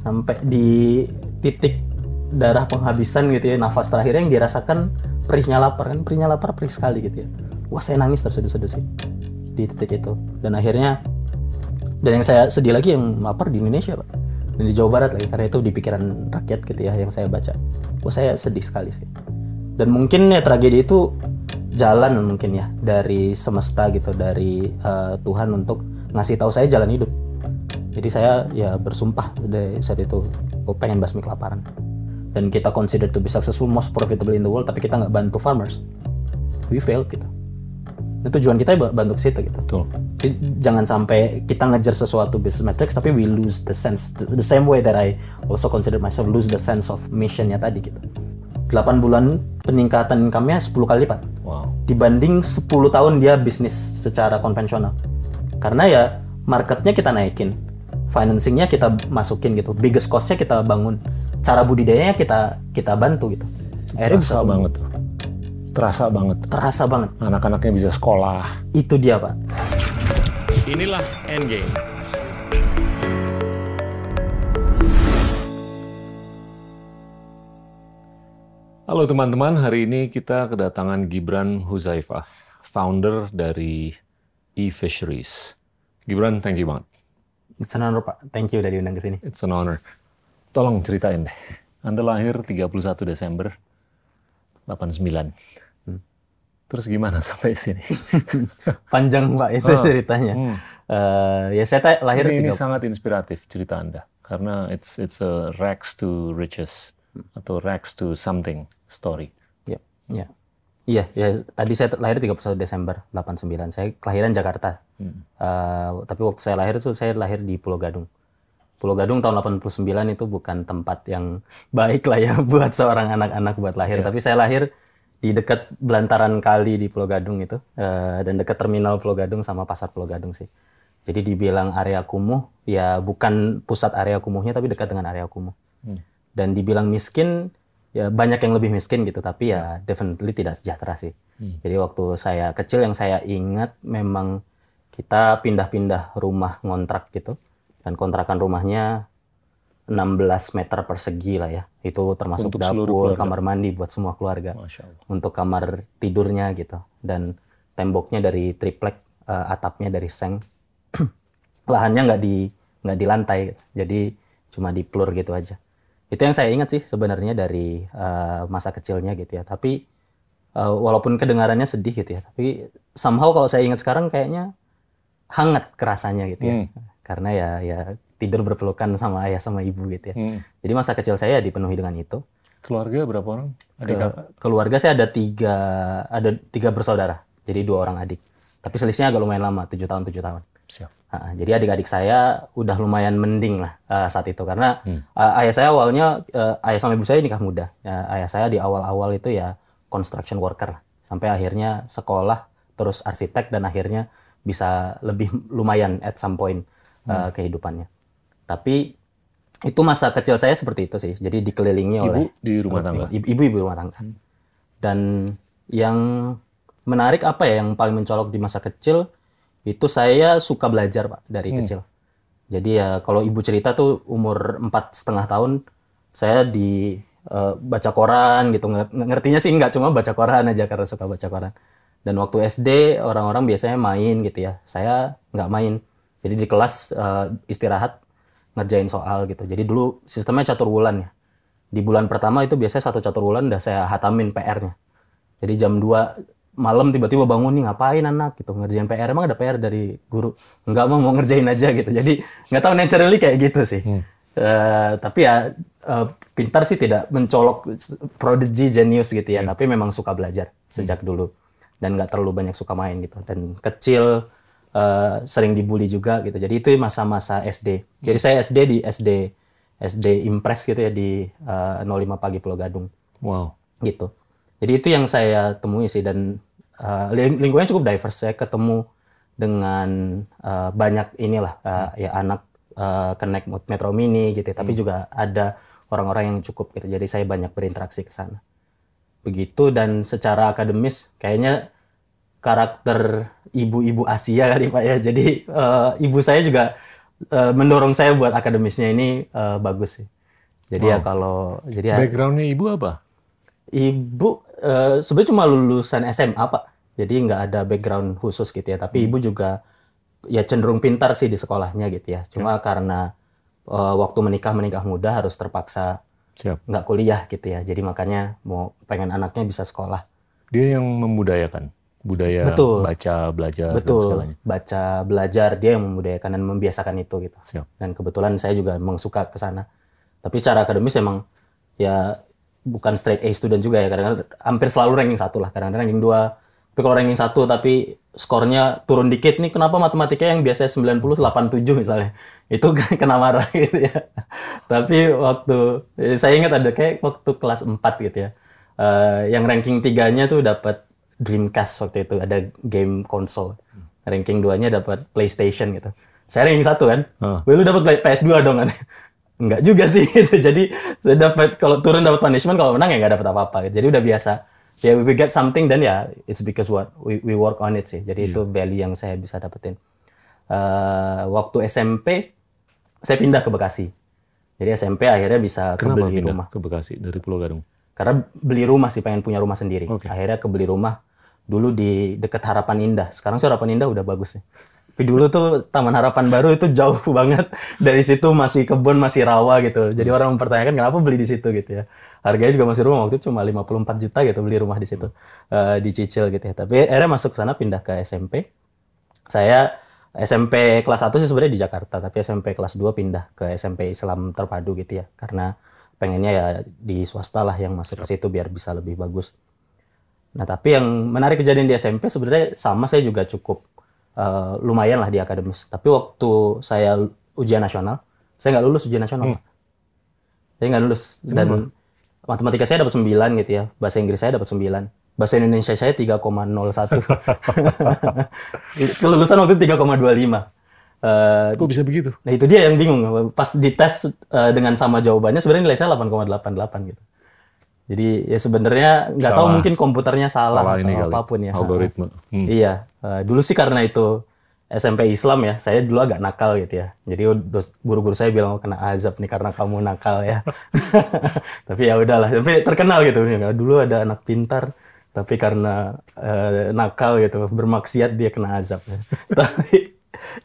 sampai di titik darah penghabisan gitu ya nafas terakhir yang dirasakan perihnya lapar kan perihnya lapar perih sekali gitu ya. Wah saya nangis terseduh-seduh sih di titik itu. Dan akhirnya dan yang saya sedih lagi yang lapar di Indonesia pak. Dan di Jawa Barat lagi karena itu di pikiran rakyat gitu ya yang saya baca. Wah saya sedih sekali sih. Dan mungkin ya tragedi itu jalan mungkin ya dari semesta gitu dari uh, Tuhan untuk ngasih tahu saya jalan hidup jadi saya ya bersumpah dari saat itu gue pengen basmi kelaparan dan kita consider to be successful most profitable in the world tapi kita nggak bantu farmers we fail gitu Nah, tujuan kita ya bantu ke situ gitu. Betul. Jadi, jangan sampai kita ngejar sesuatu business metrics tapi we lose the sense. The same way that I also consider myself lose the sense of missionnya tadi gitu. 8 bulan peningkatan income-nya 10 kali lipat. Wow. Dibanding 10 tahun dia bisnis secara konvensional. Karena ya marketnya kita naikin, financingnya kita masukin gitu, biggest cost-nya kita bangun, cara budidayanya kita kita bantu gitu. Akhirnya bisa banget tuh terasa banget. Terasa banget. Anak-anaknya bisa sekolah. Itu dia, Pak. Inilah Endgame. Halo teman-teman, hari ini kita kedatangan Gibran Huzaifah, founder dari e-fisheries. Gibran, thank you banget. It's an honor, Pak. Thank you udah diundang ke sini. It's an honor. Tolong ceritain deh. Anda lahir 31 Desember 89. Terus gimana sampai sini? Panjang Pak itu oh. ceritanya. Hmm. Uh, ya saya lahir ini, ini sangat inspiratif cerita Anda karena it's it's a rags to riches atau rags to something story. Ya, ya. Iya, ya tadi saya lahir 31 Desember 89. Saya kelahiran Jakarta. Hmm. Uh, tapi waktu saya lahir itu saya lahir di Pulau Gadung. Pulau Gadung tahun 89 itu bukan tempat yang baik lah ya buat seorang anak-anak buat lahir. Yeah. Tapi saya lahir di dekat belantaran kali di Pulau Gadung itu uh, dan dekat terminal Pulau Gadung sama pasar Pulau Gadung sih. Jadi dibilang area kumuh ya bukan pusat area kumuhnya tapi dekat dengan area kumuh. Hmm. Dan dibilang miskin ya banyak yang lebih miskin gitu tapi ya definitely tidak sejahtera sih. Hmm. Jadi waktu saya kecil yang saya ingat memang kita pindah-pindah rumah ngontrak gitu dan kontrakan rumahnya 16 meter persegi lah ya. Itu termasuk Untuk dapur, kamar mandi buat semua keluarga. Untuk kamar tidurnya gitu. Dan temboknya dari triplek, uh, atapnya dari seng. Lahannya nggak di nggak di lantai, gitu. jadi cuma di floor gitu aja. Itu yang saya ingat sih sebenarnya dari uh, masa kecilnya gitu ya. Tapi uh, walaupun kedengarannya sedih gitu ya, tapi somehow kalau saya ingat sekarang kayaknya hangat kerasanya gitu ya. Hmm. Karena ya ya tidur berpelukan sama ayah sama ibu gitu ya. Hmm. Jadi masa kecil saya dipenuhi dengan itu. Keluarga berapa orang? Adik Ke, keluarga saya ada tiga, ada tiga bersaudara. Jadi dua orang adik. Tapi selisihnya agak lumayan lama, tujuh tahun tujuh tahun. Siap. Uh, jadi adik-adik saya udah lumayan mending lah uh, saat itu karena hmm. uh, ayah saya awalnya uh, ayah sama ibu saya nikah muda. Uh, ayah saya di awal-awal itu ya construction worker lah. Sampai akhirnya sekolah terus arsitek dan akhirnya bisa lebih lumayan at some point uh, hmm. kehidupannya. Tapi itu masa kecil saya seperti itu sih. Jadi dikelilingi ibu oleh di rumah tangga. Ibu-ibu rumah tangga. Hmm. Dan yang menarik apa ya yang paling mencolok di masa kecil itu saya suka belajar pak dari hmm. kecil. Jadi ya kalau ibu cerita tuh umur empat setengah tahun saya di uh, baca koran gitu ngertinya sih nggak cuma baca koran aja karena suka baca koran. Dan waktu SD orang-orang biasanya main gitu ya. Saya nggak main. Jadi di kelas uh, istirahat ngerjain soal gitu. Jadi dulu sistemnya catur bulan ya. Di bulan pertama itu biasanya satu catur bulan udah saya hatamin PR-nya. Jadi jam 2 malam tiba-tiba bangun nih ngapain anak gitu ngerjain PR emang ada PR dari guru nggak mau mau ngerjain aja gitu jadi nggak tahu naturally kayak gitu sih hmm. uh, tapi ya uh, pintar sih tidak mencolok prodigy genius gitu ya hmm. tapi memang suka belajar sejak hmm. dulu dan nggak terlalu banyak suka main gitu dan kecil uh, sering dibully juga gitu. Jadi itu masa-masa SD. Jadi saya SD di SD SD Impress gitu ya di uh, eh, 05 pagi Pulau Gadung. Wow. Gitu. Jadi itu yang saya temui sih dan uh, lingkungannya cukup diverse. Saya ketemu dengan uh, banyak inilah uh, ya anak uh, connect Metro Mini gitu. Ya. Tapi hmm. juga ada orang-orang yang cukup gitu. Jadi saya banyak berinteraksi ke sana. Begitu dan secara akademis kayaknya karakter ibu-ibu Asia kali Pak ya. Jadi uh, ibu saya juga uh, mendorong saya buat akademisnya ini uh, bagus sih. Jadi wow. ya kalau jadi ya, backgroundnya ibu apa? Ibu uh, sebenarnya cuma lulusan SMA pak, jadi nggak ada background khusus gitu ya. Tapi hmm. ibu juga ya cenderung pintar sih di sekolahnya gitu ya. Cuma hmm. karena uh, waktu menikah menikah muda harus terpaksa nggak kuliah gitu ya. Jadi makanya mau pengen anaknya bisa sekolah. Dia yang memudayakan budaya Betul. baca belajar Betul. dan segalanya. Baca belajar dia yang memudayakan dan membiasakan itu gitu. Siap. Dan kebetulan saya juga memang suka ke sana. Tapi secara akademis emang ya bukan straight A student juga ya. Kadang-kadang hampir selalu ranking satu lah. Kadang-kadang ranking dua. Tapi kalau ranking satu tapi skornya turun dikit nih, kenapa matematika yang biasanya 90, 87 misalnya. Itu kena marah gitu ya. Tapi waktu, saya ingat ada kayak waktu kelas 4 gitu ya. Uh, yang ranking tiganya tuh dapat Dreamcast waktu itu ada game konsol. Ranking 2-nya dapat PlayStation gitu. Saya ranking satu kan. Uh. lu dapat PS2 dong kan. Enggak juga sih gitu. Jadi saya dapat kalau turun dapat punishment, kalau menang ya nggak dapat apa-apa. Gitu. Jadi udah biasa. Ya yeah, we get something dan ya yeah, it's because what we, we work on it sih. Jadi yeah. itu value yang saya bisa dapetin. Uh, waktu SMP saya pindah ke Bekasi. Jadi SMP akhirnya bisa Kenapa kebeli rumah. ke Bekasi dari Pulau Gadung? Karena beli rumah sih, pengen punya rumah sendiri. Okay. Akhirnya kebeli rumah dulu di dekat Harapan Indah. Sekarang sih Harapan Indah udah bagus nih. Tapi dulu tuh Taman Harapan Baru itu jauh banget. Dari situ masih kebun, masih rawa gitu. Jadi orang mempertanyakan kenapa beli di situ gitu ya. Harganya juga masih rumah waktu itu cuma 54 juta gitu beli rumah di situ. Uh, dicicil gitu ya. Tapi akhirnya masuk ke sana pindah ke SMP. Saya SMP kelas 1 sih sebenarnya di Jakarta, tapi SMP kelas 2 pindah ke SMP Islam Terpadu gitu ya. Karena pengennya ya di swasta lah yang masuk ke situ biar bisa lebih bagus. Nah, tapi yang menarik kejadian di SMP sebenarnya sama saya juga cukup uh, lumayan lah di akademis. Tapi waktu saya ujian nasional, saya nggak lulus ujian nasional. Hmm. Saya nggak lulus. Dan hmm. matematika saya dapat 9 gitu ya. Bahasa Inggris saya dapat 9. Bahasa Indonesia saya 3,01. Kelulusan waktu itu 3,25. Uh, Kok bisa begitu? Nah itu dia yang bingung. Pas dites uh, dengan sama jawabannya sebenarnya nilai saya 8,88 gitu. Jadi ya sebenarnya nggak tahu mungkin komputernya salah, salah atau apa pun ya. Algoritma. Hmm. Iya. Uh, dulu sih karena itu SMP Islam ya, saya dulu agak nakal gitu ya. Jadi guru-guru saya bilang oh, kena azab nih karena kamu nakal ya. tapi ya udahlah, tapi terkenal gitu. Dulu ada anak pintar, tapi karena uh, nakal gitu, bermaksiat dia kena azab. tapi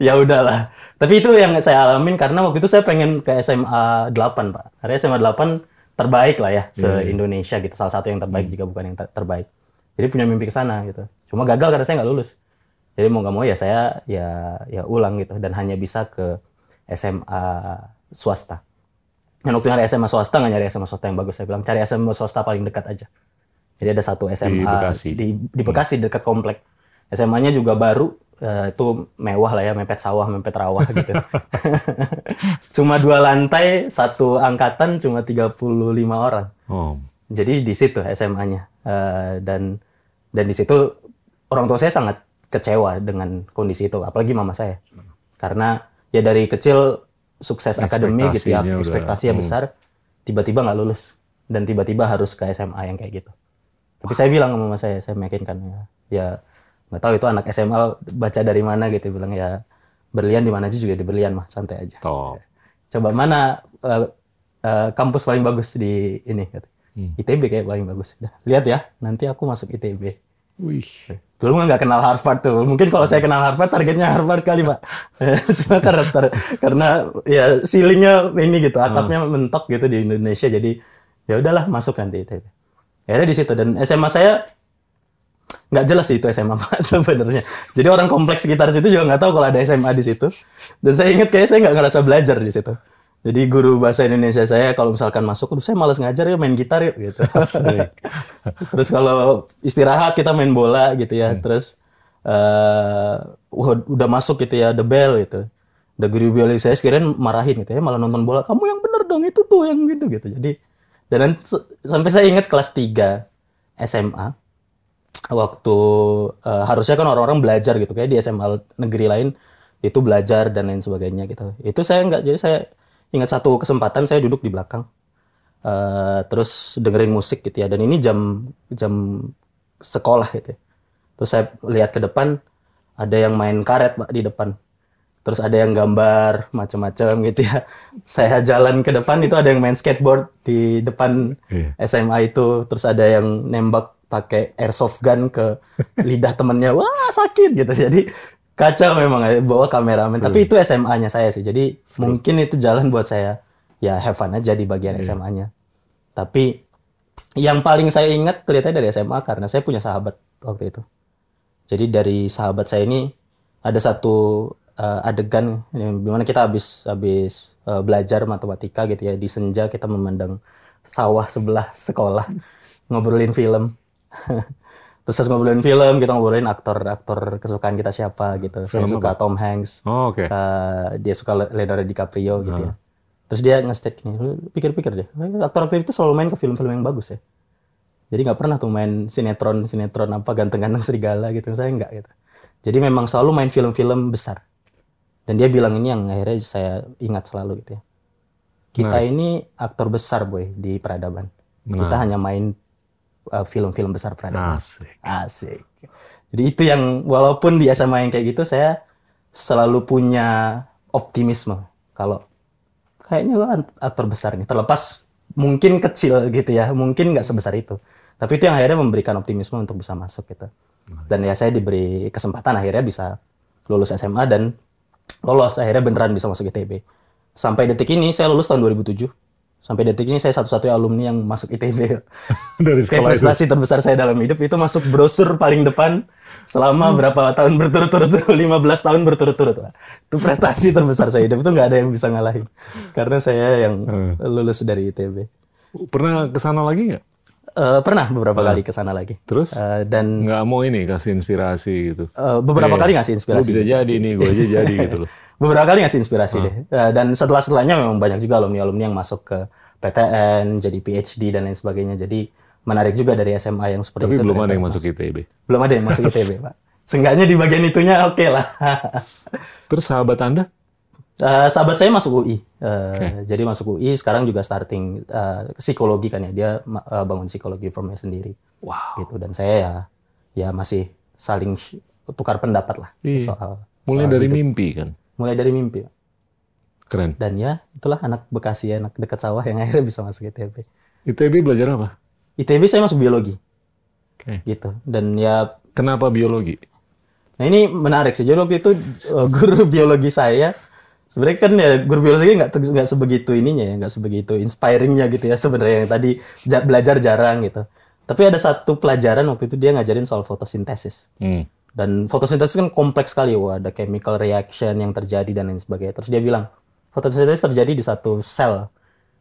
ya udahlah. Tapi itu yang saya alamin karena waktu itu saya pengen ke SMA 8, Pak. Karena SMA 8 terbaik lah ya se iya, iya. Indonesia gitu salah satu yang terbaik hmm. jika bukan yang ter terbaik jadi punya mimpi ke sana gitu cuma gagal karena saya nggak lulus jadi mau nggak mau ya saya ya ya ulang gitu dan hanya bisa ke SMA swasta dan waktu nyari SMA swasta nggak nyari SMA swasta yang bagus saya bilang cari SMA swasta paling dekat aja jadi ada satu SMA di Bekasi, di, di Bekasi hmm. dekat komplek SMA-nya juga baru uh, itu mewah lah ya, mepet sawah, mepet rawa gitu. cuma dua lantai, satu angkatan cuma 35 orang. Oh. Jadi di situ SMA-nya. Uh, eh, dan dan di situ orang tua saya sangat kecewa dengan kondisi itu, apalagi mama saya. Karena ya dari kecil sukses akademik gitu ya, ekspektasinya hmm. besar, tiba-tiba nggak lulus dan tiba-tiba harus ke SMA yang kayak gitu. Tapi saya bilang sama mama saya, saya meyakinkan ya, ya nggak tahu itu anak SMA baca dari mana gitu bilang ya berlian di mana aja juga di berlian mah santai aja coba mana uh, uh, kampus paling bagus di ini gitu. hmm. ITB kayak paling bagus lihat ya nanti aku masuk ITB Wih. Dulu nggak kenal Harvard tuh. Mungkin kalau saya kenal Harvard, targetnya Harvard kali, Pak. Cuma karena, karena ya ceilingnya ini gitu, atapnya hmm. mentok gitu di Indonesia. Jadi ya udahlah masuk nanti ITB. Ya di situ dan SMA saya nggak jelas sih itu SMA Pak sebenarnya. Jadi orang kompleks sekitar situ juga nggak tahu kalau ada SMA di situ. Dan saya ingat kayak saya nggak ngerasa belajar di situ. Jadi guru bahasa Indonesia saya kalau misalkan masuk, saya malas ngajar ya main gitar yuk gitu. Terus kalau istirahat kita main bola gitu ya. Hmm. Terus uh, udah masuk gitu ya the bell gitu. The guru biologi saya sekiranya marahin gitu ya, malah nonton bola. Kamu yang bener dong itu tuh yang gitu gitu. Jadi dan sampai saya ingat kelas 3 SMA waktu uh, harusnya kan orang-orang belajar gitu kayak di SMA negeri lain itu belajar dan lain sebagainya gitu itu saya nggak jadi saya ingat satu kesempatan saya duduk di belakang uh, terus dengerin musik gitu ya dan ini jam jam sekolah gitu ya. terus saya lihat ke depan ada yang main karet pak di depan terus ada yang gambar macam-macam gitu ya. Saya jalan ke depan itu ada yang main skateboard di depan Iya. SMA itu, terus ada yang nembak pakai airsoft gun ke lidah temennya, wah sakit gitu. Jadi kacau memang ya, bawa kameramen. Tapi itu SMA-nya saya sih. Jadi mungkin itu jalan buat saya ya have fun aja di bagian SMA-nya. Tapi yang paling saya ingat kelihatannya dari SMA karena saya punya sahabat waktu itu. Jadi dari sahabat saya ini ada satu eh, adegan yang di mana kita habis habis eh, belajar matematika gitu ya di senja kita memandang sawah sebelah sekolah ngobrolin film. Terus ngobrolin film kita ngobrolin aktor-aktor kesukaan kita siapa gitu. Saya Film suka Tom Hanks, Oh, oke. eh, dia suka Le- Leonardo DiCaprio gitu ya. Terus dia nge-state lu pikir-pikir deh, aktor-aktor itu selalu main ke film-film yang bagus ya. Jadi nggak pernah tuh main sinetron, sinetron apa ganteng-ganteng serigala gitu. Saya nggak gitu. Jadi memang selalu main film-film besar. Dan dia bilang ini yang akhirnya saya ingat selalu gitu ya. Kita ini aktor besar boy di peradaban. Kita hanya main uh, film-film besar peradaban. Asik. Asik. Jadi itu yang walaupun di SMA yang kayak gitu saya selalu punya optimisme. Kalau kayaknya gua aktor besar nih. Terlepas mungkin kecil gitu ya mungkin nggak sebesar itu. Tapi itu yang akhirnya memberikan optimisme untuk bisa masuk gitu. Dan ya saya diberi kesempatan akhirnya bisa lulus SMA dan lolos akhirnya beneran bisa masuk ITB sampai detik ini saya lulus tahun 2007 sampai detik ini saya satu-satunya alumni yang masuk ITB Dari Kayak sekolah itu. prestasi terbesar saya dalam hidup itu masuk brosur paling depan selama Hmm. berapa tahun berturut-turut tuh 15 tahun berturut-turut itu prestasi terbesar saya hidup itu nggak ada yang bisa ngalahin karena saya yang Hmm. lulus dari ITB Pernah ke sana lagi nggak? Eh, pernah beberapa kali ke sana lagi Terus? Eh, dan Nggak mau ini kasih inspirasi gitu. eh, beberapa Iya. kali ngasih inspirasi bisa jadi nih, gue aja jadi gitu loh. beberapa kali ngasih inspirasi Ah. deh Eh, dan setelah setelahnya memang banyak juga alumni alumni yang masuk ke PTN jadi PhD dan lain sebagainya jadi menarik juga dari SMA yang seperti Tapi itu belum ternyata ada yang masuk ITB. belum ada yang masuk ITB pak Seenggaknya di bagian itunya oke lah. Terus sahabat Anda? Eh, sahabat saya masuk UI, Eh, jadi masuk UI sekarang juga starting eh, psikologi kan ya dia eh, bangun psikologi firmnya sendiri Wow. gitu dan saya ya ya masih saling tukar pendapat lah Iya. soal Mulai soal dari hidup. mimpi kan? mulai dari mimpi Keren. dan ya itulah anak Bekasi anak dekat sawah yang akhirnya bisa masuk ITB. ITB belajar apa? ITB saya masuk biologi Oke. gitu dan ya Kenapa biologi? Nah ini menarik sih. Jadi waktu itu uh, guru biologi saya sebenarnya kan ya guru biologi nggak nggak sebegitu ininya ya, nggak sebegitu inspiringnya gitu ya sebenarnya yang tadi ja- belajar jarang gitu. Tapi ada satu pelajaran waktu itu dia ngajarin soal fotosintesis. Hmm. Dan fotosintesis kan kompleks sekali, wah ada chemical reaction yang terjadi dan lain sebagainya. Terus dia bilang, fotosintesis terjadi di satu sel.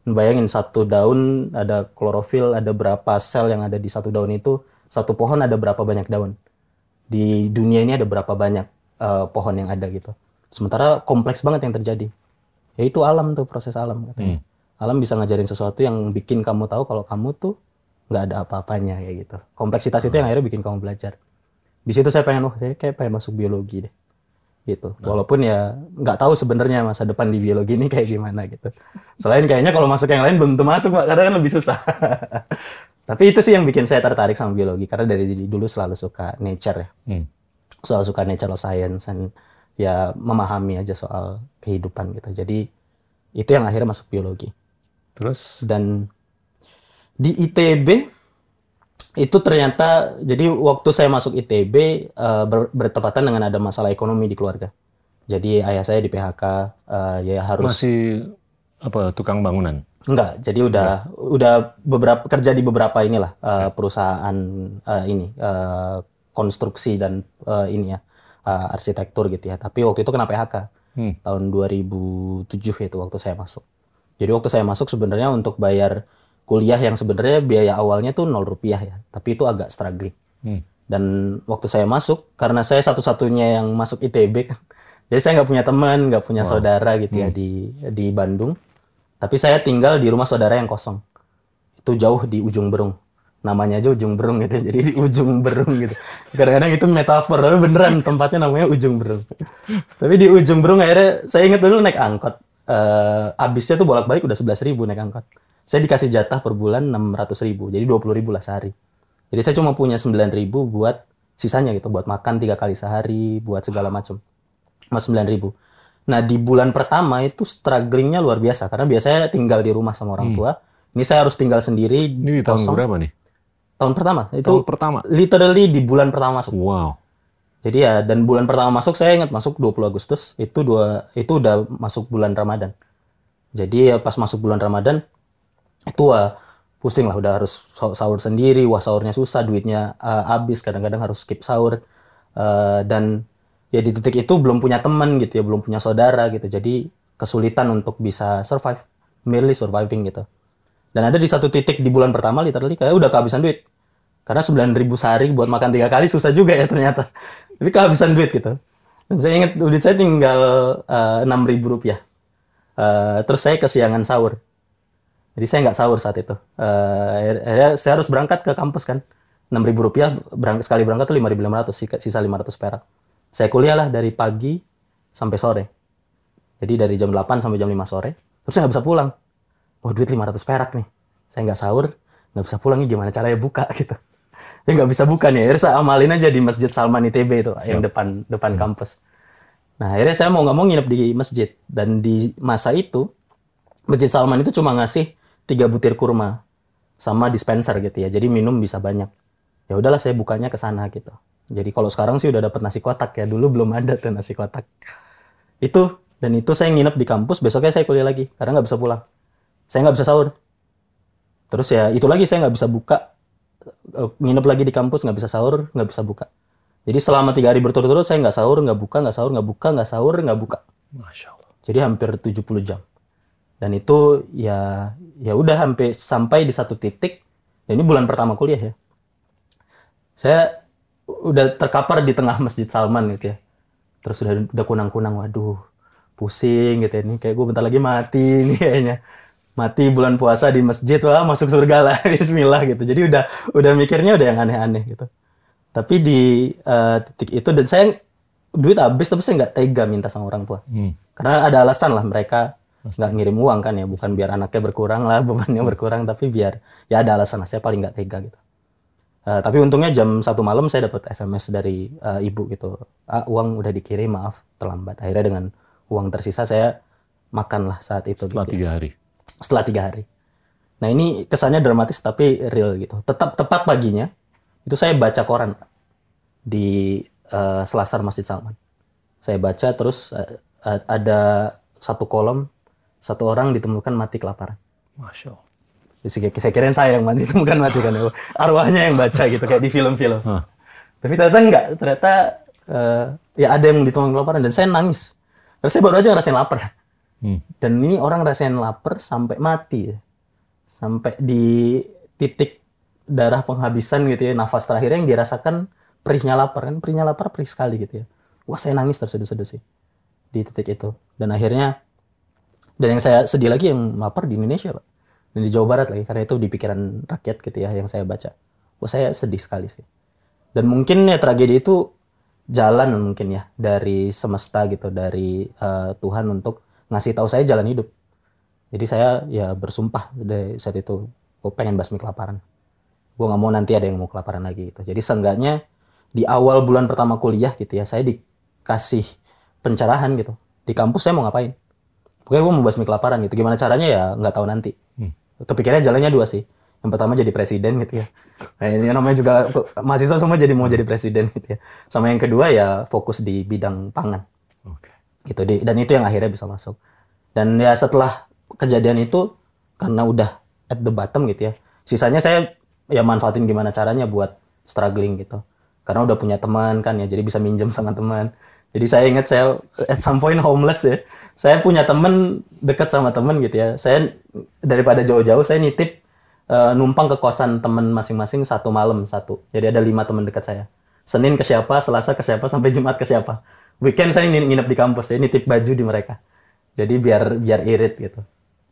Bayangin satu daun ada klorofil, ada berapa sel yang ada di satu daun itu, satu pohon ada berapa banyak daun. Di dunia ini ada berapa banyak eh, pohon yang ada gitu. Sementara kompleks banget yang terjadi. Ya itu alam tuh, proses alam katanya. Alam bisa ngajarin sesuatu yang bikin kamu tahu kalau kamu tuh nggak ada apa-apanya kayak gitu. Kompleksitas itu yang akhirnya bikin kamu belajar di situ saya pengen wah saya kayak pengen masuk biologi deh gitu walaupun ya nggak tahu sebenarnya masa depan di biologi ini kayak gimana gitu selain kayaknya kalau masuk yang lain belum tentu masuk pak karena kan lebih susah tapi itu sih yang bikin saya tertarik sama biologi karena dari dulu selalu suka nature ya Hmm. selalu suka natural science dan ya memahami aja soal kehidupan gitu jadi itu yang akhirnya masuk biologi Terus? dan di ITB itu ternyata jadi waktu saya masuk ITB eh, ber- bertepatan dengan ada masalah ekonomi di keluarga. Jadi ayah saya di PHK eh, ya harus Masih apa tukang bangunan? enggak. Jadi udah udah beberapa kerja di beberapa inilah eh, perusahaan eh, ini eh, konstruksi dan eh, ini ya eh, arsitektur gitu ya. Tapi waktu itu kena PHK Hmm. tahun 2007 itu waktu saya masuk. Jadi waktu saya masuk sebenarnya untuk bayar kuliah yang sebenarnya biaya awalnya tuh nol rupiah ya, tapi itu agak struggling. Hmm. Dan waktu saya masuk, karena saya satu-satunya yang masuk ITB kan, jadi saya nggak punya teman, nggak punya saudara gitu ya di di Bandung. Tapi saya tinggal di rumah saudara yang kosong. Itu jauh di ujung Berung. Namanya aja ujung Berung gitu, jadi di ujung Berung gitu. Kadang-kadang itu metafor, tapi beneran tempatnya namanya ujung Berung. tapi di ujung Berung akhirnya saya ingat dulu naik angkot. Eh habisnya tuh bolak-balik udah 11.000 ribu naik angkot. Saya dikasih jatah per bulan 600 ribu, jadi 20 ribu lah sehari. Jadi saya cuma punya 9 ribu buat sisanya gitu, buat makan tiga kali sehari, buat segala macam. Mas 9 ribu. Nah di bulan pertama itu strugglingnya luar biasa karena biasanya tinggal di rumah sama orang tua. Ini saya harus tinggal sendiri. Ini di tahun kosong. berapa nih? Tahun pertama itu Tahun pertama. literally di bulan pertama masuk. Wow. Jadi ya dan bulan pertama masuk saya ingat masuk 20 Agustus itu dua itu udah masuk bulan Ramadan. Jadi ya pas masuk bulan Ramadan itu wah, pusing lah udah harus sa- sahur sendiri, wah sahurnya susah, duitnya uh, habis, kadang-kadang harus skip sahur Uh, dan ya di titik itu belum punya teman gitu ya, belum punya saudara gitu. Jadi kesulitan untuk bisa survive, merely surviving gitu. Dan ada di satu titik di bulan pertama literally kayak udah kehabisan duit. Karena 9.000 sehari buat makan tiga kali susah juga ya ternyata. Tapi kehabisan duit gitu. Dan saya ingat duit saya tinggal uh, 6.000 rupiah. Uh, terus saya kesiangan sahur. Jadi saya nggak sahur saat itu. Uh, akhirnya saya harus berangkat ke kampus kan. 6.000 rupiah berangkat, sekali berangkat tuh 5.500, sisa- sisa 500 perak. Saya kuliah lah dari pagi sampai sore. Jadi dari jam 8 sampai jam 5 sore. Terus saya nggak bisa pulang. Wah duit 500 perak nih. Saya nggak sahur, nggak bisa pulang nih gimana caranya buka gitu. Ya nggak bisa buka nih. Akhirnya saya amalin aja di Masjid Salman ITB itu yang depan depan kampus. Nah akhirnya saya mau nggak mau nginep di masjid dan di masa itu Masjid Salman itu cuma ngasih tiga butir kurma sama dispenser gitu ya. Jadi minum bisa banyak. Ya udahlah saya bukanya ke sana gitu. Jadi kalau sekarang sih udah dapat nasi kotak ya. Dulu belum ada tuh nasi kotak. Itu dan itu saya nginep di kampus. Besoknya saya kuliah lagi karena nggak bisa pulang. Saya nggak bisa sahur. Terus ya itu lagi saya nggak bisa buka. Eh, Nginep lagi di kampus nggak bisa sahur, nggak bisa buka. Jadi selama tiga hari berturut-turut saya nggak sahur, nggak buka, nggak sahur, nggak buka, nggak sahur, nggak buka. Masya Allah. Jadi hampir 70 jam. Dan itu ya ya udah sampai sampai di satu titik. Dan ini bulan pertama kuliah ya. Saya udah terkapar di tengah Masjid Salman gitu ya. Terus udah udah kunang-kunang, waduh, pusing gitu ya. Ini kayak gue bentar lagi mati nih kayaknya. Mati bulan puasa di masjid, wah masuk surga lah, Bismillah gitu. Jadi udah udah mikirnya udah yang aneh-aneh gitu. Tapi di eh, titik itu dan saya duit habis tapi saya nggak tega minta sama orang tua. Hmm. Karena ada alasan lah mereka nggak ngirim uang kan ya, bukan biar anaknya berkurang lah, bebannya berkurang, tapi biar ya ada alasan lah. Saya paling nggak tega gitu. Eh, tapi untungnya jam satu malam saya dapat SMS dari eh, ibu gitu, ah, uang udah dikirim maaf terlambat. Akhirnya dengan uang tersisa saya makan lah saat itu. Setelah gitu ya. tiga hari. Setelah tiga hari. Nah ini kesannya dramatis tapi real gitu. Tetap tepat paginya itu saya baca koran di eh, selasar Masjid Salman. Saya baca terus eh, ada satu kolom satu orang ditemukan mati kelaparan. Masya Allah. Saya- kirain saya yang mati ditemukan mati kan arwahnya yang baca gitu kayak di film-film. Hah. Tapi ternyata enggak, ternyata eh, ya ada yang ditemukan kelaparan dan saya nangis. Karena saya baru aja ngerasain lapar. Hmm. Dan ini orang rasain lapar sampai mati ya. Sampai di titik darah penghabisan gitu ya, nafas terakhir yang dirasakan perihnya lapar kan, perihnya lapar perih sekali gitu ya. Wah saya nangis terseduh-seduh sih di titik itu. Dan akhirnya, dan yang saya sedih lagi yang lapar di Indonesia Pak. Dan di Jawa Barat lagi, karena itu di pikiran rakyat gitu ya yang saya baca. Wah saya sedih sekali sih. Dan mungkin ya tragedi itu jalan mungkin ya dari semesta gitu, dari eh, Tuhan untuk ngasih tahu saya jalan hidup. Jadi saya ya bersumpah dari saat itu, gue pengen basmi kelaparan. Gue nggak mau nanti ada yang mau kelaparan lagi gitu. Jadi seenggaknya di awal bulan pertama kuliah gitu ya, saya dikasih pencerahan gitu. Di kampus saya mau ngapain? Pokoknya gue mau basmi kelaparan gitu. Gimana caranya ya nggak tahu nanti. Hmm. Kepikirannya jalannya dua sih. Yang pertama jadi presiden gitu ya. Nah, ini namanya juga mahasiswa semua jadi mau jadi presiden gitu ya. Sama yang kedua ya fokus di bidang pangan. Gitu di, dan itu yang akhirnya bisa masuk. Dan ya setelah kejadian itu karena udah at the bottom gitu ya sisanya saya ya manfaatin gimana caranya buat struggling gitu. Karena udah punya teman kan ya jadi bisa minjem sama teman. Jadi saya ingat saya at some point homeless ya. Saya punya teman dekat sama teman gitu ya. Saya daripada jauh-jauh saya nitip eh, numpang ke kosan teman masing-masing satu malam satu. Jadi ada lima teman dekat saya. Senin ke siapa, Selasa ke siapa, sampai Jumat ke siapa. Weekend saya ngin- nginep di kampus, saya nitip baju di mereka. Jadi biar biar irit gitu.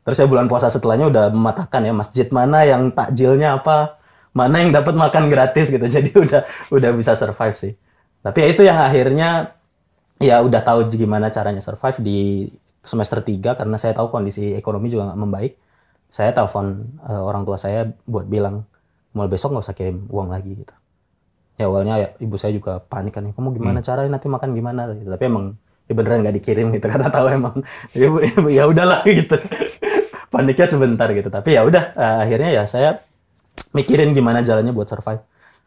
Terus saya bulan puasa setelahnya udah mematahkan ya masjid mana yang takjilnya apa, mana yang dapat makan gratis gitu. Jadi udah udah bisa survive sih. Tapi ya itu yang akhirnya ya udah tahu gimana caranya survive di semester 3 karena saya tahu kondisi ekonomi juga nggak membaik. Saya telepon eh, orang tua saya buat bilang mulai besok nggak usah kirim uang lagi gitu ya awalnya ya ibu saya juga panik kan kamu gimana caranya nanti makan gimana? Gitu. tapi emang ya beneran nggak dikirim gitu karena tahu emang ya, ya udahlah gitu. Paniknya sebentar gitu. Tapi ya udah uh, akhirnya ya saya mikirin gimana jalannya buat survive.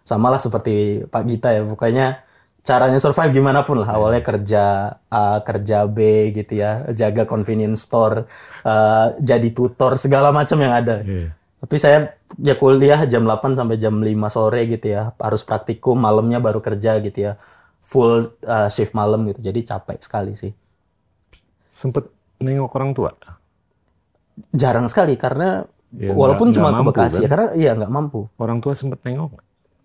Sama lah seperti Pak Gita ya pokoknya caranya survive gimana pun lah. Awalnya kerja A kerja B gitu ya jaga convenience store uh, jadi tutor segala macam yang ada. Yeah. Tapi saya ya kuliah jam 8 sampai jam 5 sore gitu ya harus praktikum malamnya baru kerja gitu ya full uh, shift malam gitu. Jadi capek sekali sih. Sempet nengok orang tua? Jarang sekali karena ya, walaupun gak, cuma gak ke Bekasi kan? ya karena iya nggak mampu. Orang tua sempet nengok?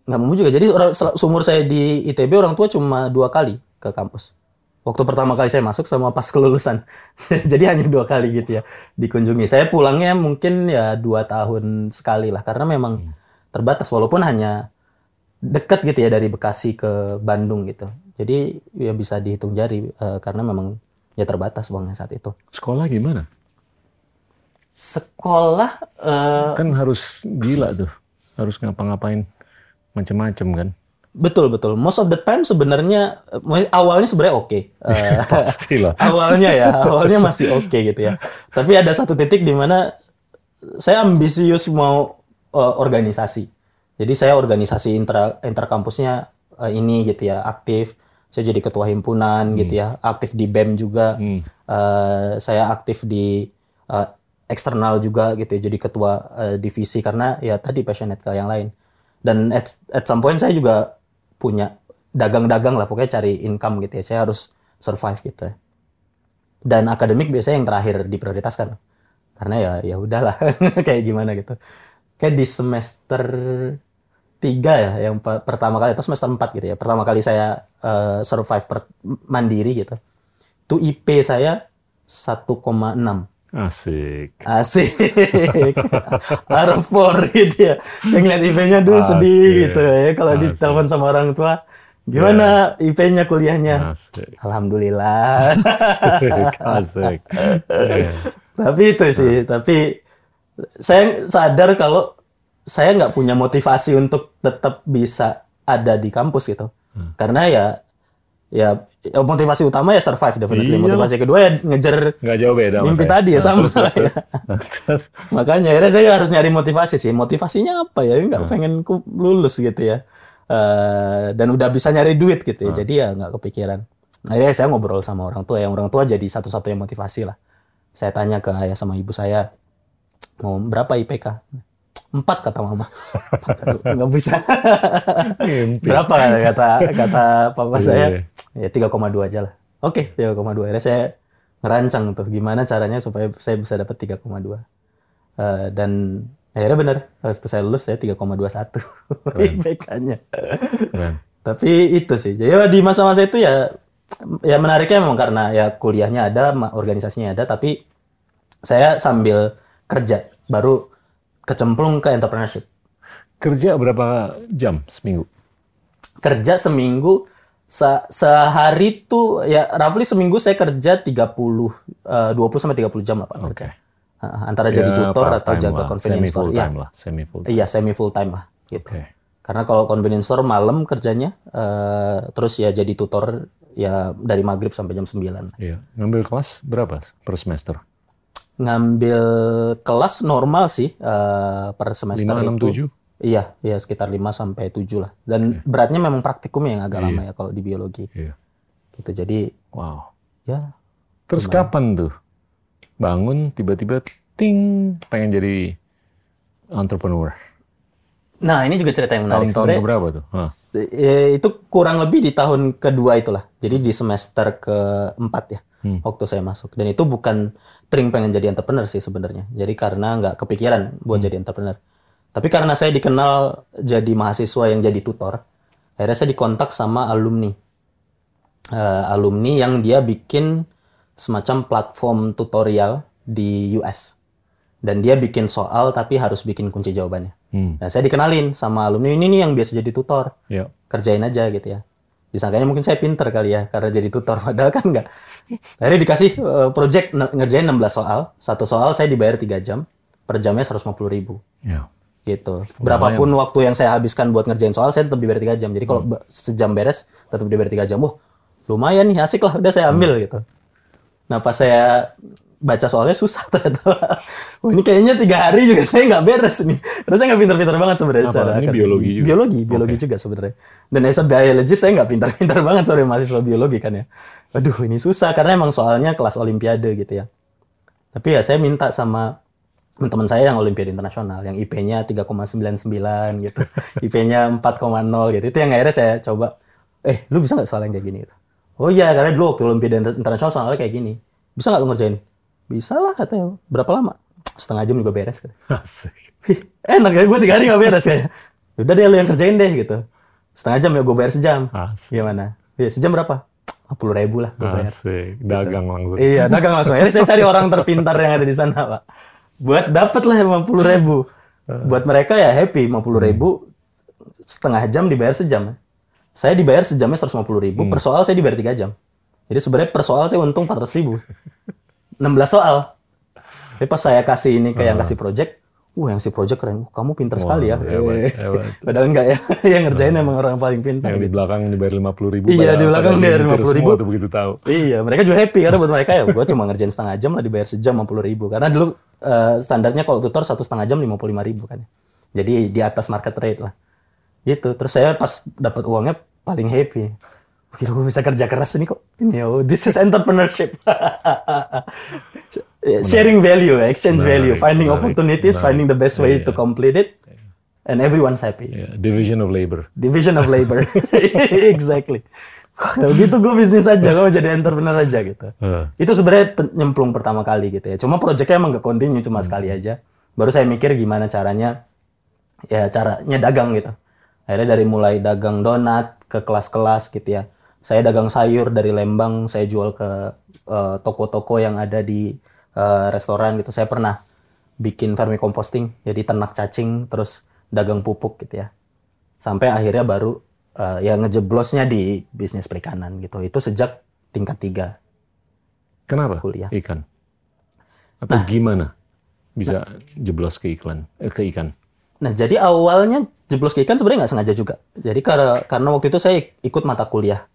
Nggak mampu juga. Jadi orang sumur saya di ITB orang tua cuma dua kali ke kampus. Waktu pertama kali saya masuk sama pas kelulusan. Jadi hanya dua kali gitu ya dikunjungi. Saya pulangnya mungkin ya dua tahun sekali lah karena memang hmm. terbatas walaupun hanya dekat gitu ya dari Bekasi ke Bandung gitu. Jadi ya bisa dihitung jari uh, karena memang ya terbatas uangnya saat itu. Sekolah gimana? Sekolah uh, kan harus gila tuh, harus ngapa-ngapain macem-macem kan? Betul betul. Most of the time sebenarnya awalnya sebenarnya oke. Okay. Uh, Pastilah. awalnya ya, awalnya masih oke okay gitu ya. Tapi ada satu titik di mana saya ambisius mau uh, organisasi jadi saya organisasi intra inter kampusnya uh, ini gitu ya aktif. Saya jadi ketua himpunan hmm. gitu ya, aktif di BEM juga. Hmm. Uh, saya aktif di uh, eksternal juga gitu ya, jadi ketua uh, divisi karena ya tadi passionate ke yang lain. Dan at, at some point saya juga punya dagang-dagang lah pokoknya cari income gitu ya. Saya harus survive gitu ya. Dan akademik biasanya yang terakhir diprioritaskan. Karena ya ya udahlah kayak gimana gitu. Kayak di semester tiga ya yang pertama kali itu semester empat gitu ya pertama kali saya uh, survive per mandiri gitu itu IP saya 1,6 Asik. Asik. R4 gitu ya. Kayak ngeliat IP-nya dulu Asik. sedih gitu ya. Kalau ditelepon sama orang tua, gimana yeah. IP-nya kuliahnya? Asik. Alhamdulillah. Asik. Asik. yeah. Tapi itu sih, tapi saya sadar kalau saya nggak punya motivasi untuk tetap bisa ada di kampus gitu. Hmm. Karena ya ya motivasi utama ya survive definitely. Iya. Motivasi kedua ya ngejar nggak jauh beda mimpi saya. tadi ya sama lah ya. Makanya akhirnya saya harus nyari motivasi sih. Motivasinya apa ya? Nggak hmm. pengen ku lulus gitu ya. Uh, dan udah bisa nyari duit gitu ya. Hmm. Jadi ya nggak kepikiran. Akhirnya saya ngobrol sama orang tua. Yang orang tua jadi satu-satunya motivasi lah. Saya tanya ke ayah sama ibu saya, mau berapa IPK? Empat kata mama. Nggak bisa. Berapa kata kata papa iya, saya? Iya. Ya tiga koma dua aja lah. Oke, tiga koma dua. Akhirnya saya ngerancang tuh gimana caranya supaya saya bisa dapat tiga koma dua. Eh, dan akhirnya benar. Setelah saya lulus saya tiga koma dua satu IPK-nya. Tapi itu sih. Jadi di masa-masa itu ya ya menariknya memang karena ya kuliahnya ada, organisasinya ada, tapi saya sambil kerja baru kecemplung ke entrepreneurship. Kerja berapa jam seminggu? Kerja seminggu se sehari tuh ya roughly seminggu saya kerja 30 uh, 20 sampai 30 jam lah Pak okay. kerja. Uh, antara ya, jadi tutor atau jaga lah. convenience semi store. Iya. Lah, semi full time. Iya, semi full time lah gitu. Okay. Karena kalau convenience store malam kerjanya uh, terus ya jadi tutor ya dari maghrib sampai jam 9. Iya. Ngambil kelas berapa per semester? Ngambil kelas normal sih uh, per semester 5, 6, itu. 7? Iya, iya sekitar 5 sampai 7 lah. Dan okay. beratnya memang praktikum yang agak iya. lama ya kalau di biologi. Iya. Gitu. Jadi wow. Ya. Terus gimana? kapan tuh bangun tiba-tiba ting pengen jadi entrepreneur? Nah, ini juga cerita yang menarik. Tahun-tahun berapa tuh? Huh. Itu kurang lebih di tahun kedua itulah. Jadi di semester keempat ya hmm. waktu saya masuk. Dan itu bukan tring pengen jadi entrepreneur sih sebenarnya. Jadi karena nggak kepikiran buat hmm. jadi entrepreneur. Tapi karena saya dikenal jadi mahasiswa yang jadi tutor, akhirnya saya dikontak sama alumni. Uh, alumni yang dia bikin semacam platform tutorial di US. Dan dia bikin soal tapi harus bikin kunci jawabannya. Hmm. Nah, saya dikenalin sama alumni ini nih yang biasa jadi tutor. Yeah. Kerjain aja gitu ya disangkanya mungkin saya pinter kali ya karena jadi tutor padahal kan enggak akhirnya dikasih uh, project ngerjain 16 soal. Satu soal saya dibayar tiga jam per jamnya 150 ribu. Ya. gitu. Berapapun Lumayan. waktu yang saya habiskan buat ngerjain soal saya tetap dibayar tiga jam. Jadi kalau hmm. sejam beres tetap dibayar tiga jam. Wah lumayan nih asik lah udah saya ambil gitu. Nah pas saya baca soalnya susah ternyata. Wah, ini kayaknya tiga hari juga saya nggak beres nih. Terus saya nggak pintar-pintar banget sebenarnya Apa? secara Ini biologi juga? biologi biologi juga sebenarnya. Dan as a biologist saya nggak pintar-pintar banget sorry mahasiswa biologi kan ya. Waduh ini susah karena emang soalnya kelas olimpiade gitu ya. Tapi ya saya minta sama teman saya yang olimpiade internasional yang IP-nya 3,99 gitu. IP-nya 4,0 gitu. Itu yang akhirnya saya coba eh lu bisa nggak soal yang kayak gini? Gitu. oh iya karena dulu waktu olimpiade inter- internasional soalnya kayak gini. Bisa nggak lu ngerjain bisa lah katanya berapa lama setengah jam juga beres kan Asik. Enak ya gue tiga hari nggak beres kayaknya udah deh lu yang kerjain deh gitu setengah jam ya gue bayar sejam Asik. gimana ya sejam berapa 50 ribu lah gue bayar Asik. Dagang langsung. Iya, dagang langsung. Akhirnya saya cari orang terpintar yang ada di sana, Pak. Buat dapat lah 50 ribu. Buat mereka ya happy, 50 ribu setengah jam dibayar sejam. Saya dibayar sejamnya 150 ribu, per soal saya dibayar 3 jam. Jadi sebenarnya per soal saya untung 400 ribu. 16 soal. Tapi pas saya kasih ini ke yang kasih project, wah yang si project keren, "Wah, kamu pintar sekali ya. hebat, hebat. Padahal enggak ya, yang ngerjain emang orang paling pintar. Yang di belakang dibayar lima puluh ribu. Iya, di belakang dibayar 50.000. Semua tuh begitu tahu. Iya, mereka juga happy karena buat mereka ya, gue cuma ngerjain setengah jam lah dibayar sejam 50 ribu. Karena dulu eh, standarnya kalau tutor satu setengah jam 55 ribu kan. Jadi di atas market rate lah. Gitu. Terus saya pas dapat uangnya paling happy. Kira gue bisa kerja keras ini kok. Ini oh, this is entrepreneurship. Sharing value, exchange value, Menarik, finding menarik, opportunities, menarik. finding the best way Iya, to iya. complete it, and everyone's happy. Ya, division of labor. Division of labor. exactly. Kalau gitu gue bisnis aja, gue jadi entrepreneur aja gitu. Eh, Itu sebenarnya nyemplung pertama kali gitu ya. Cuma proyeknya emang gak continue, cuma sekali aja. Baru saya mikir gimana caranya, ya caranya dagang gitu. Akhirnya dari mulai dagang donat ke kelas-kelas gitu ya. Saya dagang sayur dari Lembang, saya jual ke eh, toko-toko yang ada di eh, restoran gitu. Saya pernah bikin vermicomposting, jadi ternak cacing, terus dagang pupuk gitu ya. Sampai akhirnya baru eh, ya ngejeblosnya di bisnis perikanan gitu. Itu sejak tingkat tiga. Kenapa? Kuliah. Ikan. Atau gimana bisa jeblos ke iklan, eh, ke ikan? Nah, jadi awalnya jeblos ke ikan sebenarnya nggak sengaja juga. Jadi karena, karena waktu itu saya ikut mata kuliah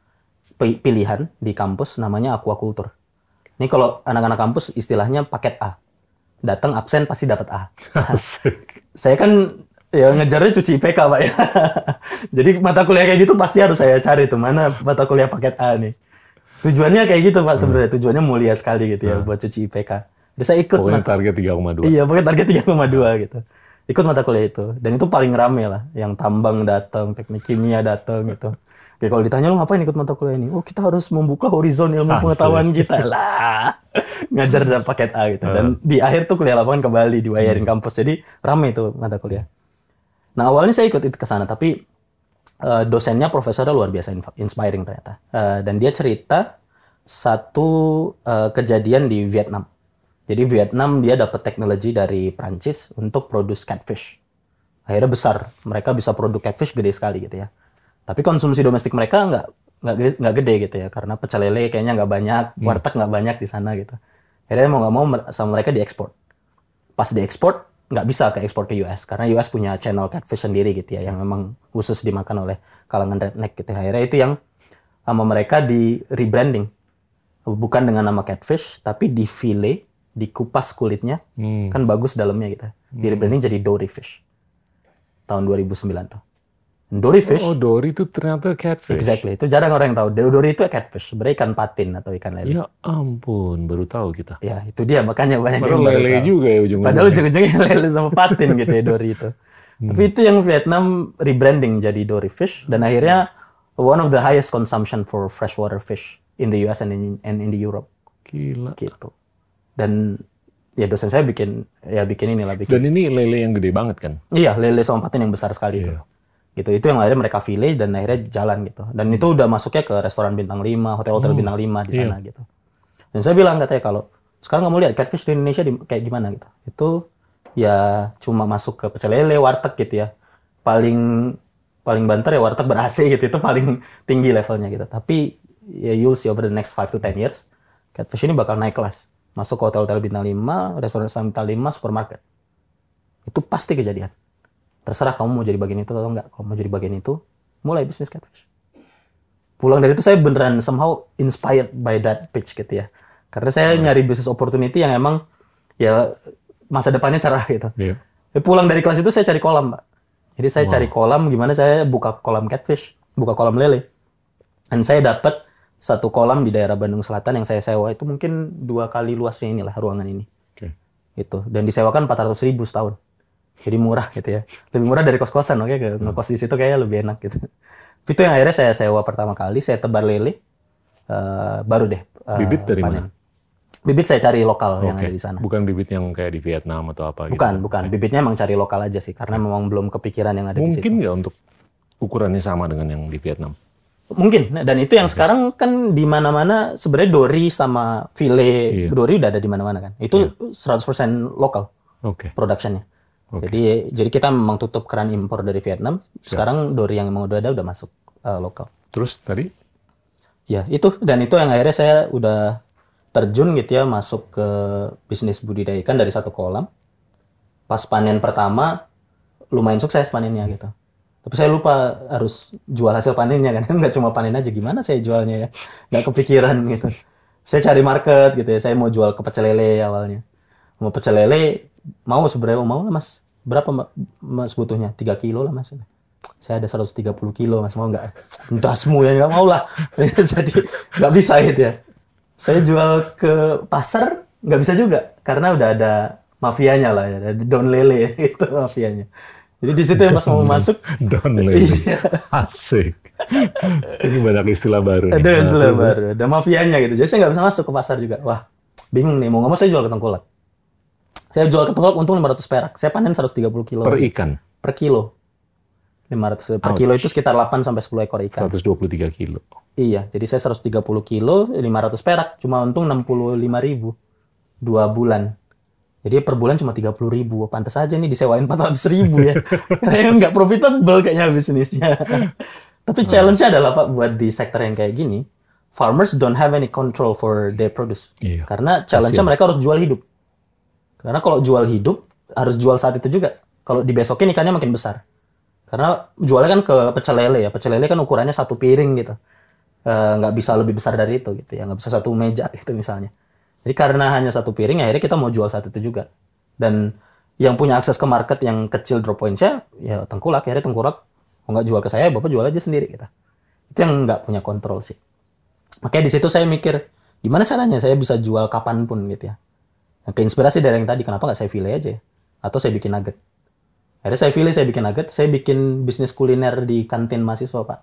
pilihan di kampus namanya aquaculture. Ini kalau anak-anak kampus istilahnya paket A. Datang absen pasti dapat A. Saya kan ya ngejarnya cuci IPK, Pak ya. Jadi mata kuliah kayak gitu pasti harus saya cari tuh mana mata kuliah paket A nih. Tujuannya kayak gitu, Pak sebenarnya. Tujuannya mulia sekali gitu ya buat cuci IPK. Jadi saya ikut Pokoknya mata- target 3,2. Iya, pakai target 3,2 gitu. Ikut mata kuliah itu. Dan itu paling rame lah. Yang tambang datang, teknik kimia datang gitu. Oke, kalau ditanya lu ngapain ikut mata kuliah ini? Oh, kita harus membuka horizon ilmu Asik. pengetahuan kita. Lah, ngajar dalam paket A gitu. Dan di akhir tuh kuliah lapangan ke Bali dibayarin kampus. Jadi rame itu mata kuliah. Nah, awalnya saya ikut itu ke sana, tapi eh, dosennya profesornya luar biasa inspiring ternyata. Eh, dan dia cerita satu eh, kejadian di Vietnam. Jadi Vietnam dia dapat teknologi dari Prancis untuk produce catfish. Akhirnya besar, mereka bisa produk catfish gede sekali gitu ya. Tapi konsumsi domestik mereka nggak nggak gede, nggak gede gitu ya, karena pecel lele kayaknya nggak banyak, warteg nggak banyak di sana gitu. Akhirnya mau nggak mau sama mereka diekspor. Pas diekspor nggak bisa ke ekspor ke US karena US punya channel catfish sendiri gitu ya, yang memang khusus dimakan oleh kalangan redneck gitu. ya. Akhirnya itu yang sama mereka di rebranding bukan dengan nama catfish tapi di fillet dikupas kulitnya Hmm. kan bagus dalamnya gitu di rebranding jadi dory fish tahun 2009 tuh dory fish Oh, Dory itu ternyata catfish. exactly itu jarang orang yang tahu dory itu catfish sebenarnya ikan patin atau ikan lele Ya ampun, baru tahu kita. ya itu dia makanya banyak Padahal yang baru lele tahu. juga ya ujung padahal ujung-ujungnya lele sama patin gitu ya dory itu Hmm. tapi itu yang Vietnam rebranding jadi dory fish dan akhirnya one of the highest consumption for freshwater fish in the US and in, and in the Europe Gila. gitu. Dan ya dosen saya bikin ya bikin inilah bikin. Dan ini lele yang gede banget kan? Iya, lele sama patin yang besar sekali itu. Iya. Gitu. Itu yang akhirnya mereka fillet dan akhirnya jalan gitu. Dan itu udah masuknya ke restoran bintang 5, hotel-hotel bintang 5 di sana gitu. Dan saya bilang katanya kalau sekarang kamu lihat catfish di Indonesia di- kayak gimana gitu. Itu ya cuma masuk ke pecel lele, warteg gitu ya. Paling paling banter ya warteg ber AC gitu. Itu paling tinggi levelnya gitu. Tapi ya you'll see over the next 5 to 10 years catfish ini bakal naik kelas. Masuk ke hotel-hotel bintang 5, restoran bintang 5, supermarket. Itu pasti kejadian. Terserah kamu mau jadi bagian itu atau enggak. Kalau mau jadi bagian itu, mulai bisnis catfish. pulang dari itu saya beneran somehow inspired by that pitch gitu ya. Karena saya nyari business opportunity yang emang ya masa depannya cerah gitu. Iya. Ya, pulang dari kelas itu saya cari kolam, Pak. Jadi saya cari kolam gimana saya buka kolam catfish, buka kolam lele. Dan saya dapat satu kolam di daerah Bandung Selatan yang saya sewa itu mungkin dua kali luasnya inilah ruangan ini. Oke. Itu. Dan disewakan 400 ribu setahun. Jadi murah gitu ya. Lebih murah dari kos-kosan, oke? ke Ngekos di situ kayaknya lebih enak gitu. Itu yang akhirnya saya sewa pertama kali, saya tebar lele. eh, baru deh. eh, Bibit dari panen. Bibit saya cari lokal yang Oke. ada di sana. Bukan bibit yang kayak di Vietnam atau apa gitu. Bukan, bukan. Bibitnya emang cari lokal aja sih, karena memang belum kepikiran yang ada di situ. Mungkin nggak untuk ukurannya sama dengan yang di Vietnam? Mungkin. Dan itu yang sekarang kan di mana-mana sebenarnya dori sama file Iya. dori udah ada di mana-mana kan. Itu 100% lokal Oke. productionnya. Jadi jadi kita memang tutup keran impor dari Vietnam. Sekarang dori yang emang udah ada udah masuk eh, lokal. Terus tadi? Ya itu dan itu yang akhirnya saya udah terjun gitu ya masuk ke bisnis budidaya ikan dari satu kolam. Pas panen pertama lumayan sukses panennya gitu. Tapi saya lupa harus jual hasil panennya kan, nggak cuma panen aja gimana saya jualnya ya, nggak kepikiran gitu. Saya cari market gitu ya, saya mau jual ke pecel lele awalnya. Mau pecel lele mau sebenarnya mau lah mas, berapa mas butuhnya? 3 kilo lah mas. Saya ada 130 kilo mas mau nggak? Dasmu ya nggak mau lah. Jadi nggak bisa gitu ya. Saya jual ke pasar nggak bisa juga karena udah ada mafianya lah ya, don lele itu mafianya. Jadi di situ yang pas mau masuk Don lele. Iya. Asik. Ini banyak istilah baru. ada istilah baru, ada mafianya gitu. Jadi saya nggak bisa masuk ke pasar juga. Wah, bingung nih. Mau nggak mau saya jual ke tengkulak. Saya jual ke tengkulak untung 500 perak. Saya panen 130 kilo Per aja. ikan, per kilo. 500 per kilo itu sekitar 8 sampai 10 ekor ikan. 123 kilo. Iya, jadi saya 130 kilo, 500 perak, cuma untung 65 ribu. Dua bulan. Jadi per bulan cuma 30 ribu. Pantas aja nih disewain 400 ribu ya. Kayaknya nggak profitable kayaknya bisnisnya. Tapi challenge-nya adalah Pak, buat di sektor yang kayak gini, farmers don't have any control for their produce. Iya. Karena challenge-nya mereka harus jual hidup. Karena kalau jual hidup, harus jual saat itu juga. Kalau dibesokin ikannya makin besar. Karena jualnya kan ke pecel lele ya. Pecel lele kan ukurannya satu piring gitu. Eh, nggak bisa lebih besar dari itu gitu ya. Nggak bisa satu meja gitu misalnya. Jadi karena hanya satu piring, akhirnya kita mau jual saat itu juga. Dan yang punya akses ke market yang kecil drop points-nya, ya tengkulak. Akhirnya tengkulak, mau nggak jual ke saya, bapak jual aja sendiri gitu. Itu yang nggak punya kontrol sih. Makanya di situ saya mikir, gimana caranya saya bisa jual kapan pun gitu ya. Yang keinspirasi dari yang tadi, kenapa nggak saya fillet aja? Atau saya bikin nugget. Akhirnya saya pilih, saya bikin nugget, saya bikin bisnis kuliner di kantin mahasiswa, Pak.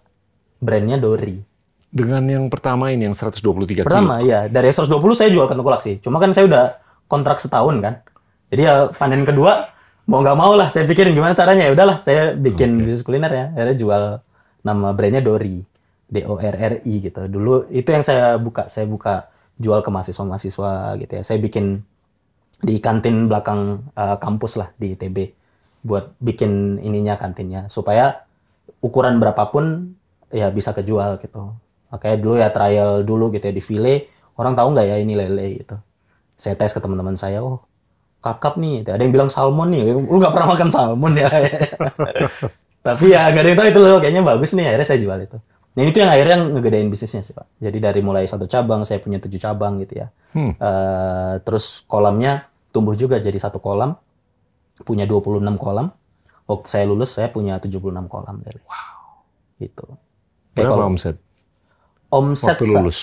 Brandnya Dori. Dengan yang pertama ini yang 123 kilo. Pertama, ya. Dari 120 saya jual ke tengkulak sih. Cuma kan saya udah kontrak setahun kan. Jadi ya panen kedua, mau nggak mau lah. Saya pikirin gimana caranya. Ya udahlah, saya bikin bisnis kuliner ya. Akhirnya jual nama brandnya Dori. D-O-R-R-I gitu. Dulu itu yang saya buka. Saya buka jual ke mahasiswa-mahasiswa gitu ya. Saya bikin di kantin belakang eh, kampus lah di ITB buat bikin ininya kantinnya supaya ukuran berapapun ya bisa kejual gitu. Makanya dulu ya trial dulu gitu ya di file orang tahu nggak ya ini lele gitu. Saya tes ke teman-teman saya, oh kakap nih, ada yang bilang salmon nih, lu nggak pernah makan salmon ya. Tapi ya nggak ada yang tahu itu loh, kayaknya bagus nih, akhirnya saya jual itu. Nah itu yang akhirnya ngegedein bisnisnya sih pak. Jadi dari mulai satu cabang, saya punya tujuh cabang gitu ya. Hmm. Eh, terus kolamnya tumbuh juga jadi satu kolam, punya 26 kolam. Waktu saya lulus saya punya 76 kolam dari. Wow. Gitu. Ya, Berapa kalau omset omset waktu lulus?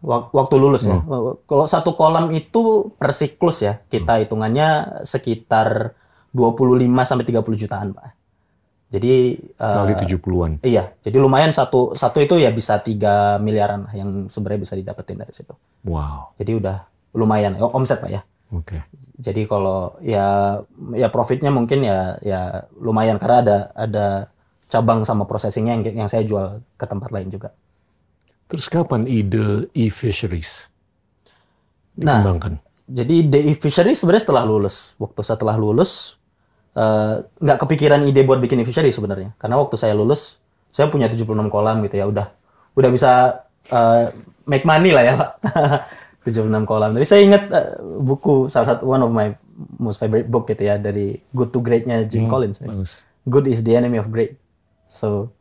wak- waktu lulus ya. Hmm. Kalau satu kolam itu per siklus ya, kita hitungannya sekitar 25 sampai 30 jutaan, Pak. Jadi eh, Kali 70-an. iya, jadi lumayan satu satu itu ya bisa 3 miliaran yang sebenarnya bisa didapetin dari situ. Wow. Jadi udah lumayan omset, Pak ya. Oke. Jadi kalau ya ya profitnya mungkin ya ya lumayan karena ada ada cabang sama processingnya yang yang saya jual ke tempat lain juga. Terus kapan ide e-fisheries Nah, dikembangkan? jadi DI Fishery sebenarnya setelah lulus. Waktu setelah lulus eh, nggak kepikiran ide buat bikin e-fishery sebenarnya. Karena waktu saya lulus, saya punya 76 kolam gitu ya, udah udah bisa eh, make money lah ya, Pak. 76 kolam. Tapi saya ingat eh, buku salah satu one of my most favorite book gitu ya dari Good to Great-nya Jim Collins. Bagus. Good is the enemy of great. So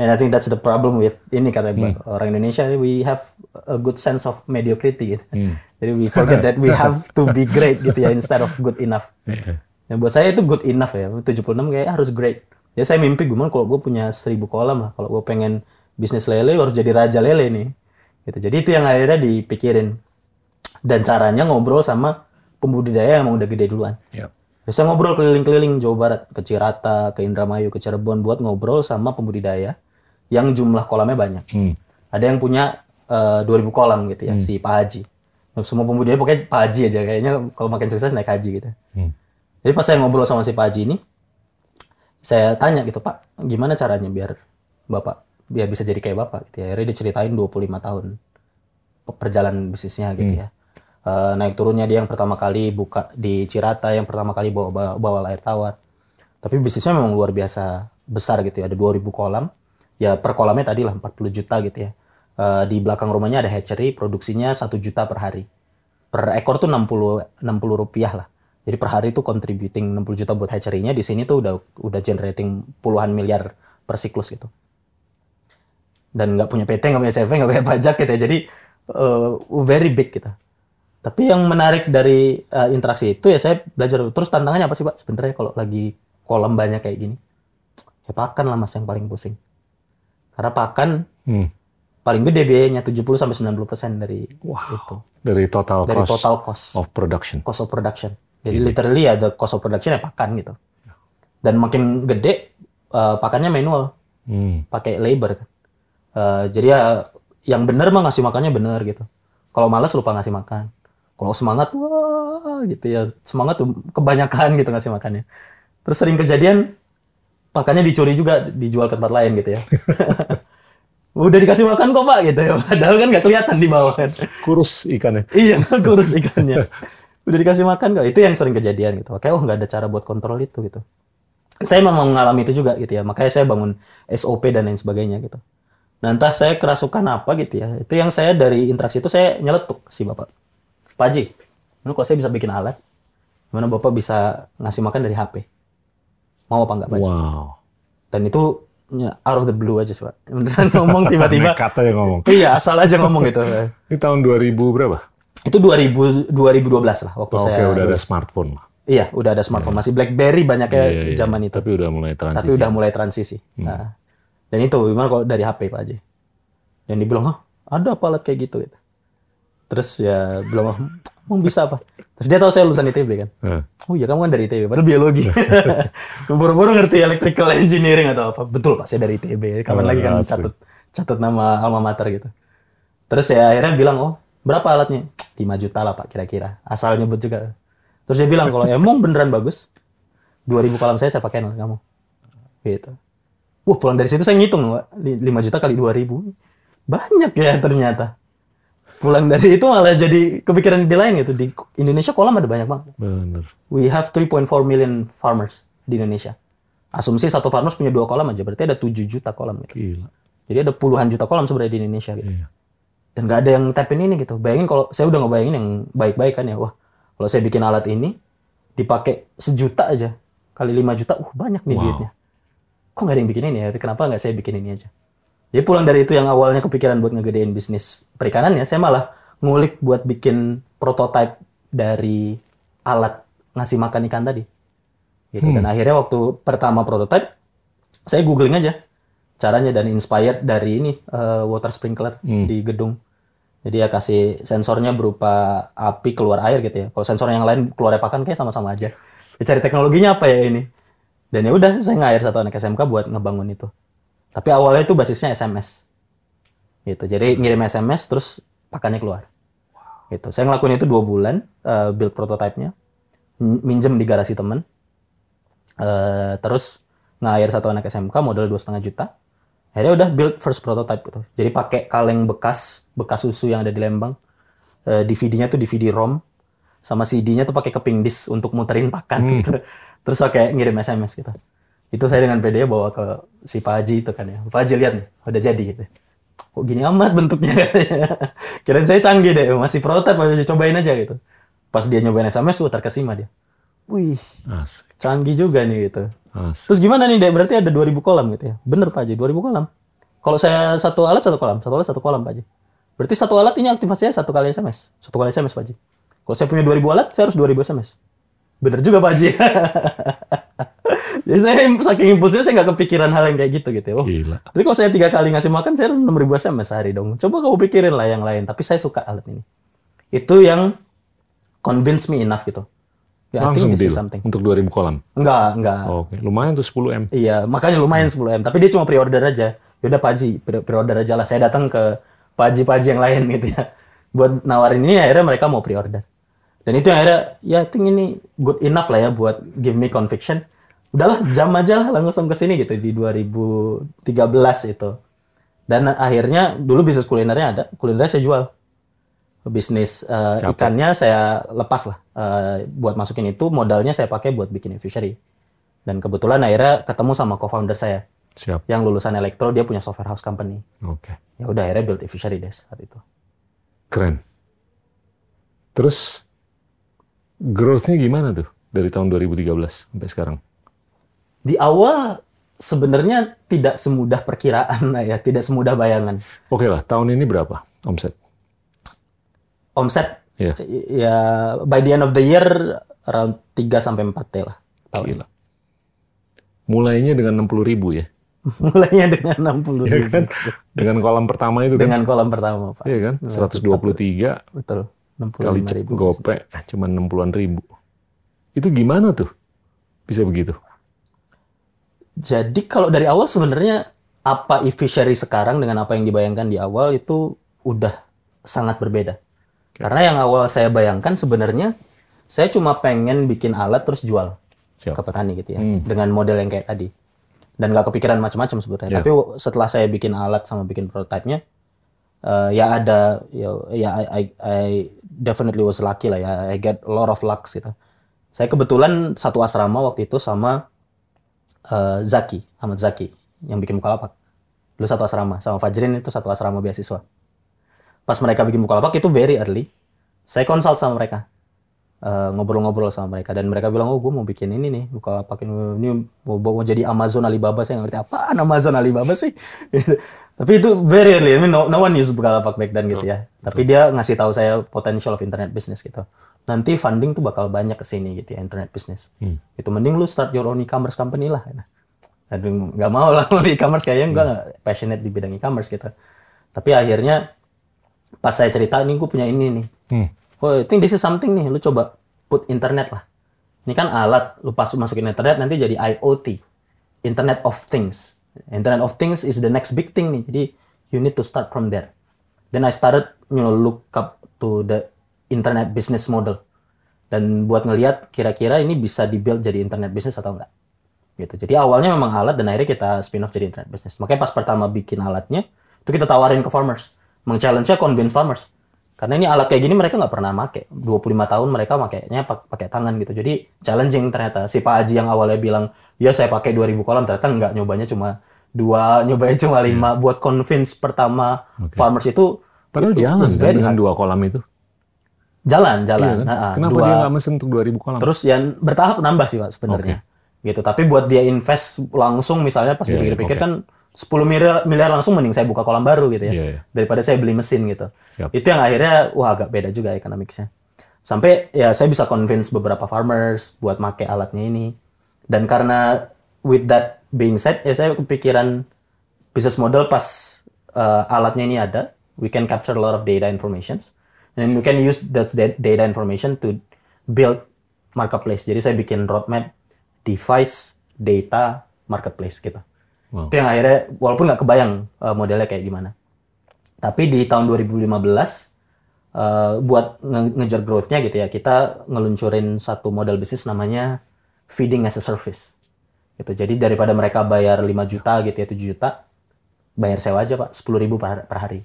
And I think that's the problem with ini kata orang Indonesia we have a good sense of mediocrity gitu. Jadi we forget that we have to be great gitu ya instead of good enough. Ya, buat saya itu good enough ya. 76 kayak harus great. Ya saya mimpi gimana kalau gue punya 1000 kolam lah. Kalau gue pengen bisnis lele harus jadi raja lele nih. Gitu. Jadi itu yang akhirnya dipikirin. Dan caranya ngobrol sama pembudidaya yang udah gede duluan. Yep. Bisa ngobrol keliling-keliling Jawa Barat, ke Cirata, ke Indramayu, ke Cirebon buat ngobrol sama pembudidaya yang jumlah kolamnya banyak. Hmm. Ada yang punya uh, 2000 kolam gitu ya, si Pak Haji. Semua pembudidaya pokoknya Pak Haji aja kayaknya kalau makin sukses naik haji gitu. Hmm. Jadi pas saya ngobrol sama si Pak Haji ini, saya tanya gitu, Pak, gimana caranya biar Bapak biar bisa jadi kayak Bapak gitu ya. Akhirnya diceritain 25 tahun perjalanan bisnisnya gitu ya. Uh, naik turunnya dia yang pertama kali buka di Cirata, yang pertama kali bawa, bawa, air tawar. Tapi bisnisnya memang luar biasa besar gitu ya. Ada 2000 kolam. Ya per kolamnya tadi lah 40 juta gitu ya. Uh, di belakang rumahnya ada hatchery, produksinya 1 juta per hari. Per ekor tuh 60 60 rupiah lah. Jadi per hari itu contributing 60 juta buat hatchery-nya. Di sini tuh udah udah generating puluhan miliar per siklus gitu. Dan nggak punya PT, nggak punya CV, nggak punya pajak gitu ya. Jadi uh, very big gitu. Tapi yang menarik dari uh, interaksi itu ya saya belajar. Terus tantangannya apa sih Pak sebenarnya kalau lagi kolam banyak kayak gini? Ya pakan lah mas yang paling pusing. Karena pakan Hmm. paling gede biayanya 70 sampai 90 persen dari itu. Dari total Dari cost total cost of production. cost of production. Jadi literally ya the cost of production ya pakan gitu. Dan makin gede uh, pakannya manual, Hmm. pakai labor kan. Uh, jadi ya yang bener mah ngasih makannya bener gitu. Kalau malas lupa ngasih makan. Kalau semangat wah gitu ya semangat tuh kebanyakan gitu ngasih makannya. Terus sering kejadian pakannya dicuri juga dijual ke tempat lain gitu ya. Udah dikasih makan kok pak gitu ya. Padahal kan nggak kelihatan di bawah kan. Kurus ikannya. Iya, kurus ikannya. Udah dikasih makan kok. Itu yang sering kejadian gitu. Kayak oh nggak ada cara buat kontrol itu gitu. Saya memang mengalami itu juga gitu ya. Makanya saya bangun SOP dan lain sebagainya gitu. Nah entah saya kerasukan apa gitu ya. Itu yang saya dari interaksi itu saya nyeletuk si bapak. Pak Haji, ini kalau saya bisa bikin alat, gimana bapak bisa ngasih makan dari HP? Mau apa enggak Pak Haji? Wow. Dan itu ya, out of the blue aja sih Pak. Beneran ngomong tiba-tiba. Nekat aja ngomong. iya, asal aja ngomong gitu. Ini tahun 2000 berapa? Itu 2000, 2012 lah waktu Oh, Oke, saya udah ada smartphone lah. Iya, udah ada smartphone. Masih BlackBerry banyaknya Iya, iya, iya. zaman itu. Tapi udah mulai transisi. Tapi udah mulai transisi. Nah, dan itu gimana kalau dari HP Pak Haji? Dan dibilang, oh ada apa alat kayak gitu? gitu. Terus ya oh, emang bisa apa? Terus dia tahu saya lulusan ITB kan. Eh, Oh iya kamu kan dari ITB, padahal biologi. Buru-buru ngerti electrical engineering atau apa. Betul Pak, saya dari ITB. Kapan Oh, lagi kan asik. catut, catut nama alma mater gitu. Terus ya akhirnya bilang, oh berapa alatnya? 5 juta lah Pak kira-kira. Asal nyebut juga. Terus dia bilang, kalau emang beneran bagus, 2000 kolam saya saya pakai kamu. Gitu. Wah pulang dari situ saya ngitung Pak. 5 juta kali 2000. Banyak ya ternyata. Pulang dari itu malah jadi kepikiran ide lain gitu. Di Indonesia kolam ada banyak banget. bener. We have 3.4 million farmers di Indonesia. Asumsi satu farmers punya dua kolam aja, berarti ada 7 juta kolam gitu. Gila. Jadi ada puluhan juta kolam sebenarnya di Indonesia gitu. Iya. Dan nggak ada yang tapin ini gitu. Bayangin kalau saya udah ngebayangin yang baik-baik kan ya. Wah, kalau saya bikin alat ini dipakai sejuta aja kali 5 juta, uh banyak nih Wow. duitnya. Kok nggak ada yang bikin ini ya? Kenapa nggak saya bikin ini aja? Jadi pulang dari itu yang awalnya kepikiran buat ngegedein bisnis perikanannya, saya malah ngulik buat bikin prototype dari alat ngasih makan ikan tadi. Gitu. Dan akhirnya waktu pertama prototype, saya googling aja caranya dan inspired dari ini eh, water sprinkler di gedung. Jadi ya kasih sensornya berupa api keluar air gitu ya. Kalau sensor yang lain keluar pakan kayak sama-sama aja. Ya, cari teknologinya apa ya ini. Dan ya udah saya ngair satu anak SMK buat ngebangun itu. Tapi awalnya itu basisnya SMS. Gitu. Jadi ngirim SMS terus pakannya keluar. Gitu. Saya ngelakuin itu dua bulan eh, build prototype-nya. Min- Minjem di garasi temen. Eh, terus ngair satu anak SMK modal dua setengah juta. Akhirnya udah build first prototype gitu. Jadi pakai kaleng bekas, bekas susu yang ada di Lembang. Eh, DVD-nya tuh DVD ROM, sama CD-nya tuh pakai keping disk untuk muterin pakan gitu. Terus pakai ngirim SMS gitu. Itu saya dengan PD bawa ke si Pak Haji itu kan ya. Pak Haji lihat nih, udah jadi gitu. Kok gini amat bentuknya katanya. Kirain saya canggih deh, masih prototype, masih cobain aja gitu. Pas dia nyobain SMS, tuh terkesima dia. Wih, Asik. canggih juga nih gitu. Asik. Terus gimana nih, Dek? Berarti ada 2000 kolam gitu ya? Bener Pak Haji, 2000 kolam. Kalau saya satu alat satu kolam, satu alat satu kolam Pak Haji. Berarti satu alat ini aktivasinya satu kali SMS, satu kali SMS Pak Haji. Kalau saya punya 2000 alat, saya harus 2000 SMS. Bener juga Pak Haji. Jadi saya saking impulsnya saya nggak kepikiran hal yang kayak gitu gitu. ya. Oh, Gila. Jadi kalau saya tiga kali ngasih makan, saya harus 6000 SMS sehari dong. Coba kamu pikirin lah yang lain. Tapi saya suka alat ini. Itu yang convince me enough gitu. Ya, Langsung deal something. untuk 2000 kolam. Enggak, enggak. Oke, lumayan tuh 10 M. Iya, makanya lumayan 10 M. Tapi dia cuma pre-order aja. Yaudah Pak Haji, pre- pre-order aja lah. Saya datang ke Pak Haji-Pak Haji yang lain gitu ya. Buat nawarin ini, akhirnya mereka mau pre-order. Dan itu yang akhirnya, ya I think ini good enough lah ya buat give me conviction. Udahlah, jam aja lah langsung ke sini gitu di 2013 itu. Dan akhirnya dulu bisnis kulinernya ada, kulinernya saya jual. Bisnis eh, ikannya saya lepas lah. Eh, buat masukin itu modalnya saya pakai buat bikin fishery. Dan kebetulan akhirnya ketemu sama co-founder saya Siap. yang lulusan elektro, dia punya software house company. Oke. Ya udah akhirnya build fishery deh saat itu. Keren. Terus growth-nya gimana tuh dari tahun 2013 sampai sekarang? Di awal sebenarnya tidak semudah perkiraan lah ya, tidak semudah bayangan. Oke lah, tahun ini berapa omset? Omset Iya. ya by the end of the year around 3 sampai 4 T lah tahun. Gila. Mulainya dengan 60 ribu ya? Mulainya dengan 60 Iya ribu. kan? Dengan kolam pertama itu kan? Dengan kolam pertama, Pak. Iya kan? 123 Betul. 65 kali ribu. gope cuma 60-an ribu. Itu gimana tuh? Bisa begitu? Jadi kalau dari awal sebenarnya apa e-fishery sekarang dengan apa yang dibayangkan di awal itu udah sangat berbeda. Karena yang awal saya bayangkan sebenarnya saya cuma pengen bikin alat terus jual Siap. ke petani gitu ya dengan model yang kayak tadi. Dan nggak kepikiran macam-macam sebenarnya. Ya. Tapi setelah saya bikin alat sama bikin prototipenya eh, ya ada ya, ya I, I, I definitely was lucky lah ya. I get a lot of luck gitu. Saya kebetulan satu asrama waktu itu sama eh, Zaki, Ahmad Zaki yang bikin Bukalapak. Dulu satu asrama sama Fajrin itu satu asrama beasiswa. Pas mereka bikin Bukalapak itu very early. Saya consult sama mereka. Eh, ngobrol-ngobrol sama mereka. Dan mereka bilang oh gue mau bikin ini nih Bukalapak ini, ini mau, mau jadi Amazon Alibaba. Saya nggak ngerti apaan Amazon Alibaba sih? Tapi itu very early I mean, no, no one use Bukalapak back then gitu ya. Tapi dia ngasih tahu saya potential of internet business gitu. Nanti funding tuh bakal banyak ke sini gitu ya internet business. Itu mending lu start your own e-commerce company lah. Aduh, nggak mau lah e-commerce kayaknya gue nggak passionate di bidang e-commerce gitu. Tapi akhirnya pas saya cerita nih gue punya ini nih. Hmm. Oh, I think this is something nih, lu coba put internet lah. Ini kan alat, lu pas masukin internet nanti jadi IoT, Internet of Things. Internet of Things is the next big thing nih, jadi you need to start from there. Then I started, you know, look up to the internet business model. Dan buat ngelihat kira-kira ini bisa dibuild jadi internet business atau enggak. Gitu. Jadi awalnya memang alat dan akhirnya kita spin off jadi internet business. Makanya pas pertama bikin alatnya, itu kita tawarin ke farmers. Meng-challenge-nya convince farmers. Karena ini alat kayak gini mereka nggak pernah make. 25 tahun mereka makainya pak- pakai tangan gitu. Jadi challenging ternyata. Si Pak Haji yang awalnya bilang, ya saya pakai 2000 kolam, ternyata nggak nyobanya cuma dua, nyobanya cuma lima. Buat convince pertama farmers itu Padahal itu jalan kan dengan hard. dua kolam itu. Jalan, jalan. Iya kan? Nah, ah, Kenapa dua. dia nggak mesen untuk 2000 kolam? Terus yang bertahap nambah sih Pak sebenarnya. Gitu. Tapi buat dia invest langsung misalnya pas Iya, dipikir-pikir oke. kan 10 miliar, miliar langsung mending saya buka kolam baru gitu ya. Iya, iya. Daripada saya beli mesin gitu. Siap. Itu yang akhirnya wah agak beda juga economicsnya. Sampai ya saya bisa convince beberapa farmers buat make alatnya ini. Dan karena with that being said ya saya kepikiran business model pas uh, alatnya ini ada, we can capture a lot of data informations. And we can use that da- data information to build marketplace. Jadi saya bikin roadmap device, data, marketplace gitu. Wow. Yang akhirnya walaupun nggak kebayang uh, modelnya kayak gimana. Tapi di tahun 2015 uh, buat nge- ngejar growth-nya gitu ya, kita ngeluncurin satu model bisnis namanya feeding as a service. Gitu. Jadi daripada mereka bayar 5 juta gitu ya, 7 juta, bayar sewa aja Pak, 10 ribu per, per hari.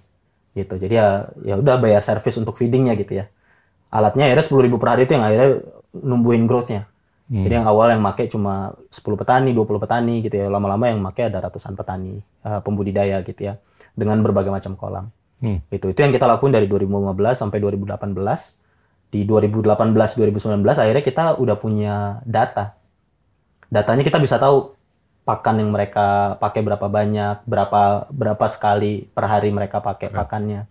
Gitu. Jadi ya ya udah bayar service untuk feedingnya gitu ya. Alatnya akhirnya 10 ribu per hari itu yang akhirnya numbuhin growth-nya. Jadi yang awal yang make cuma 10 petani, 20 petani gitu ya. Lama-lama yang make ada ratusan petani, eh, pembudidaya gitu ya. Dengan berbagai macam kolam. Hmm. Itu itu yang kita lakukan dari 2015 sampai 2018. Di 2018 2019 akhirnya kita udah punya data. Datanya kita bisa tahu pakan yang mereka pakai berapa banyak, berapa berapa sekali per hari mereka pakai pakannya.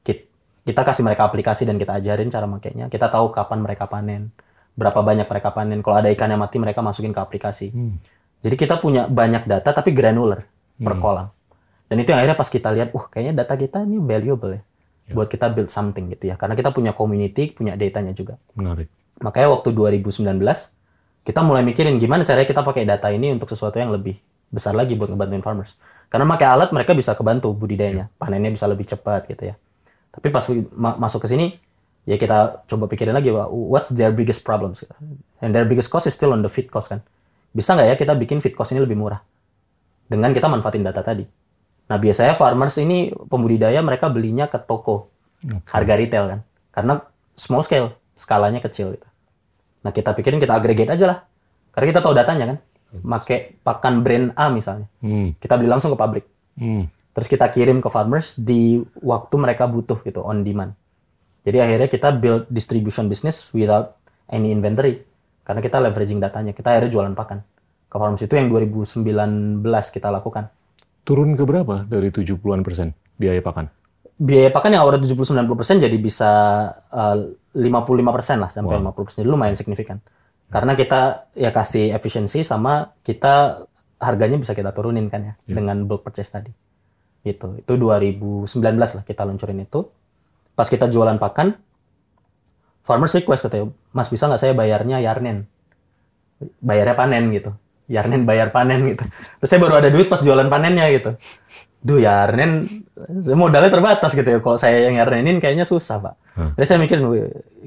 Kita, kita kasih mereka aplikasi dan kita ajarin cara makainya. Kita tahu kapan mereka panen, berapa banyak mereka panen. Kalau ada ikan yang mati mereka masukin ke aplikasi. Jadi kita punya banyak data tapi granular per kolam. Dan itu yang akhirnya pas kita lihat, uh kayaknya data kita ini valuable ya. Buat kita build something gitu ya. Karena kita punya community, punya datanya juga. Menarik. Makanya waktu 2019 kita mulai mikirin gimana caranya kita pakai data ini untuk sesuatu yang lebih besar lagi buat ngebantuin farmers. Karena pakai alat mereka bisa kebantu budidayanya, panennya bisa lebih cepat gitu ya. Tapi pas ma- masuk ke sini ya kita coba pikirin lagi what's their biggest problems and their biggest cost is still on the feed cost kan. Bisa nggak ya kita bikin feed cost ini lebih murah dengan kita manfaatin data tadi. Nah biasanya farmers ini pembudidaya mereka belinya ke toko harga retail kan, karena small scale skalanya kecil gitu. Nah kita pikirin kita aggregate aja lah, karena kita tahu datanya kan. Make pakan brand A misalnya, Hmm. kita beli langsung ke pabrik, Hmm. terus kita kirim ke farmers di waktu mereka butuh gitu on demand. Jadi akhirnya kita build distribution business without any inventory, karena kita leveraging datanya. Kita akhirnya jualan pakan ke farmers itu yang 2019 kita lakukan. Turun ke berapa dari 70-an persen biaya pakan? biaya pakan yang awalnya 70-90% jadi bisa uh, 55% lah sampai 50%. Jadi lumayan signifikan. Karena kita ya kasih efisiensi sama kita harganya bisa kita turunin kan ya dengan bulk purchase tadi. Gitu. Itu 2019 lah kita luncurin itu. Pas kita jualan pakan, farmers request katanya, Mas bisa nggak saya bayarnya yarnen? Bayarnya panen gitu. Yarnen bayar panen gitu. Terus saya baru ada duit pas jualan panennya gitu. Duh yarnen, modalnya terbatas gitu ya. Kalau saya yang yarnenin kayaknya susah pak. Jadi saya mikir,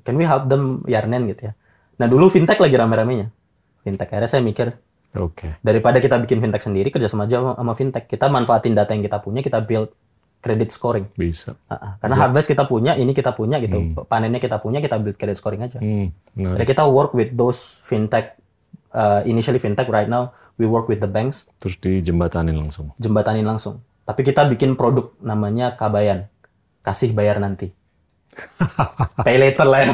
can we help them yarnen gitu ya. Nah dulu fintech lagi rame-ramenya. Fintech, akhirnya saya mikir, Oke. daripada kita bikin fintech sendiri, kerja sama aja sama fintech. Kita manfaatin data yang kita punya, kita build credit scoring. Bisa. Ah. Karena harvest kita punya, ini kita punya gitu. Panennya kita punya, kita build credit scoring aja. Hmm. Menarik. Jadi kita work with those fintech, uh, initially fintech, right now we work with the banks, Terus dijembatanin langsung. jembatanin langsung. Tapi kita bikin produk namanya Kabayan, kasih bayar nanti. Pay later lah ya.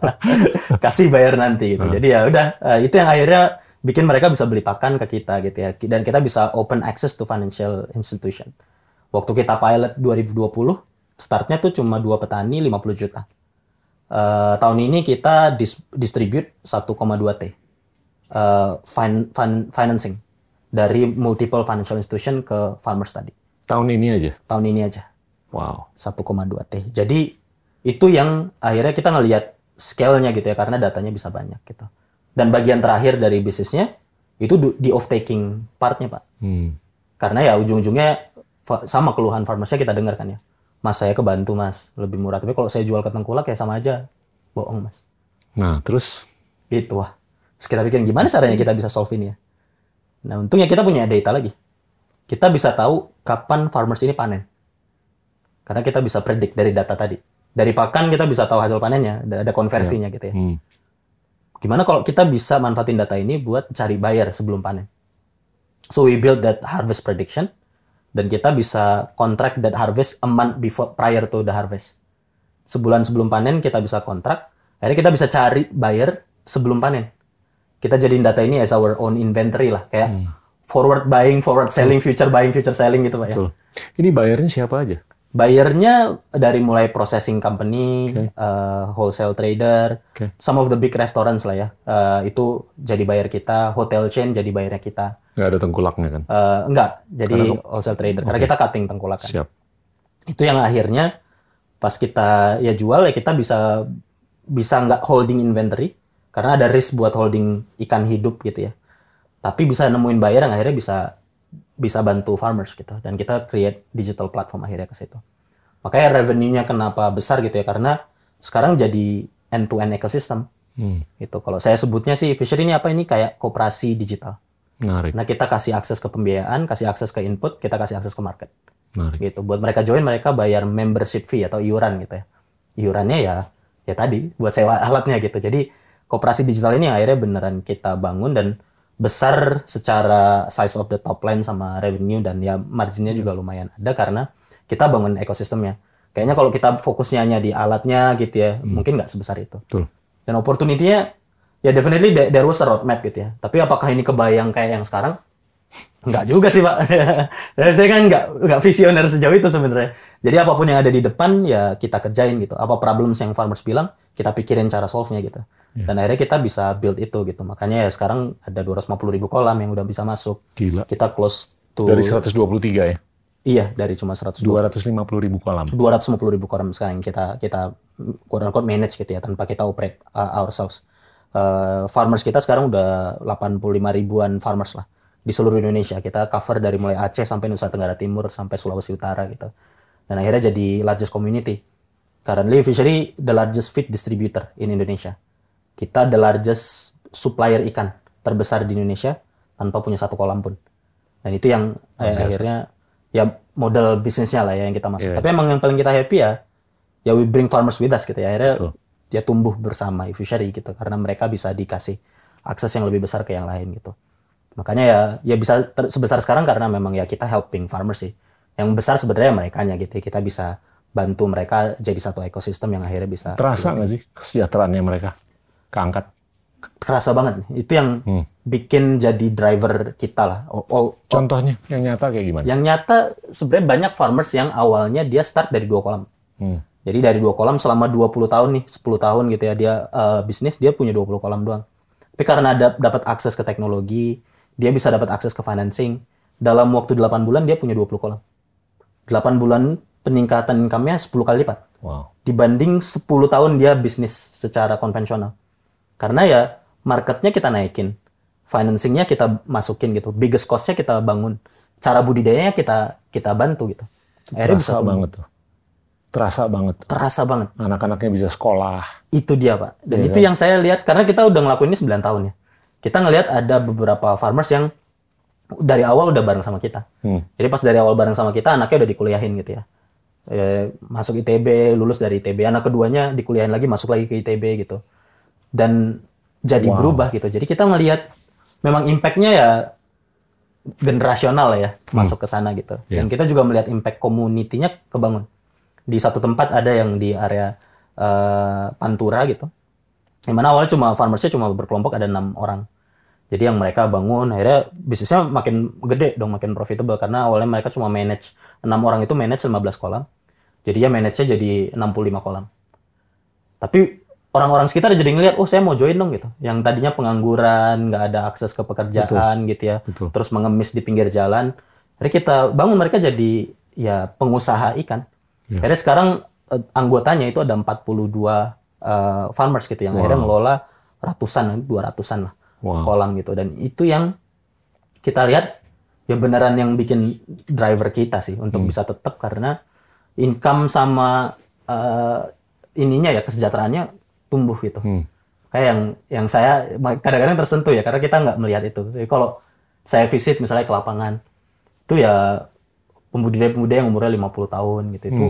kasih bayar nanti gitu. Jadi ya udah uh, itu yang akhirnya bikin mereka bisa beli pakan ke kita gitu ya. Dan kita bisa open access to financial institution. Waktu kita pilot 2020, startnya tuh cuma dua petani 50 juta. Eh, tahun ini kita dis- distribute 1,2 T eh, fin- fin- financing dari multiple financial institution ke farmers tadi. Tahun ini aja. Tahun ini aja Wow. 1,2 T. Jadi itu yang akhirnya kita ngelihat scale-nya gitu ya karena datanya bisa banyak gitu. Dan bagian terakhir dari bisnisnya itu di off taking partnya Pak. Hmm. Karena ya ujung-ujungnya sama keluhan farmersnya kita dengar kan ya. Mas saya kebantu mas, lebih murah. Tapi kalau saya jual ke tengkulak ya sama aja. Bohong mas. Nah, terus Gitu wah. Terus kita bikin gimana caranya kita bisa solve ini ya. Nah untungnya kita punya data lagi. Kita bisa tahu kapan farmers ini panen. Karena kita bisa predict dari data tadi. Dari pakan kita bisa tahu hasil panennya, ada konversinya gitu ya. hmm. Gimana kalau kita bisa manfaatin data ini buat cari buyer sebelum panen? So we build that harvest prediction dan kita bisa contract that harvest a month before prior to the harvest. Sebulan sebelum panen kita bisa kontrak, akhirnya kita bisa cari buyer sebelum panen. Kita jadiin data ini as our own inventory lah, kayak forward buying, forward selling, future buying, future selling gitu Pak ya. betul. Ini bayarnya siapa aja? Bayarnya dari mulai processing company, Oke. uh, wholesale trader, Oke. some of the big restaurants lah ya. Uh, itu jadi bayar kita, hotel chain jadi bayarnya kita. Nggak ada tengkulaknya kan? Uh, enggak, jadi wholesale trader. Karena kita cutting tengkolakan. Siap. Itu yang akhirnya pas kita ya jual ya kita bisa bisa nggak holding inventory karena ada risk buat holding ikan hidup gitu ya. Tapi bisa nemuin buyer yang akhirnya bisa bisa bantu farmers gitu dan kita create digital platform akhirnya ke situ. Makanya revenue-nya kenapa besar gitu ya karena sekarang jadi end to end ecosystem Hmm. gitu. Kalau saya sebutnya sih Fisher ini apa ini kayak koperasi digital. Menarik. Nah, kita kasih akses ke pembiayaan, kasih akses ke input, kita kasih akses ke market Menarik. gitu. Buat mereka join mereka bayar membership fee atau iuran gitu ya. Iurannya ya ya tadi buat sewa alatnya gitu. Jadi koperasi digital ini akhirnya beneran kita bangun dan besar secara size of the top line sama revenue dan ya marginnya juga lumayan ada karena kita bangun ekosistemnya. Kayaknya kalau kita fokusnya hanya di alatnya gitu ya, mungkin nggak sebesar itu. Betul. Dan opportunity-nya ya definitely there was a roadmap gitu ya. Tapi apakah ini kebayang kayak yang sekarang? Enggak juga sih Pak. Saya kan enggak enggak visioner sejauh itu sebenarnya. Jadi apa pun yang ada di depan ya kita kerjain gitu. Apa problems yang farmers bilang kita pikirin cara solve-nya gitu. Ya. Dan akhirnya kita bisa build itu gitu. Makanya ya sekarang ada 250 ribu kolam yang udah bisa masuk. Gila. Kita close to Dari 123 ya? Iya dari cuma 120 250 ribu kolam. 250 ribu kolam sekarang kita kita quote unquote manage gitu ya tanpa kita operate uh, ourselves. Uh, farmers kita sekarang udah 85 ribuan farmers lah di seluruh Indonesia. Kita cover dari mulai Aceh sampai Nusa Tenggara Timur sampai Sulawesi Utara gitu. Dan akhirnya jadi largest community. Currently Fishery the largest feed distributor in Indonesia. Kita the largest supplier ikan terbesar di Indonesia tanpa punya satu kolam pun. Dan itu yang eh, akhirnya ya model bisnisnya lah ya yang kita masuk. Iya. Tapi emang yang paling kita happy ya ya we bring farmers with us gitu ya. Akhirnya Betul. dia tumbuh bersama fishery gitu karena mereka bisa dikasih akses yang lebih besar ke yang lain gitu. Makanya ya ya bisa ter- sebesar sekarang karena memang ya kita helping farmers sih. Yang besar sebenarnya mereka gitu. ya. Kita bisa bantu mereka jadi satu ekosistem yang akhirnya bisa Terasa nggak sih kesejahteraannya mereka? Keangkat? kerasa banget. Itu yang Hmm. bikin jadi driver kita lah. All- all- Contohnya yang nyata kayak gimana? yang nyata sebenarnya banyak farmers yang awalnya dia start dari dua kolam. Hmm. Jadi dari dua kolam selama 20 tahun nih, 10 tahun gitu ya dia eh, bisnis dia punya 20 kolam doang. Tapi karena ada dapat akses ke teknologi, dia bisa dapat akses ke financing. Dalam waktu 8 bulan dia punya 20 kolam. 8 bulan peningkatan income-nya 10 kali lipat Wow. dibanding 10 tahun dia bisnis secara konvensional. Karena ya marketnya kita naikin, financingnya kita masukin gitu, biggest cost-nya kita bangun, cara budidayanya kita kita bantu gitu. Akhirnya bisa Terasa tumbuh. banget tuh. Terasa banget. terasa banget. Anak-anaknya bisa sekolah. Itu dia pak. Dan Iya itu yang saya lihat karena kita udah ngelakuin ini 9 tahun ya. Kita ngelihat ada beberapa farmers yang dari awal udah bareng sama kita. Hmm. Jadi pas dari awal bareng sama kita anaknya udah dikuliahin gitu ya. Eh, masuk ITB, lulus dari ITB. Anak keduanya dikuliahin lagi, masuk lagi ke ITB gitu. Dan jadi Wow. berubah gitu. Jadi kita ngelihat memang impact-nya ya generasional lah ya masuk ke sana gitu. Dan kita juga melihat impact community-nya kebangun. Di satu tempat ada yang di area eh, Pantura gitu. Yang mana awalnya cuma farmersnya cuma berkelompok ada enam orang. Jadi yang mereka bangun akhirnya bisnisnya makin gede dong, makin profitable karena awalnya mereka cuma manage enam orang itu manage 15 kolam. Jadi ya manage-nya jadi 65 kolam. Tapi orang-orang sekitar jadi ngeliat, oh saya mau join dong gitu. Yang tadinya pengangguran, nggak ada akses ke pekerjaan gitu ya. betul. Terus mengemis di pinggir jalan. Akhirnya kita bangun mereka jadi ya pengusaha ikan. Ya. Akhirnya sekarang eh, anggotanya itu ada 42 eh, farmers gitu yang akhirnya ngelola ratusan, 200-an lah Wow. kolam gitu. Dan itu yang kita lihat ya beneran yang bikin driver kita sih untuk Hmm. bisa tetap karena income sama eh, ininya ya kesejahteraannya tumbuh gitu. Hmm. Kayak yang yang saya kadang-kadang tersentuh ya karena kita nggak melihat itu. Jadi kalau saya visit misalnya ke lapangan itu ya pembudidaya-pembudidaya yang umurnya 50 tahun gitu itu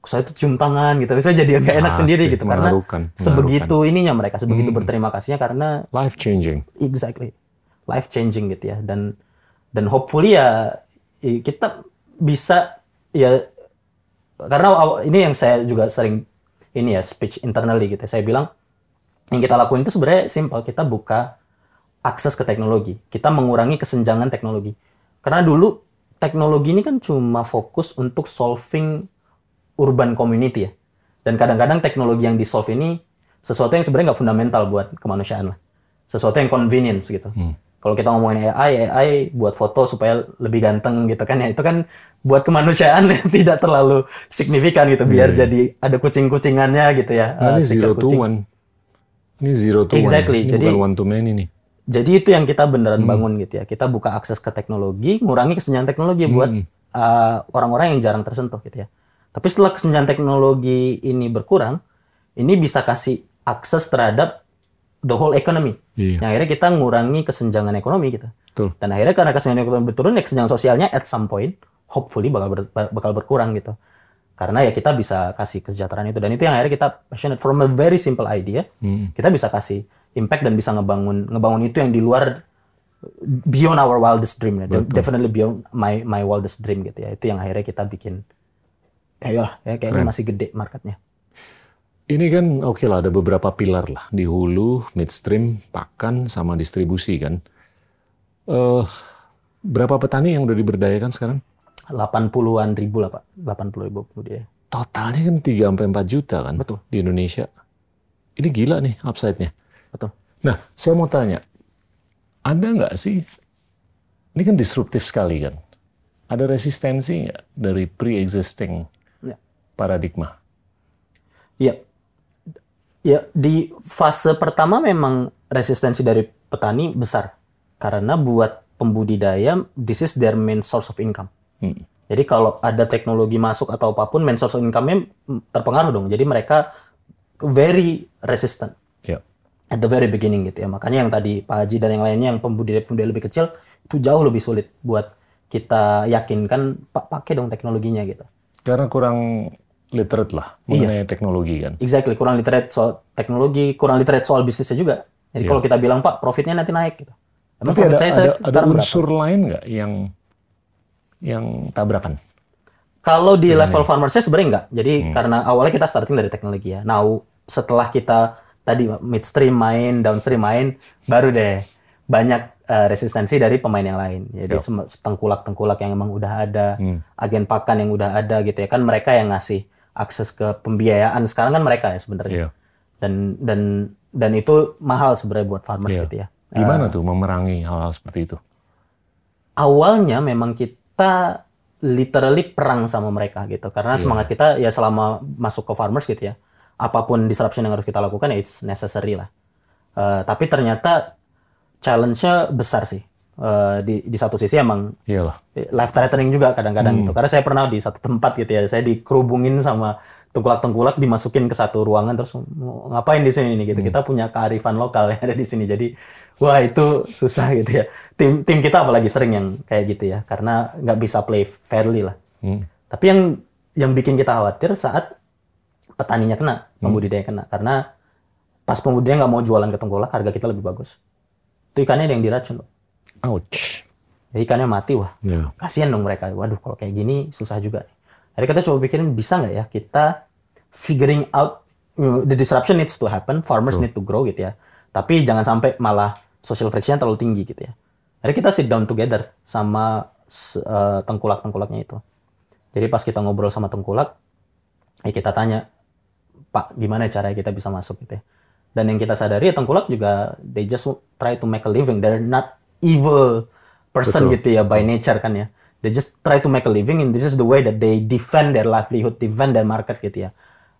saya tuh cium tangan gitu. Saya jadi nggak enak Pasti, sendiri gitu. Karena sebegitu ininya mereka sebegitu berterima kasihnya karena Life changing. exactly. Life changing gitu ya. Dan dan hopefully ya kita bisa ya karena ini yang saya juga sering ini ya speech internally gitu ya. saya bilang yang kita lakuin itu sebenarnya simple. Kita buka akses ke teknologi. Kita mengurangi kesenjangan teknologi. Karena dulu teknologi ini kan cuma fokus untuk solving urban community ya dan kadang-kadang teknologi yang di solve ini sesuatu yang sebenarnya nggak fundamental buat kemanusiaan lah sesuatu yang convenience gitu. Kalau kita ngomongin AI, AI buat foto supaya lebih ganteng gitu kan ya itu kan buat kemanusiaan yang tidak terlalu signifikan gitu biar jadi ada kucing-kucingannya gitu ya. Nah, eh, ini stiker zero to kucing. one. Ini zero to Exactly, one. Ini jadi- bukan one to many nih. Jadi itu yang kita beneran bangun gitu ya. Kita buka akses ke teknologi, ngurangi kesenjangan teknologi buat uh, orang-orang yang jarang tersentuh gitu ya. Tapi setelah kesenjangan teknologi ini berkurang, ini bisa kasih akses terhadap the whole economy. Iya. Yang akhirnya kita ngurangi kesenjangan ekonomi gitu. Betul. Dan akhirnya karena kesenjangan ekonomi berturun, ya kesenjangan sosialnya at some point, hopefully bakal ber- bakal berkurang gitu. Karena ya kita bisa kasih kesejahteraan itu dan itu yang akhirnya kita passionate from a very simple idea, Hmm. kita bisa kasih impact dan bisa ngebangun ngebangun itu yang di luar beyond our wildest dream ya. De- definitely beyond my my wildest dream gitu ya. Itu yang akhirnya kita bikin ya lah ya kayaknya masih gede marketnya. Ini kan oke lah ada beberapa pilar lah di hulu, midstream, pakan sama distribusi kan. Eh Berapa petani yang udah diberdayakan sekarang? 80-an ribu lah Pak, 80 ribu budidaya. Totalnya kan 3 sampai 4 juta kan Betul. di Indonesia. Ini gila nih upside-nya. Betul. Nah, saya mau tanya, ada nggak sih, ini kan disruptif sekali kan, ada resistensi nggak dari pre-existing Ya. Paradigma? Iya. Ya, di fase pertama memang resistensi dari petani besar. Karena buat pembudidaya, this is their main source of income. Hmm. Jadi kalau ada teknologi masuk atau apa pun, main source of income-nya terpengaruh dong. Jadi mereka very resistant Ya. at the very beginning gitu ya. Makanya yang tadi Pak Haji dan yang lainnya yang pembudidaya-pembudidaya lebih kecil, itu jauh lebih sulit buat kita yakinkan, Pak pakai dong teknologinya gitu. Karena kurang literate lah Iya. mengenai teknologi kan. Exactly, kurang literate soal teknologi, kurang literate soal bisnisnya juga. Jadi kalau kita bilang Pak profitnya nanti naik gitu. Emang Tapi profit ada, saya, ada, saya ada sekarang berapa? unsur lain nggak yang yang tabrakan? Kalau di level farmer saya sebenarnya enggak. Jadi Hmm. karena awalnya kita starting dari teknologi ya. Now setelah kita tadi midstream main, downstream main, baru deh banyak eh, resistensi dari pemain yang lain. Jadi tengkulak-tengkulak yang emang udah ada, Hmm. agen pakan yang udah ada gitu ya. Kan mereka yang ngasih akses ke pembiayaan sekarang kan mereka ya sebenarnya. Iya. Dan dan dan itu mahal sebenarnya buat farmers Iya. gitu ya. Gimana tuh memerangi hal-hal seperti itu? awalnya memang kita literally perang sama mereka gitu karena semangat kita ya selama masuk ke farmers gitu ya apa pun disruption yang harus kita lakukan ya it's necessary lah Eh, tapi ternyata challenge-nya besar sih Eh, di di satu sisi emang Iyalah. life threatening juga kadang-kadang Hmm. gitu karena saya pernah di satu tempat gitu ya saya dikerubungin sama tengkulak-tengkulak dimasukin ke satu ruangan terus ngapain di sini nih Hmm. gitu kita punya kearifan lokal yang ada di sini jadi wah itu susah gitu ya tim tim kita apalagi sering yang kayak gitu ya karena nggak bisa play fairly lah Hmm. tapi yang yang bikin kita khawatir saat petaninya kena pembudidaya kena karena pas pembudidaya nggak mau jualan ke tengkulak harga kita lebih bagus itu ikannya ada yang diracun loh. Ouch. Ya, ikannya mati wah Ya. kasihan dong mereka. Waduh, kalau kayak gini susah juga. nih. Jadi kita coba pikirin bisa nggak ya kita figuring out the disruption needs to happen, farmers need to grow gitu ya. Tapi jangan sampai malah social friction terlalu tinggi gitu ya. Jadi kita sit down together sama eh, tengkulak-tengkulaknya itu. Jadi pas kita ngobrol sama tengkulak, ya kita tanya, Pak, gimana cara kita bisa masuk gitu ya. Dan yang kita sadari ya tengkulak juga they just try to make a living. They're not evil person Betul. gitu ya by nature kan ya. They just try to make a living and this is the way that they defend their livelihood, defend their market gitu ya.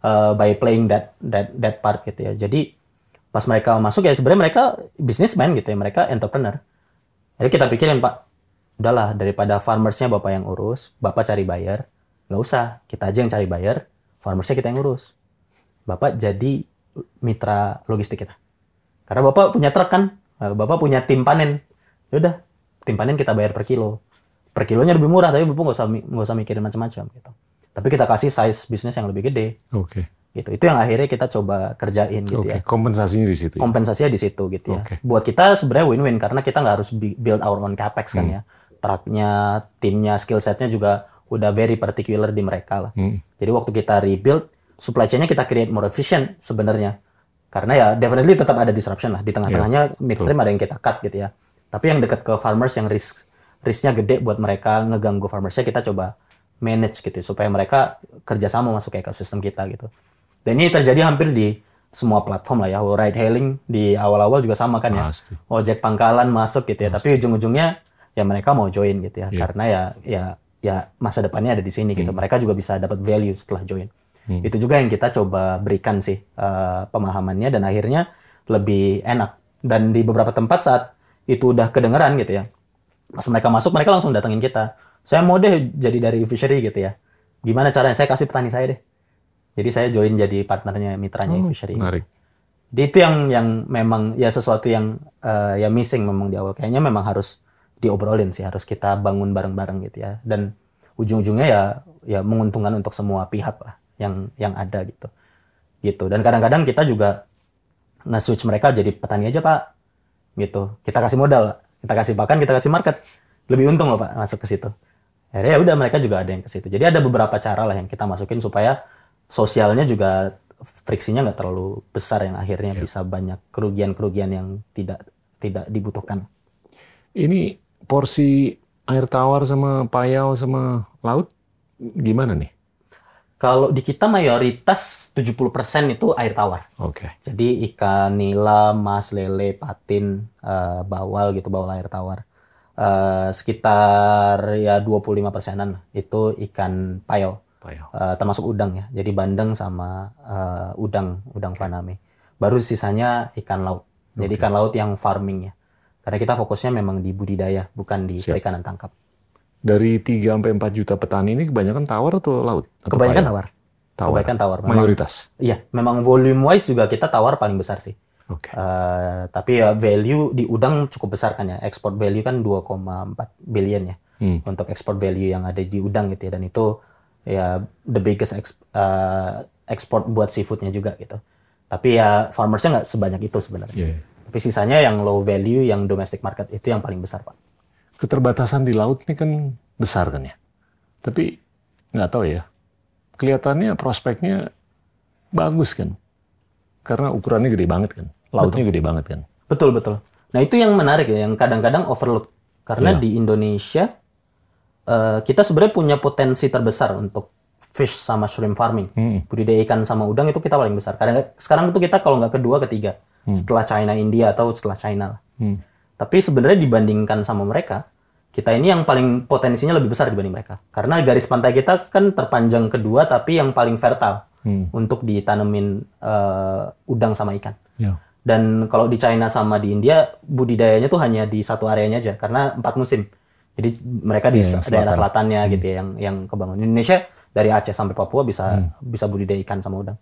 Uh, by playing that that that part gitu ya. Jadi pas mereka masuk ya sebenarnya mereka businessman gitu ya, mereka entrepreneur. Jadi kita pikirin Pak, udahlah daripada farmersnya Bapak yang urus, Bapak cari buyer, nggak usah, kita aja yang cari buyer, farmersnya kita yang urus. Bapak jadi mitra logistik kita. Karena Bapak punya truk kan, eh, Bapak punya tim panen. Yaudah, tim panen kita bayar per kilo. Per kilonya lebih murah, tapi Bapak nggak usah nggak usah mikirin macam-macam gitu. Tapi kita kasih size bisnis yang lebih gede, Oke. gitu. Itu yang akhirnya kita coba kerjain gitu Oke. ya Kompensasinya di situ. ya? kompensasinya di situ gitu ya. Oke. Buat kita sebenarnya win-win karena kita nggak harus build our own capex kan ya. Truknya, timnya, skill setnya juga udah very particular di mereka lah. Hmm. Jadi waktu kita rebuild, supply chain-nya kita create more efficient sebenarnya. Karena ya definitely tetap ada disruption lah. Di tengah-tengahnya midstream ada yang kita cut gitu ya. Tapi yang dekat ke farmers yang risk risknya gede buat mereka ngeganggu farmersnya kita coba manage gitu supaya mereka kerjasama masuk ke ekosistem kita gitu. Dan ini terjadi hampir di semua platform lah ya. Ride hailing di awal-awal juga sama kan ya. Pasti. Ojek pangkalan masuk gitu ya. Tapi ujung-ujungnya ya mereka mau join gitu ya. Iya. Karena ya ya ya masa depannya ada di sini Hmm. gitu. Mereka juga bisa dapat value setelah join. Itu juga yang kita coba berikan sih eh, pemahamannya dan akhirnya lebih enak. Dan di beberapa tempat saat itu udah kedengeran gitu ya. Pas mereka masuk mereka langsung datengin kita. Saya mau deh jadi dari fishery gitu ya. Gimana caranya? Saya kasih petani saya deh. Jadi saya join jadi partnernya mitranya Oh, fishery. menarik. Jadi itu yang yang memang ya sesuatu yang eh, ya missing memang di awal. Kayaknya memang harus diobrolin sih, harus kita bangun bareng-bareng gitu ya. Dan ujung-ujungnya ya ya menguntungkan untuk semua pihak lah yang yang ada gitu. Gitu. Dan kadang-kadang kita juga nge-switch mereka jadi petani aja, Pak. Gitu. Kita kasih modal, kita kasih pakan, kita kasih market. Lebih untung loh, Pak, masuk ke situ. Akhirnya ya udah mereka juga ada yang ke situ. Jadi ada beberapa cara lah yang kita masukin supaya sosialnya juga friksinya nggak terlalu besar yang akhirnya bisa banyak kerugian-kerugian yang tidak tidak dibutuhkan. Ini porsi air tawar sama payau sama laut gimana nih? Kalau di kita mayoritas 70% itu air tawar. Oke. Jadi ikan nila, mas, lele, patin, eh, bawal gitu, bawal air tawar. Eh, sekitar ya 25 persenan itu ikan payau. Payau. Eh, termasuk udang ya. Jadi bandeng sama eh, udang, udang faname. Baru sisanya ikan laut. Jadi ikan laut yang farming ya. Karena kita fokusnya memang di budidaya, bukan di Siap. perikanan tangkap. Dari 3 sampai 4 juta petani ini kebanyakan tawar atau laut? Atau Kebanyakan tawar. Tawar. Kebanyakan tawar. Memang, Mayoritas. iya, memang volume wise juga kita tawar paling besar sih. Oke. Eh, tapi ya value di udang cukup besar kan ya. Export value kan 2,4 billion ya. Hmm. Untuk export value yang ada di udang gitu ya. Dan itu ya the biggest ex- eh, export buat seafoodnya juga gitu. Tapi ya farmersnya nggak sebanyak itu sebenarnya. Iya. Tapi sisanya yang low value, yang domestic market itu yang paling besar pak. Keterbatasan di laut ini kan besar kan ya. Tapi nggak tahu ya. Kelihatannya prospeknya bagus kan. Karena ukurannya gede banget kan. Lautnya gede banget kan. Betul betul. Nah itu yang menarik ya, yang kadang-kadang overlook. Karena Iya. di Indonesia eh, kita sebenarnya punya potensi terbesar untuk fish sama shrimp farming. Hmm. Budidaya ikan sama udang itu kita paling besar. Kadang sekarang itu kita kalau nggak kedua ketiga setelah China, India atau setelah China lah. Hmm. Tapi sebenarnya dibandingkan sama mereka, kita ini yang paling potensinya lebih besar dibanding mereka. Karena garis pantai kita kan terpanjang kedua, tapi yang paling fertile Hmm. untuk ditanemin eh, udang sama ikan. Ya. Dan kalau di China sama di India budidayanya tuh hanya di satu areanya aja karena empat musim. Jadi mereka di yang daerah selatan. selatannya gitu ya yang yang kebangun. Indonesia dari Aceh sampai Papua bisa Hmm. bisa budidaya ikan sama udang.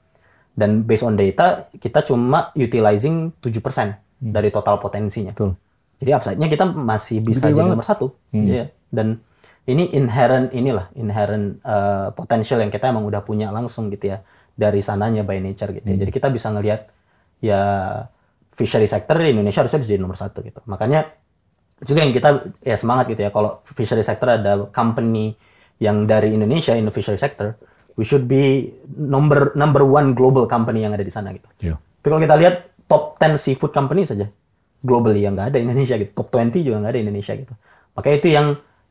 Dan based on data kita cuma utilizing 7% dari total potensinya. Hmm. Betul. Jadi upside-nya kita masih bisa Gede jadi banget. nomor satu. Hmm. Iya. Dan ini inherent inilah inherent uh, potential yang kita emang udah punya langsung gitu ya dari sananya by nature gitu ya. Hmm. Jadi kita bisa ngelihat ya fishery sector di Indonesia harusnya bisa jadi nomor satu gitu. Makanya juga yang kita ya semangat gitu ya kalau fishery sector ada company yang dari Indonesia in the fishery sector, we should be number number one global company yang ada di sana gitu. Ya. Tapi kalau kita lihat top 10 seafood company saja globally yang nggak ada Indonesia gitu. Top 20 juga nggak ada Indonesia gitu. Makanya itu yang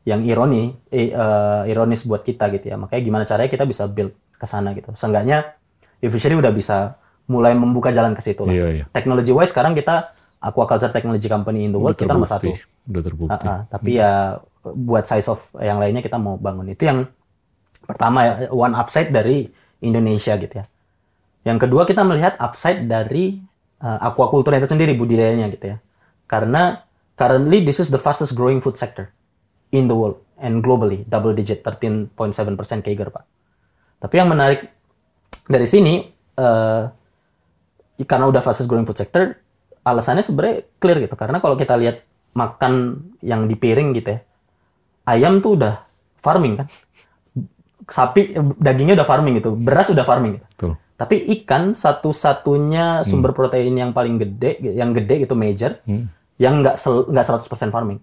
yang ironi eh, eh, ironis buat kita gitu ya. Makanya gimana caranya kita bisa build ke sana gitu. Seenggaknya e-fishery udah bisa mulai membuka jalan ke situ lah. Iya, iya. Technology wise sekarang kita aquaculture technology company in the world kita nomor satu. Udah terbukti. Ah, ah. tapi ya buat size of yang lainnya kita mau bangun itu yang pertama ya one upside dari Indonesia gitu ya. Yang kedua kita melihat upside dari uh, aquaculture itu sendiri budidayanya gitu ya. Karena currently this is the fastest growing food sector in the world and globally double digit 13.7% CAGR Pak. Tapi yang menarik dari sini eh, karena udah fastest growing food sector alasannya sebenarnya clear gitu karena kalau kita lihat makan yang di piring gitu ya ayam tuh udah farming kan sapi dagingnya udah farming gitu beras udah farming gitu Betul. Tapi ikan satu-satunya sumber protein yang paling gede yang gede itu major Hmm. yang nggak nggak 100% farming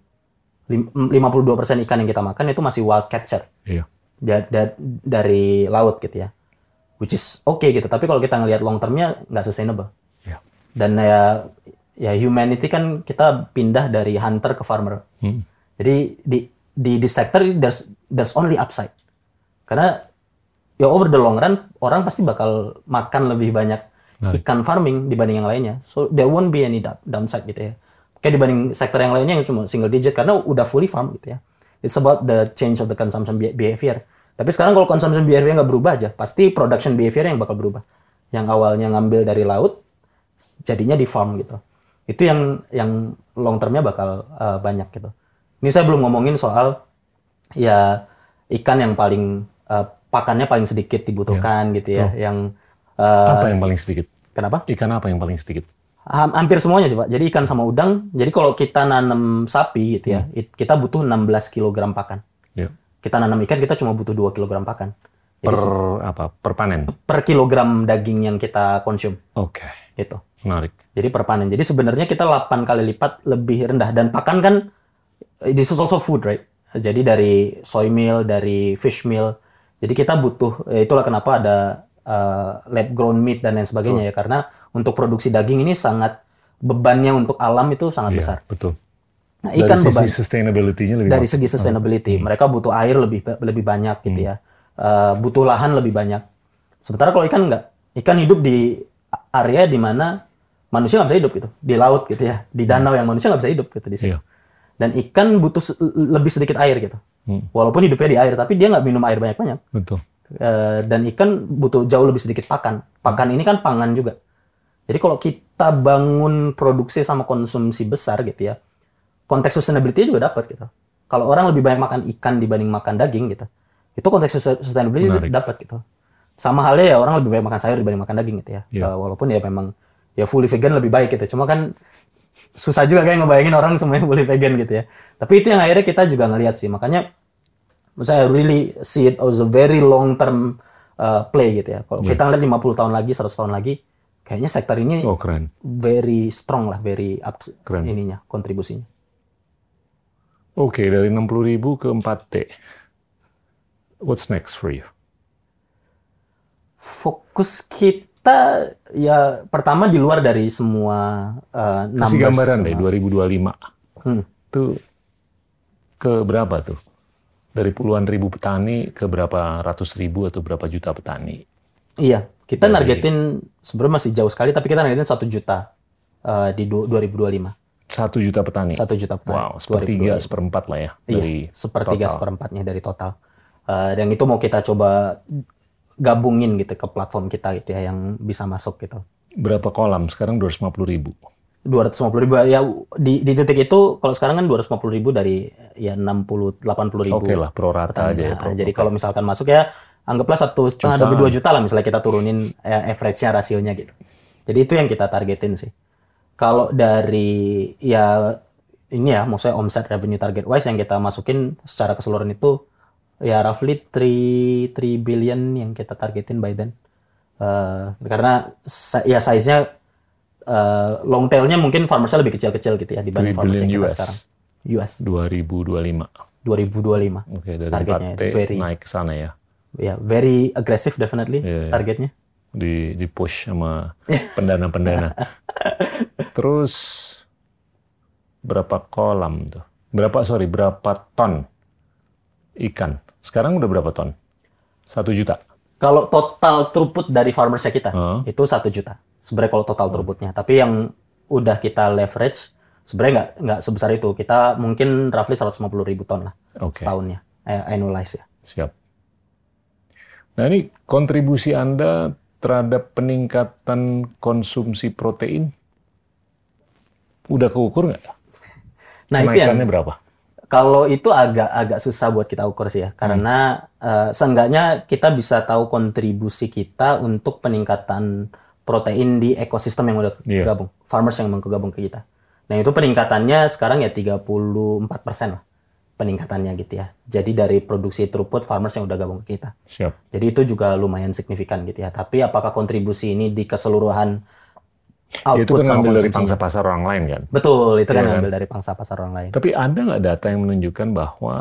Lim- 52% ikan yang kita makan itu masih wild capture Iya. da- da- dari laut gitu ya which is oke gitu tapi kalau kita ngelihat long termnya nggak sustainable Iya. dan ya ya humanity kan kita pindah dari hunter ke farmer Hmm. jadi di di di sector ini there's there's only upside karena ya over the long run orang pasti bakal makan lebih banyak ikan farming dibanding yang lainnya. So there won't be any downside gitu ya. Kayak dibanding sektor yang lainnya yang cuma single digit karena udah fully farm gitu ya. It's about the change of the consumption be- behavior. Tapi sekarang kalau consumption behavior nggak berubah aja pasti production behavior yang bakal berubah. Yang awalnya ngambil dari laut jadinya di farm gitu. Itu yang yang long termnya bakal uh, banyak gitu. Ini saya belum ngomongin soal ya ikan yang paling uh, pakannya paling sedikit dibutuhkan gitu ya yang uh, Apa yang paling sedikit? kenapa Ikan apa yang paling sedikit? Ham- hampir semuanya sih pak jadi ikan sama udang jadi kalau kita nanam sapi gitu ya it- kita butuh 16 kg pakan Ya. kita nanam ikan kita cuma butuh 2 kg pakan Per jadi apa? Per panen. per kilogram daging yang kita konsum Oke. gitu Menarik. Jadi per panen. Jadi sebenarnya kita 8 kali lipat lebih rendah dan pakan kan this is also food right. Jadi dari soy meal, dari fish meal. Jadi kita butuh ya itulah kenapa ada uh, lab grown meat dan lain sebagainya ya karena untuk produksi daging ini sangat bebannya untuk alam itu sangat Iya, besar. betul. Nah, ikan dari beban sustainability-nya lebih dari segi sustainability. Mereka butuh air lebih lebih banyak gitu Hmm. ya. Eh, butuh lahan lebih banyak. Sementara kalau ikan enggak. Ikan hidup di area di mana manusia nggak bisa hidup gitu. Di laut gitu ya. Di danau yang manusia nggak bisa hidup gitu di situ. Iya. Dan ikan butuh lebih sedikit air gitu. Hmm. Walaupun hidupnya di air, tapi dia nggak minum air banyak-banyak. Betul. Eh, dan ikan butuh jauh lebih sedikit pakan. Pakan ini kan pangan juga. Jadi kalau kita bangun produksi sama konsumsi besar gitu ya, konteks sustainability juga dapat gitu. Kalau orang lebih banyak makan ikan dibanding makan daging gitu, itu konteks sus- sustainability Menarik. dapat gitu. Sama halnya ya orang lebih banyak makan sayur dibanding makan daging gitu ya. Iya. Eh, walaupun ya memang ya fully vegan lebih baik gitu. Cuma kan susah juga kayak ngebayangin orang semuanya fully vegan gitu ya. Tapi itu yang akhirnya kita juga ngelihat sih. Makanya saya really see it as a very long term uh, play gitu ya. Kalau kita ngeliat 50 tahun lagi, 100 tahun lagi, kayaknya sektor ini Oh keren. very strong lah, very up Keren. ininya, kontribusinya. Oke, dari 60.000 ke 4T. What's next for you? Fokus kita ya pertama di luar dari semua uh, Kasih numbers. gambaran deh, 2025. Hmm. Itu ke berapa tuh? Dari puluhan ribu petani ke berapa ratus ribu atau berapa juta petani? Iya, kita nargetin sebenarnya masih jauh sekali, tapi kita nargetin satu juta uh, di du- 2025. Satu juta petani. Satu juta petani. Wow, sepertiga, 2025. seperempat lah ya Iya, dari sepertiga total. seperempatnya dari total. Eh, dan itu mau kita coba gabungin gitu ke platform kita gitu ya yang bisa masuk gitu. Berapa kolam? Sekarang 250 ribu. 250 ribu ya di, di titik itu kalau sekarang kan 250 ribu dari ya 60 80 ribu. Oke lah, pro rata aja ya. Nah, pro- jadi kalau misalkan masuk ya anggaplah satu setengah sampai dua juta lah misalnya kita turunin ya, average-nya rasionya gitu. Jadi itu yang kita targetin sih. Kalau dari ya ini ya maksudnya omset revenue target wise yang kita masukin secara keseluruhan itu ya roughly 3 3 billion yang kita targetin by then. Eh, karena ya size-nya eh, long tail-nya mungkin farmersnya lebih kecil-kecil gitu ya 3 dibanding farmers yang kita US. sekarang. US 2025. 2025. Oke, dari Targetnya 4T very- naik ke sana ya. Ya, very aggressive definitely Iya, iya. targetnya. Di, di push sama pendana-pendana. Terus berapa kolam tuh? Berapa sorry, berapa ton ikan? Sekarang udah berapa ton? Satu juta. Kalau total throughput dari farmersnya kita Heeh. itu satu juta. Sebenarnya kalau total throughputnya. Tapi yang udah kita leverage sebenarnya nggak nggak sebesar itu. Kita mungkin roughly 150 ribu ton lah Oke. setahunnya. Eh, annualize ya. Siap. Nah ini kontribusi Anda terhadap peningkatan konsumsi protein udah keukur nggak? Nah itu yang berapa? Kalau itu agak agak susah buat kita ukur sih ya. Karena eh, seenggaknya kita bisa tahu kontribusi kita untuk peningkatan protein di ekosistem yang udah Iya. gabung, farmers yang menggabung ke kita. Nah itu peningkatannya sekarang ya 34% lah peningkatannya gitu ya. Jadi dari produksi throughput farmers yang udah gabung ke kita. Siap. Jadi itu juga lumayan signifikan gitu ya. Tapi apakah kontribusi ini di keseluruhan itu output kan sama ngambil dari pangsa pasar orang lain kan? Betul, itu kan Iya kan? ngambil dari pangsa pasar orang lain. Tapi ada nggak data yang menunjukkan bahwa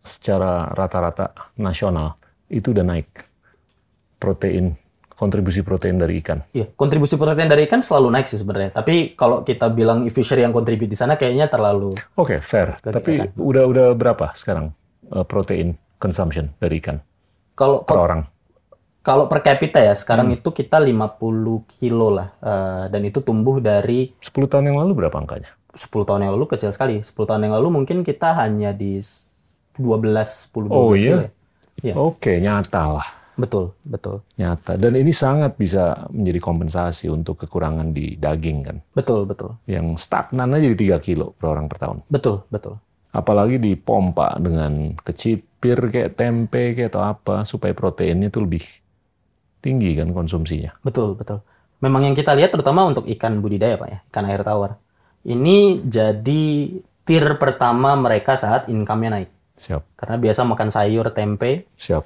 secara rata-rata nasional itu udah naik protein, kontribusi protein dari ikan? Iya, kontribusi protein dari ikan selalu naik sih sebenarnya. Tapi kalau kita bilang fishery yang kontribut di sana kayaknya terlalu Oke, fair. Ke- Tapi udah udah berapa sekarang eh, protein consumption dari ikan kalau per orang? Kalau per kapita ya Hmm. sekarang itu kita 50 kilo lah Eh, dan itu tumbuh dari 10 tahun yang lalu berapa angkanya? 10 tahun yang lalu kecil sekali. 10 tahun yang lalu mungkin kita hanya di s- 12 10 12 Oh, kilo iya? ya. Iya. Oke, nyata lah. Betul, betul. Nyata. Dan ini sangat bisa menjadi kompensasi untuk kekurangan di daging kan. Betul, betul. Yang stagnan aja di 3 kilo per orang per tahun. Betul, betul. Apalagi dipompa dengan kecipir kayak tempe kayak atau apa supaya proteinnya itu lebih tinggi kan konsumsinya. Betul, betul. Memang yang kita lihat terutama untuk ikan budidaya Pak ya, ikan air tawar. Ini jadi tier pertama mereka saat income-nya naik. Siap, Karena biasa makan sayur, tempe, siap.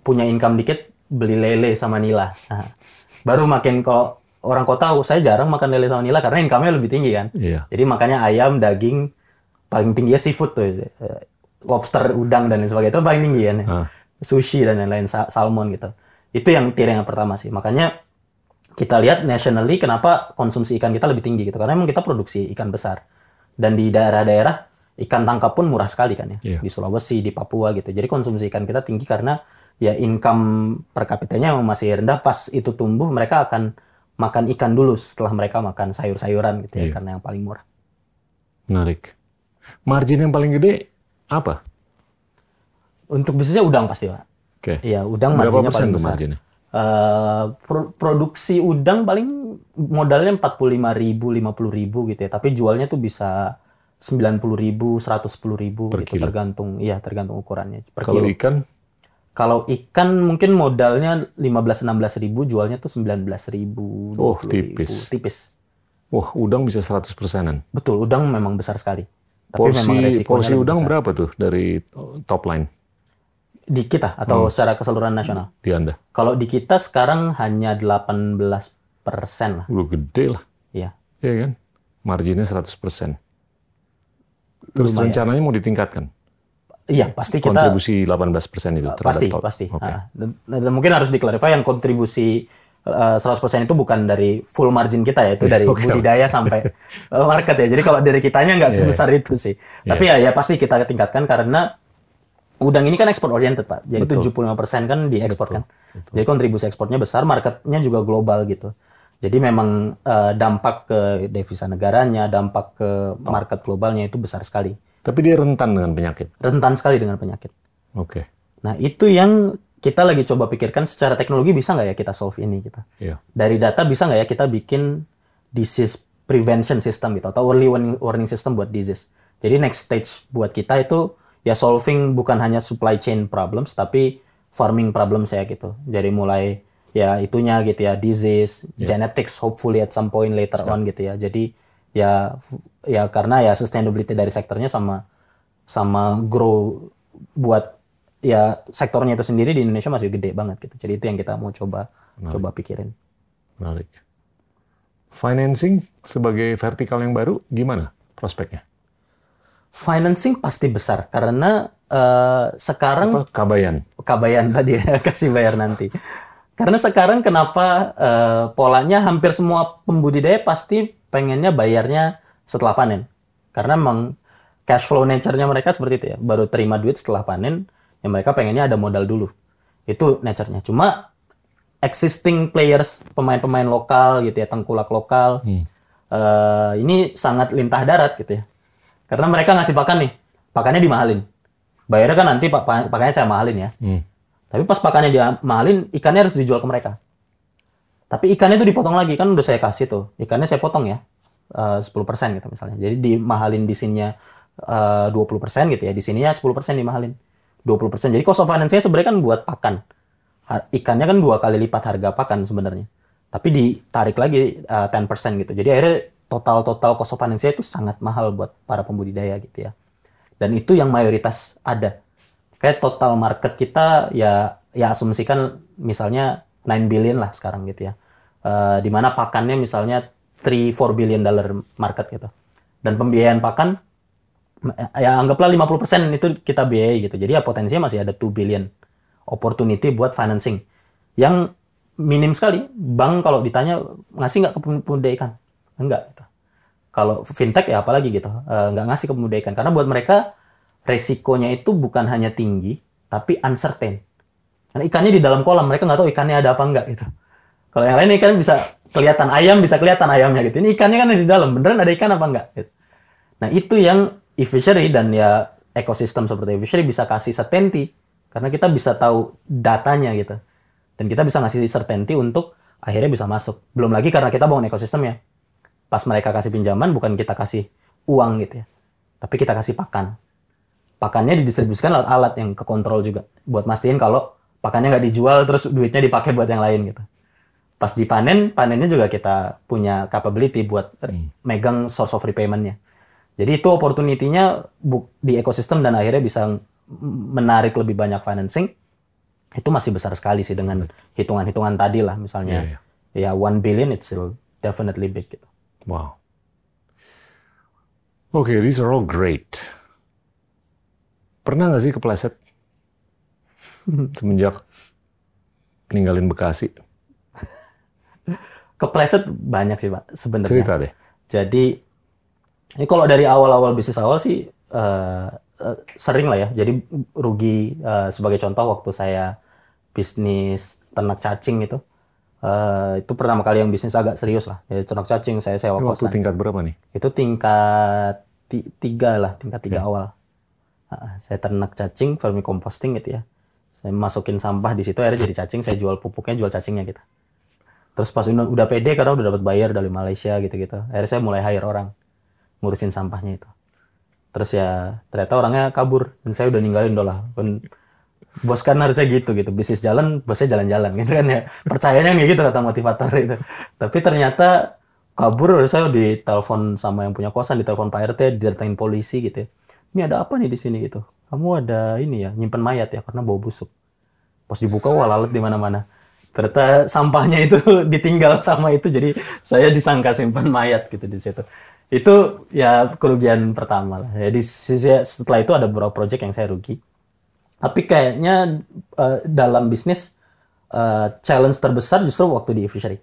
punya income dikit, beli lele sama nila. Nah, baru makin kalau orang kota, "Oh, saya jarang makan lele sama nila karena income-nya lebih tinggi kan. Iya. Jadi makanya ayam, daging, paling tinggi ya seafood tuh. Eh, Lobster, udang, dan lain sebagainya itu paling tinggi kan. ya. Ah. Sushi dan lain-lain, sa- salmon gitu. Itu yang tier yang pertama sih. Makanya kita lihat nationally kenapa konsumsi ikan kita lebih tinggi gitu. Karena emang kita produksi ikan besar. Dan di daerah-daerah ikan tangkap pun murah sekali kan ya. Iya. Di Sulawesi, di Papua gitu. Jadi konsumsi ikan kita tinggi karena ya income per kapitanya masih rendah. Pas itu tumbuh mereka akan makan ikan dulu setelah mereka makan sayur-sayuran gitu ya Iya. karena yang paling murah. Menarik. Margin yang paling gede apa? Untuk bisnisnya udang pasti pak. Oke. Iya udang Berapa marginnya paling besar. marginnya? Eh, pro- produksi udang paling modalnya 45 ribu, 50 ribu gitu ya. Tapi jualnya tuh bisa 90 ribu, 110 ribu Per gitu kilo. tergantung, iya tergantung ukurannya per Kalau kilo. ikan Kalau ikan mungkin modalnya 15-16 ribu, jualnya tuh 19 ribu, Oh, 20 tipis. ribu. Tipis. Wah, udang bisa 100 persenan. Betul, udang memang besar sekali. Tapi Porsi memang porsi udang besar. berapa tuh dari top line Di kita atau Hmm. secara keseluruhan nasional? di Anda? Kalau di kita sekarang hanya 18 persen lah. Lu gede lah, Iya. ya kan? Marginnya 100 persen. Terus Lumayan. rencananya mau ditingkatkan? Iya, pasti kita Kontribusi 18 persen itu terhadap pasti top. pasti Oke. Ah, dan, mungkin harus diklarifikasi yang kontribusi eh, 100% itu bukan dari full margin kita ya itu dari Oke, budidaya sampai eh, market ya jadi kalau dari kitanya nggak Iya, sebesar itu sih tapi ya ya pasti kita tingkatkan karena udang ini kan ekspor oriented pak jadi Betul. 75% kan diekspor kan jadi kontribusi ekspornya besar marketnya juga global gitu jadi memang eh, dampak ke devisa negaranya dampak ke market globalnya itu besar sekali Tapi dia rentan dengan penyakit. rentan sekali dengan penyakit Oke. Nah, itu yang kita lagi coba pikirkan secara teknologi bisa nggak ya kita solve ini kita. Iya. Dari data bisa nggak ya kita bikin disease prevention system gitu atau early warning, warning system buat disease. Jadi next stage buat kita itu ya solving bukan hanya supply chain problems tapi farming problems ya gitu. Jadi mulai ya itunya gitu ya disease, genetics hopefully at some point later on gitu ya. Jadi ya ya karena ya sustainability dari sektornya sama sama grow buat ya sektornya itu sendiri di Indonesia masih gede banget gitu. Jadi itu yang kita mau coba coba pikirin. Menarik. Financing sebagai vertikal yang baru gimana prospeknya? Financing pasti besar karena eh, sekarang Apa kabayan? kabayan tadi ya kasih bayar nanti. Karena sekarang kenapa eh, polanya hampir semua pembudidaya pasti pengennya bayarnya setelah panen. Karena memang cash flow nature-nya mereka seperti itu ya. Baru terima duit setelah panen, ya mereka pengennya ada modal dulu. Itu nature-nya. Cuma existing players, pemain-pemain lokal gitu ya, tengkulak lokal, eh, ini sangat lintah darat gitu ya. Karena mereka ngasih pakan nih, pakannya dimahalin. Bayarnya kan nanti pak pa- pakannya saya mahalin ya. Hmm. Tapi pas pakannya dia mahalin, ikannya harus dijual ke mereka. Tapi ikannya itu dipotong lagi, kan udah saya kasih tuh. Ikannya saya potong ya, eh, 10% gitu misalnya. Jadi dimahalin di sininya eh, 20% gitu ya, di sininya 10% dimahalin. 20%. Jadi cost of finance-nya sebenarnya kan buat pakan. Ikannya kan dua kali lipat harga pakan sebenarnya. Tapi ditarik lagi eh, 10% gitu. Jadi akhirnya total-total cost of finance-nya itu sangat mahal buat para pembudidaya gitu ya. Dan itu yang mayoritas ada kayak total market kita ya ya asumsikan misalnya 9 billion lah sekarang gitu ya. Eh, di mana pakannya misalnya 3 4 billion dollar market gitu. Dan pembiayaan pakan ya anggaplah 50% itu kita biayai gitu. Jadi ya potensinya masih ada 2 billion opportunity buat financing. Yang minim sekali. Bank kalau ditanya ngasih nggak ke pemuda ikan? Enggak. Kalau fintech ya apalagi gitu, eh, nggak ngasih ke pemuda ikan. Karena buat mereka resikonya itu bukan hanya tinggi, tapi uncertain. Karena ikannya di dalam kolam, mereka nggak tahu ikannya ada apa enggak gitu. Kalau yang lain ikan bisa kelihatan ayam, bisa kelihatan ayamnya gitu. Ini ikannya kan ada di dalam, beneran ada ikan apa enggak? Gitu. Nah itu yang e-fishery dan ya ekosistem seperti e-fishery bisa kasih certainty. Karena kita bisa tahu datanya gitu. Dan kita bisa ngasih certainty untuk akhirnya bisa masuk. Belum lagi karena kita bangun ekosistemnya. Pas mereka kasih pinjaman, bukan kita kasih uang gitu ya. Tapi kita kasih pakan pakannya didistribusikan lewat alat yang kekontrol juga buat mastiin kalau pakannya nggak dijual terus duitnya dipakai buat yang lain gitu. Pas dipanen, panennya juga kita punya capability buat megang source of repayment-nya. Jadi itu opportunity-nya di ekosistem dan akhirnya bisa menarik lebih banyak financing. Itu masih besar sekali sih dengan hitungan-hitungan tadi lah misalnya. Iya, Ya 1 billion it's still definitely big gitu. Wow. Oke, these are all great. Pernah nggak sih kepleset semenjak ninggalin Bekasi? Kepleset banyak sih Pak sebenarnya. Cerita deh. Jadi Ini kalau dari awal-awal bisnis awal sih uh, uh, sering lah ya. Jadi rugi uh, sebagai contoh waktu saya bisnis ternak cacing itu. Uh, itu pertama kali yang bisnis agak serius lah. Jadi ternak cacing saya sewa waktu kosan. tingkat berapa nih? Itu tingkat ti- tiga lah, tingkat tiga awal. Ah, saya ternak cacing, vermicomposting gitu ya. Saya masukin sampah di situ, akhirnya jadi cacing. Saya jual pupuknya, jual cacingnya gitu. Terus pas udah, pede karena udah dapat bayar dari Malaysia gitu-gitu. Akhirnya saya mulai hire orang ngurusin sampahnya itu. Terus ya ternyata orangnya kabur dan saya udah ninggalin doh lah. Kan bos kan harusnya gitu gitu. Bisnis jalan, bosnya jalan-jalan gitu kan ya. Percayanya kayak gitu kata motivator itu. Tapi ternyata kabur saya ditelepon sama yang punya kosan, ditelepon Pak RT, didatengin polisi gitu ya. Ini ada apa nih di sini gitu? Kamu ada ini ya, nyimpen mayat ya karena bau busuk. Pas dibuka wah di mana-mana. Ternyata sampahnya itu ditinggal sama itu jadi saya disangka simpan mayat gitu di situ. Itu ya kerugian pertama lah. Jadi setelah itu ada beberapa project yang saya rugi. Tapi kayaknya eh, dalam bisnis eh, challenge terbesar justru waktu di fishery.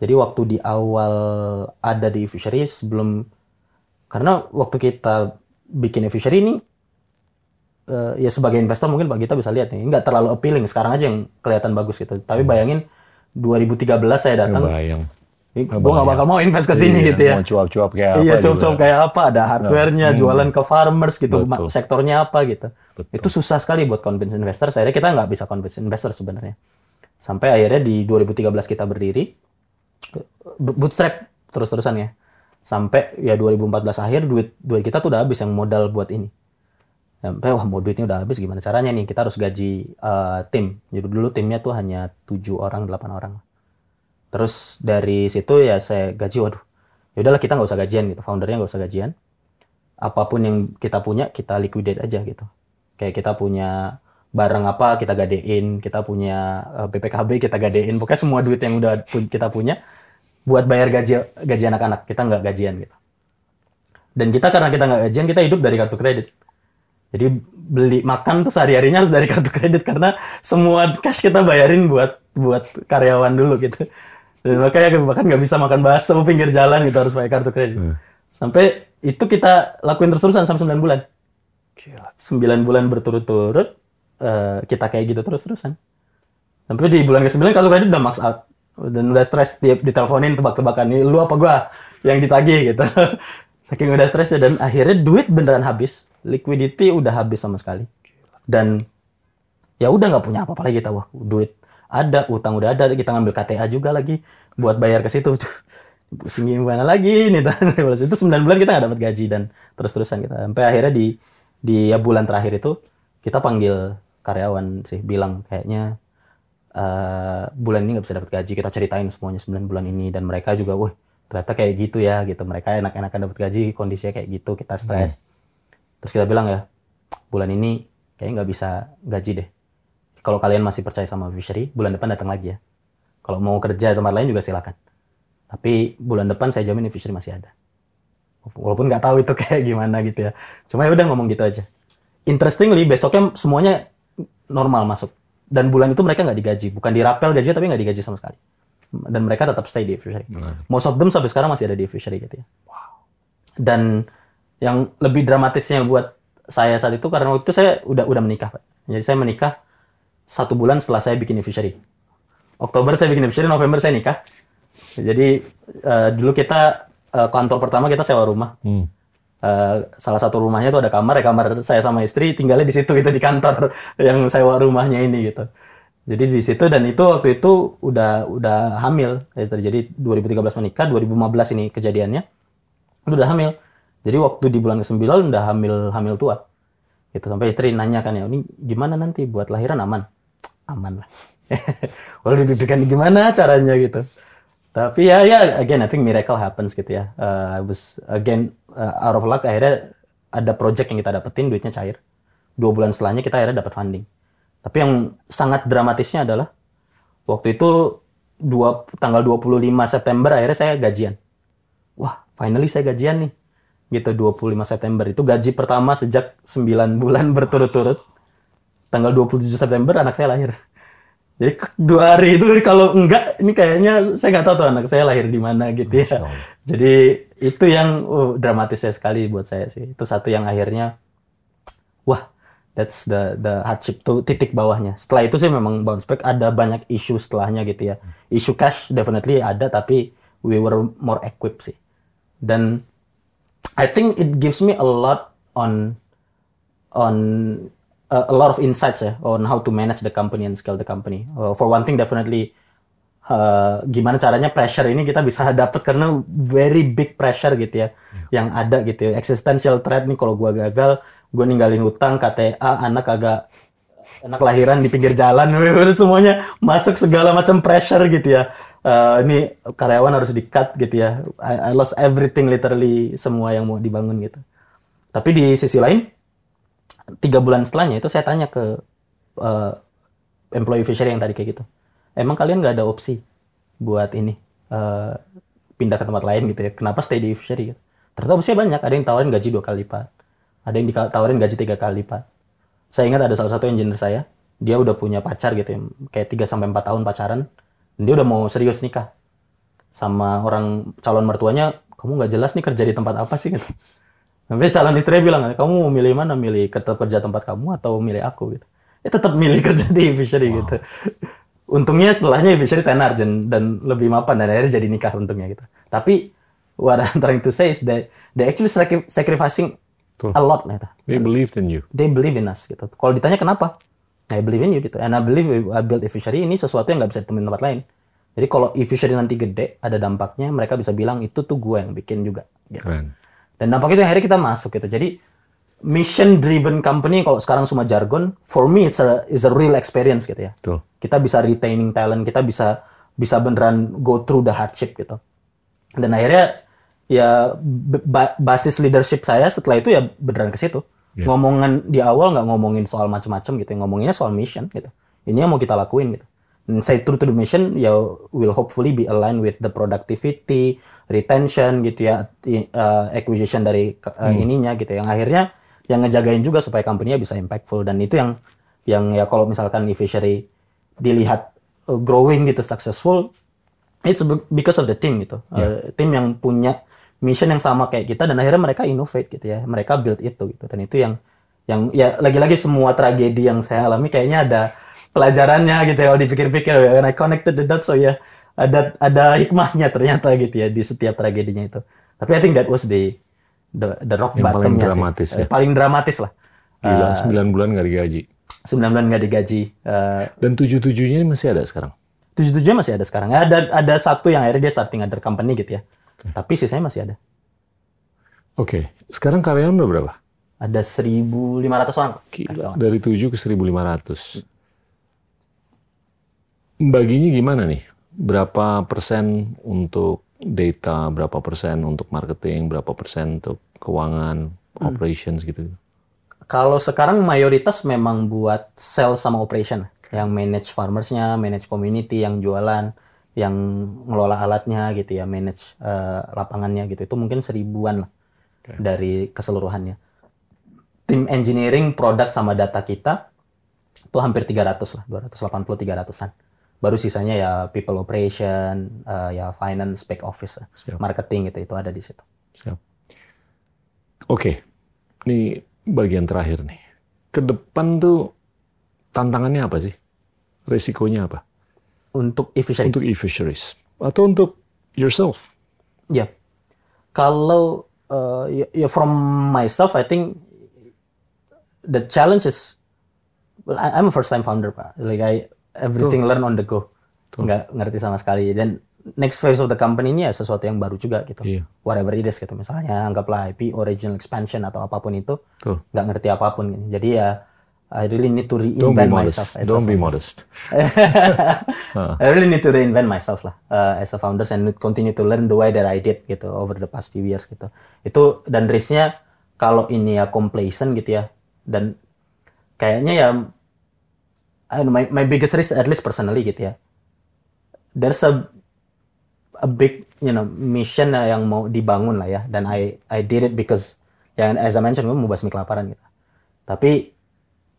Jadi waktu di awal ada di fishery sebelum karena waktu kita bikin fishery ini eh, ya sebagai investor mungkin Pak Gita bisa lihat nih nggak terlalu appealing sekarang aja yang kelihatan bagus gitu. Tapi bayangin 2013 saya datang. Gue nggak bakal mau invest ke sini Iya, gitu ya. Mau cuap-cuap kayak apa Iya, juga. coba kayak apa, ada hardware-nya, jualan ke farmers gitu, Betul. sektornya apa gitu. Betul. Itu susah sekali buat convince investor. Akhirnya kita nggak bisa convince investor sebenarnya. Sampai akhirnya di 2013 kita berdiri, bootstrap terus-terusan ya. Sampai ya 2014 akhir duit duit kita tuh udah habis yang modal buat ini. Sampai wah mau duitnya udah habis gimana caranya nih? Kita harus gaji eh, tim. Jadi dulu timnya tuh hanya tujuh orang, delapan orang. Terus dari situ ya saya gaji, waduh, ya udahlah kita nggak usah gajian gitu, foundernya nggak usah gajian. Apa pun yang kita punya kita liquidate aja gitu. Kayak kita punya barang apa kita gadein, kita punya eh, BPKB kita gadein, pokoknya semua duit yang udah kita punya buat bayar gaji gaji anak-anak kita nggak gajian gitu. Dan kita karena kita nggak gajian kita hidup dari kartu kredit. Jadi beli makan tuh sehari-harinya harus dari kartu kredit karena semua cash kita bayarin buat buat karyawan dulu gitu. Dan makanya bahkan nggak bisa makan bakso pinggir jalan gitu harus pakai kartu kredit. Sampai itu kita lakuin terus-terusan sampai 9 bulan. Gila. 9 bulan berturut-turut eh, kita kayak gitu terus-terusan. Sampai di bulan ke-9 kartu kredit udah max out. Dan udah stres tiap diteleponin tebak-tebakan nih lu apa gua yang ditagih gitu. Saking udah stresnya dan akhirnya duit beneran habis. Liquidity udah habis sama sekali. Dan ya udah nggak punya apa-apa lagi kita wah duit ada utang udah ada kita ngambil KTA juga lagi buat bayar ke situ. Pusing gimana lagi nih itu 9 bulan kita nggak dapat gaji dan terus-terusan kita. Sampai akhirnya di di ya bulan terakhir itu kita panggil karyawan sih bilang kayaknya eh, bulan ini nggak bisa dapat gaji. Kita ceritain semuanya 9 bulan ini dan mereka juga wah ternyata kayak gitu ya gitu. Mereka enak-enakan dapat gaji kondisinya kayak gitu kita stres. Terus kita bilang ya bulan ini kayaknya nggak bisa gaji deh kalau kalian masih percaya sama fishery, bulan depan datang lagi ya. Kalau mau kerja di tempat lain juga silakan. Tapi bulan depan saya jamin fishery masih ada. Walaupun nggak tahu itu kayak gimana gitu ya. Cuma ya udah ngomong gitu aja. Interestingly, besoknya semuanya normal masuk. Dan bulan itu mereka nggak digaji. Bukan dirapel gaji, tapi nggak digaji sama sekali. Dan mereka tetap stay di fishery. Most of them sampai sekarang masih ada di fishery gitu ya. Dan yang lebih dramatisnya buat saya saat itu karena waktu itu saya udah udah menikah, Pak. Jadi saya menikah satu bulan setelah saya bikin fishery. Oktober saya bikin fishery, November saya nikah. Jadi eh, dulu kita eh, kantor pertama kita sewa rumah. Hmm. Eh, salah satu rumahnya itu ada kamar, ya kamar saya sama istri tinggalnya di situ gitu di kantor yang sewa rumahnya ini gitu. Jadi di situ dan itu waktu itu udah udah hamil. Ya, terjadi 2013 menikah, 2015 ini kejadiannya. Itu udah hamil. Jadi waktu di bulan ke-9 udah hamil hamil tua. Gitu sampai istri nanya kan ya, ini gimana nanti buat lahiran aman? Aman lah. Walau deg-degan gimana caranya gitu. Tapi ya ya again I think miracle happens gitu ya. Uh, I was again uh, out of luck akhirnya ada project yang kita dapetin duitnya cair. Dua bulan setelahnya kita akhirnya dapat funding. Tapi yang sangat dramatisnya adalah waktu itu dua, tanggal 25 September akhirnya saya gajian. Wah, finally saya gajian nih. Gitu 25 September itu gaji pertama sejak 9 bulan berturut-turut. Tanggal 27 September anak saya lahir. Jadi dua hari itu kalau enggak ini kayaknya saya nggak tahu tuh anak saya lahir di mana gitu ya. Jadi itu yang uh, dramatisnya sekali buat saya sih. Itu satu yang akhirnya wah that's the the hardship tuh titik bawahnya. Setelah itu sih memang bounce back ada banyak isu setelahnya gitu ya. Isu cash definitely ada tapi we were more equipped sih. Dan I think it gives me a lot on on uh, a lot of insights ya on how to manage the company and scale the company. Uh, for one thing definitely uh, gimana caranya pressure ini kita bisa dapat karena very big pressure gitu ya yang ada gitu ya. existential threat nih kalau gua gagal gue ninggalin hutang KTA anak agak anak lahiran di pinggir jalan semuanya masuk segala macam pressure gitu ya uh, ini karyawan harus di cut gitu ya I, I lost everything literally semua yang mau dibangun gitu tapi di sisi lain tiga bulan setelahnya itu saya tanya ke uh, employee fishery yang tadi kayak gitu emang kalian nggak ada opsi buat ini uh, pindah ke tempat lain gitu ya? Kenapa stay di fishery? Gitu. Ternyata opsinya banyak. Ada yang tawarin gaji dua kali lipat. Ada yang ditawarin gaji tiga kali lipat. Saya ingat ada salah satu engineer saya dia udah punya pacar gitu ya kayak 3 sampai empat tahun pacaran. Dia udah mau serius nikah sama orang calon mertuanya. Kamu nggak jelas nih kerja di tempat apa sih? Gitu tapi calon istri bilang kamu mau milih mana milih tetap kerja tempat kamu atau milih aku gitu ya tetap milih kerja di fishery wow. gitu untungnya setelahnya fishery tenar dan, dan lebih mapan dan akhirnya jadi nikah untungnya gitu tapi what I'm trying to say is that they actually sacrificing Tuh. a lot gitu. They believed in you. They believe in us gitu. Kalau ditanya kenapa? I believe in you gitu. And I believe I build e-fishery ini sesuatu yang nggak bisa ditemuin tempat lain. Jadi kalau e-fishery nanti gede, ada dampaknya, mereka bisa bilang itu tuh gue yang bikin juga. Gitu. Keren. Dan dampak itu akhirnya kita masuk gitu. Jadi mission driven company kalau sekarang semua jargon, for me it's a is a real experience gitu ya. Tuh. Kita bisa retaining talent, kita bisa bisa beneran go through the hardship gitu. Dan akhirnya ya basis leadership saya setelah itu ya beneran ke situ. Yeah. Ngomongan di awal nggak ngomongin soal macam-macam gitu, ngomonginnya soal mission gitu. Ini yang mau kita lakuin gitu. Saya true to the mission ya will hopefully be aligned with the productivity, retention gitu ya, uh, acquisition dari uh, hmm. ininya gitu. Yang akhirnya yang ngejagain juga supaya company-nya bisa impactful dan itu yang yang ya kalau misalkan e-fishery dilihat uh, growing gitu successful it's because of the team gitu. Yeah. Uh, tim yang punya mission yang sama kayak kita dan akhirnya mereka innovate gitu ya mereka build itu gitu dan itu yang yang ya lagi-lagi semua tragedi yang saya alami kayaknya ada pelajarannya gitu ya kalau dipikir-pikir and I connected the dots so ya ada ada hikmahnya ternyata gitu ya di setiap tragedinya itu tapi I think that was the the, the rock yang paling dramatis sih. ya. paling dramatis lah Gila, uh, 9 bulan nggak digaji 9 bulan nggak digaji uh, dan tujuh tujuhnya masih ada sekarang tujuh tujuhnya masih ada sekarang ada ada satu yang akhirnya dia starting other company gitu ya Okay. Tapi sisanya masih ada. Oke, okay. sekarang karyawan berapa? Ada 1.500 orang. Gila, dari 7 ke 1.500. Baginya gimana nih? Berapa persen untuk data, berapa persen untuk marketing, berapa persen untuk keuangan, hmm. operations gitu? Kalau sekarang mayoritas memang buat sales sama operation. Yang manage farmersnya, manage community, yang jualan yang ngelola alatnya gitu ya, manage uh, lapangannya gitu. Itu mungkin seribuan lah okay. dari keseluruhannya. Tim engineering, produk sama data kita itu hampir 300 lah, 280 300-an. Baru sisanya ya people operation, uh, ya finance, back office, Siap. marketing gitu itu ada di situ. Siap. Oke. Okay. Ini bagian terakhir nih. Ke depan tuh tantangannya apa sih? Resikonya apa? untuk e-fishery. Untuk e-fisheries atau untuk yourself. Ya, yeah. kalau uh, ya, ya from myself, I think the challenge is, well, I'm a first time founder pak. Like I everything Tuh. learn on the go. Tuh. Nggak ngerti sama sekali. Dan next phase of the company ini ya sesuatu yang baru juga gitu. Yeah. Whatever it is gitu. Misalnya anggaplah IP, original expansion atau apa pun itu, Tuh. nggak ngerti apa pun. Gitu. Jadi ya I really need to reinvent myself. As Don't a be modest. I really need to reinvent myself lah uh, as a founder and continue to learn the way that I did gitu over the past few years gitu. Itu dan risknya kalau ini ya complacent gitu ya dan kayaknya ya Know, my, my biggest risk at least personally gitu ya. There's a a big you know mission yang mau dibangun lah ya dan I I did it because ya as I mentioned gue mau basmi kelaparan gitu. Tapi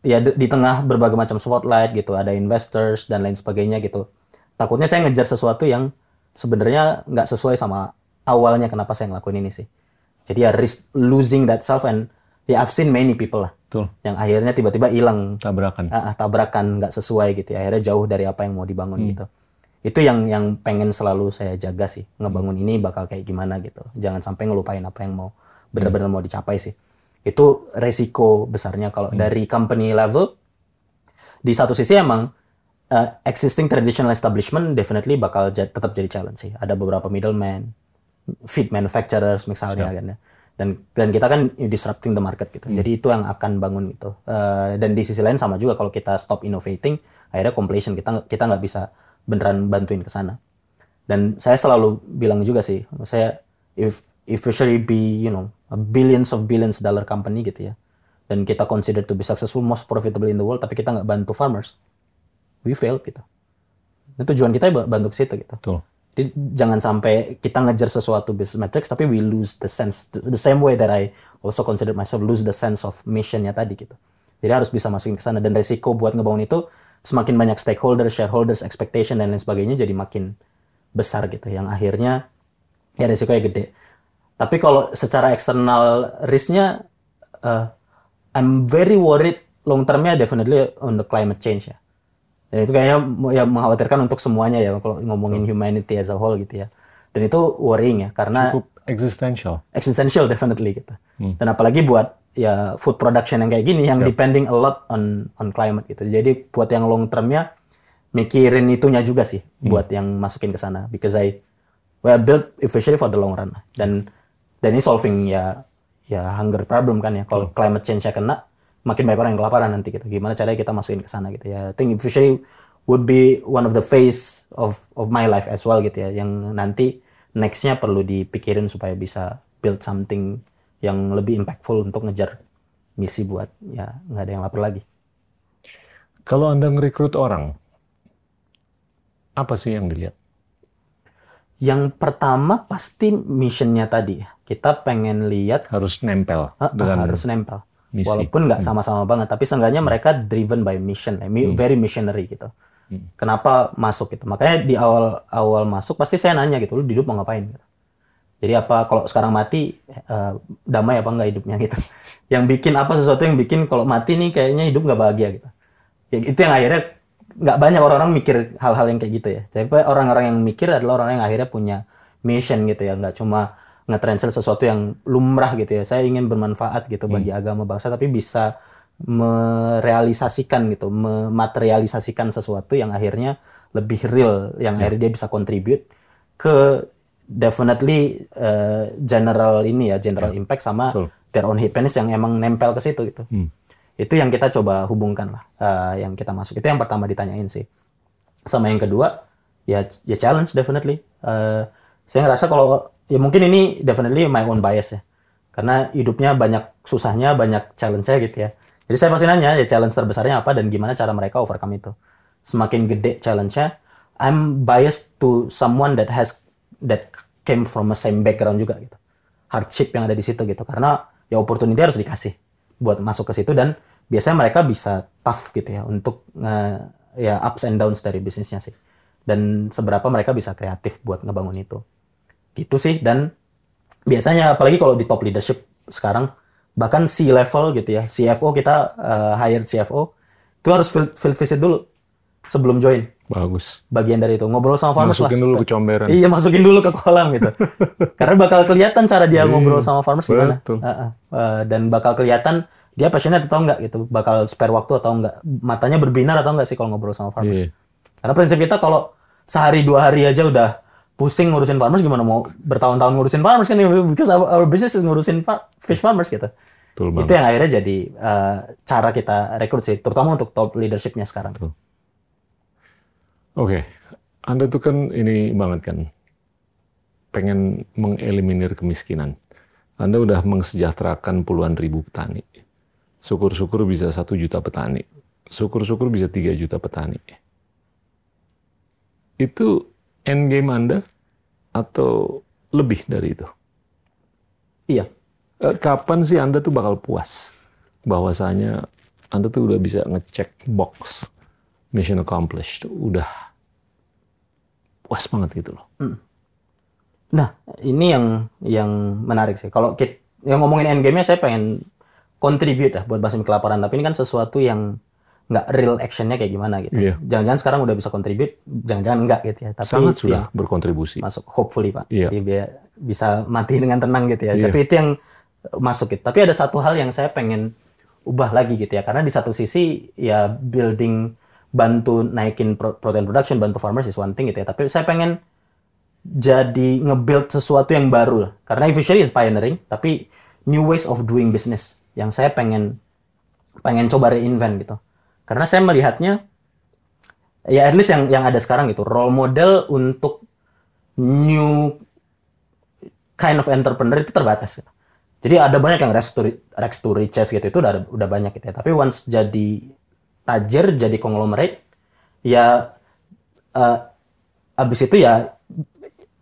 ya di tengah berbagai macam spotlight gitu, ada investors dan lain sebagainya gitu. Takutnya saya ngejar sesuatu yang sebenarnya nggak sesuai sama awalnya kenapa saya ngelakuin ini sih. Jadi ya risk losing that self and ya I've seen many people lah Betul. yang akhirnya tiba-tiba hilang. Tabrakan. ah, ah, tabrakan nggak sesuai gitu ya. akhirnya jauh dari apa yang mau dibangun gitu. Itu yang yang pengen selalu saya jaga sih. Ngebangun ini bakal kayak gimana gitu. Jangan sampai ngelupain apa yang mau benar-benar mau dicapai sih. Itu resiko besarnya kalau dari company level. Di satu sisi emang uh, existing traditional establishment definitely bakal tetap jadi challenge sih. Ada beberapa middleman feed manufacturers misalnya kan ya dan dan kita kan disrupting the market gitu. Jadi itu yang akan bangun gitu. Eh, dan di sisi lain sama juga kalau kita stop innovating akhirnya completion kita kita nggak bisa beneran bantuin ke sana. Dan saya selalu bilang juga sih saya if if we should be you know a billions of billions dollar company gitu ya dan kita consider to be successful most profitable in the world tapi kita nggak bantu farmers we fail gitu. Nah, tujuan kita ya bantu ke situ gitu. Betul. Jadi jangan sampai kita ngejar sesuatu business metrics tapi we lose the sense the same way that I also consider myself lose the sense of missionnya tadi gitu. Jadi harus bisa masukin ke sana dan resiko buat ngebangun itu semakin banyak stakeholders, shareholders, expectation dan lain sebagainya jadi makin besar gitu. Yang akhirnya ya resikonya gede. Tapi kalau secara eksternal risknya uh, I'm very worried long termnya definitely on the climate change ya. Dan itu kayaknya ya mengkhawatirkan untuk semuanya ya kalau ngomongin humanity as a whole gitu ya. Dan itu worrying ya karena Cukup existential. existential definitely gitu. Dan apalagi buat ya food production yang kayak gini yang depending a lot on on climate gitu. Jadi buat yang long termnya mikirin itunya juga sih buat yang masukin ke sana because I well built especially for the long run dan dan ini solving ya ya hunger problem kan ya kalau climate change-nya kena makin banyak orang yang kelaparan nanti gitu gimana caranya kita masukin ke sana gitu ya I think especially would be one of the phase of of my life as well gitu ya yang nanti nextnya perlu dipikirin supaya bisa build something yang lebih impactful untuk ngejar misi buat ya nggak ada yang lapar lagi Kalau Anda ngerekrut orang, apa sih yang dilihat? Yang pertama pasti missionnya tadi. Kita pengen lihat Harus nempel dengan harus nempel. Misi. Walaupun nggak sama-sama banget, tapi seenggaknya mereka driven by mission, mi- very missionary gitu. Kenapa masuk gitu? Makanya di awal awal masuk pasti saya nanya gitu, lu hidup mau ngapain? Gitu. Jadi apa kalau sekarang mati eh, damai apa enggak hidupnya gitu? Yang bikin apa sesuatu yang bikin kalau mati nih kayaknya hidup nggak bahagia gitu. Ya, itu yang akhirnya nggak banyak orang-orang mikir hal-hal yang kayak gitu ya. Tapi orang-orang yang mikir adalah orang yang akhirnya punya mission gitu ya, nggak cuma nge-translate sesuatu yang lumrah gitu ya. Saya ingin bermanfaat gitu bagi agama bangsa, tapi bisa merealisasikan gitu, mematerialisasikan sesuatu yang akhirnya lebih real, yang akhirnya dia bisa contribute ke definitely eh, general ini ya, general impact sama Betul. their own happiness yang emang nempel ke situ gitu. Itu yang kita coba hubungkan lah, eh, yang kita masuk. Itu yang pertama ditanyain sih. Sama yang kedua, ya ya challenge definitely. Eh, saya ngerasa kalau ya mungkin ini definitely my own bias ya. Karena hidupnya banyak susahnya, banyak challenge-nya gitu ya. Jadi saya pasti nanya ya challenge terbesarnya apa dan gimana cara mereka overcome itu. Semakin gede challenge-nya, I'm biased to someone that has that came from a same background juga gitu. Hardship yang ada di situ gitu. Karena ya opportunity harus dikasih buat masuk ke situ dan biasanya mereka bisa tough gitu ya untuk nge- ya ups and downs dari bisnisnya sih. Dan seberapa mereka bisa kreatif buat ngebangun itu. Gitu sih dan biasanya apalagi kalau di top leadership sekarang bahkan C level gitu ya CFO kita uh, hire CFO itu harus field, field visit dulu sebelum join Bagus. bagian dari itu ngobrol sama farmers Masukin lah. dulu ke comberan. iya masukin dulu ke kolam gitu karena bakal kelihatan cara dia ngobrol sama farmers gimana betul. Uh, uh. Uh, dan bakal kelihatan dia passionate atau enggak gitu bakal spare waktu atau enggak matanya berbinar atau enggak sih kalau ngobrol sama farmers Iya. Karena prinsip kita kalau sehari dua hari aja udah pusing ngurusin farmers gimana mau bertahun-tahun ngurusin farmers kan because our, our business is ngurusin fa- fish farmers gitu Betul banget. itu yang akhirnya jadi uh, cara kita rekrut sih terutama untuk top leadershipnya sekarang. Oke, Anda tuh kan ini banget kan, pengen mengeliminir kemiskinan. Anda udah mensejahterakan puluhan ribu petani. Syukur-syukur bisa satu juta petani. Syukur-syukur bisa tiga juta petani. Itu end game Anda atau lebih dari itu? iya Eh, Kapan sih Anda tuh bakal puas bahwasanya Anda tuh udah bisa ngecek box mission accomplished, udah puas banget gitu loh. Nah, ini yang yang menarik sih. Kalau kita yang ngomongin endgame-nya saya pengen contribute lah buat basmi kelaparan, tapi ini kan sesuatu yang nggak real actionnya kayak gimana gitu. Iya. Jangan-jangan sekarang udah bisa contribute, jangan-jangan enggak gitu ya. Tapi Sangat sudah yang berkontribusi. masuk hopefully Pak. Iya. Jadi biar bisa mati dengan tenang gitu ya. Iya. Tapi itu yang masuk gitu. Tapi ada satu hal yang saya pengen ubah lagi gitu ya. Karena di satu sisi ya building bantu naikin pro- protein production, bantu farmers is one thing gitu ya. Tapi saya pengen jadi nge-build sesuatu yang baru lah. Karena Fishery is pioneering, tapi new ways of doing business yang saya pengen pengen coba reinvent gitu. Karena saya melihatnya ya at least yang yang ada sekarang gitu role model untuk new kind of entrepreneur itu terbatas. Jadi ada banyak yang rags to, riches gitu itu udah udah banyak gitu ya. Tapi once jadi tajir, jadi conglomerate, ya eh, abis itu ya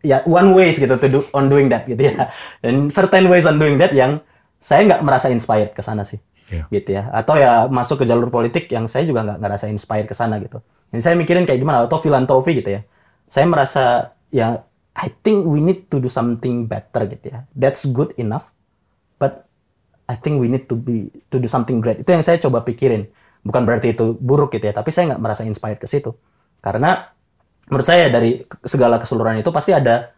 ya one ways gitu to do, on doing that gitu ya. Dan certain ways on doing that yang saya nggak merasa inspired ke sana sih. Iya. Gitu ya. Atau ya masuk ke jalur politik yang saya juga nggak ngerasa inspired ke sana gitu. Dan saya mikirin kayak gimana atau filantropi gitu ya. Saya merasa ya I think we need to do something better gitu ya. That's good enough. But I think we need to be to do something great. Itu yang saya coba pikirin. Bukan berarti itu buruk gitu ya, tapi saya nggak merasa inspired ke situ. Karena menurut saya dari segala keseluruhan itu pasti ada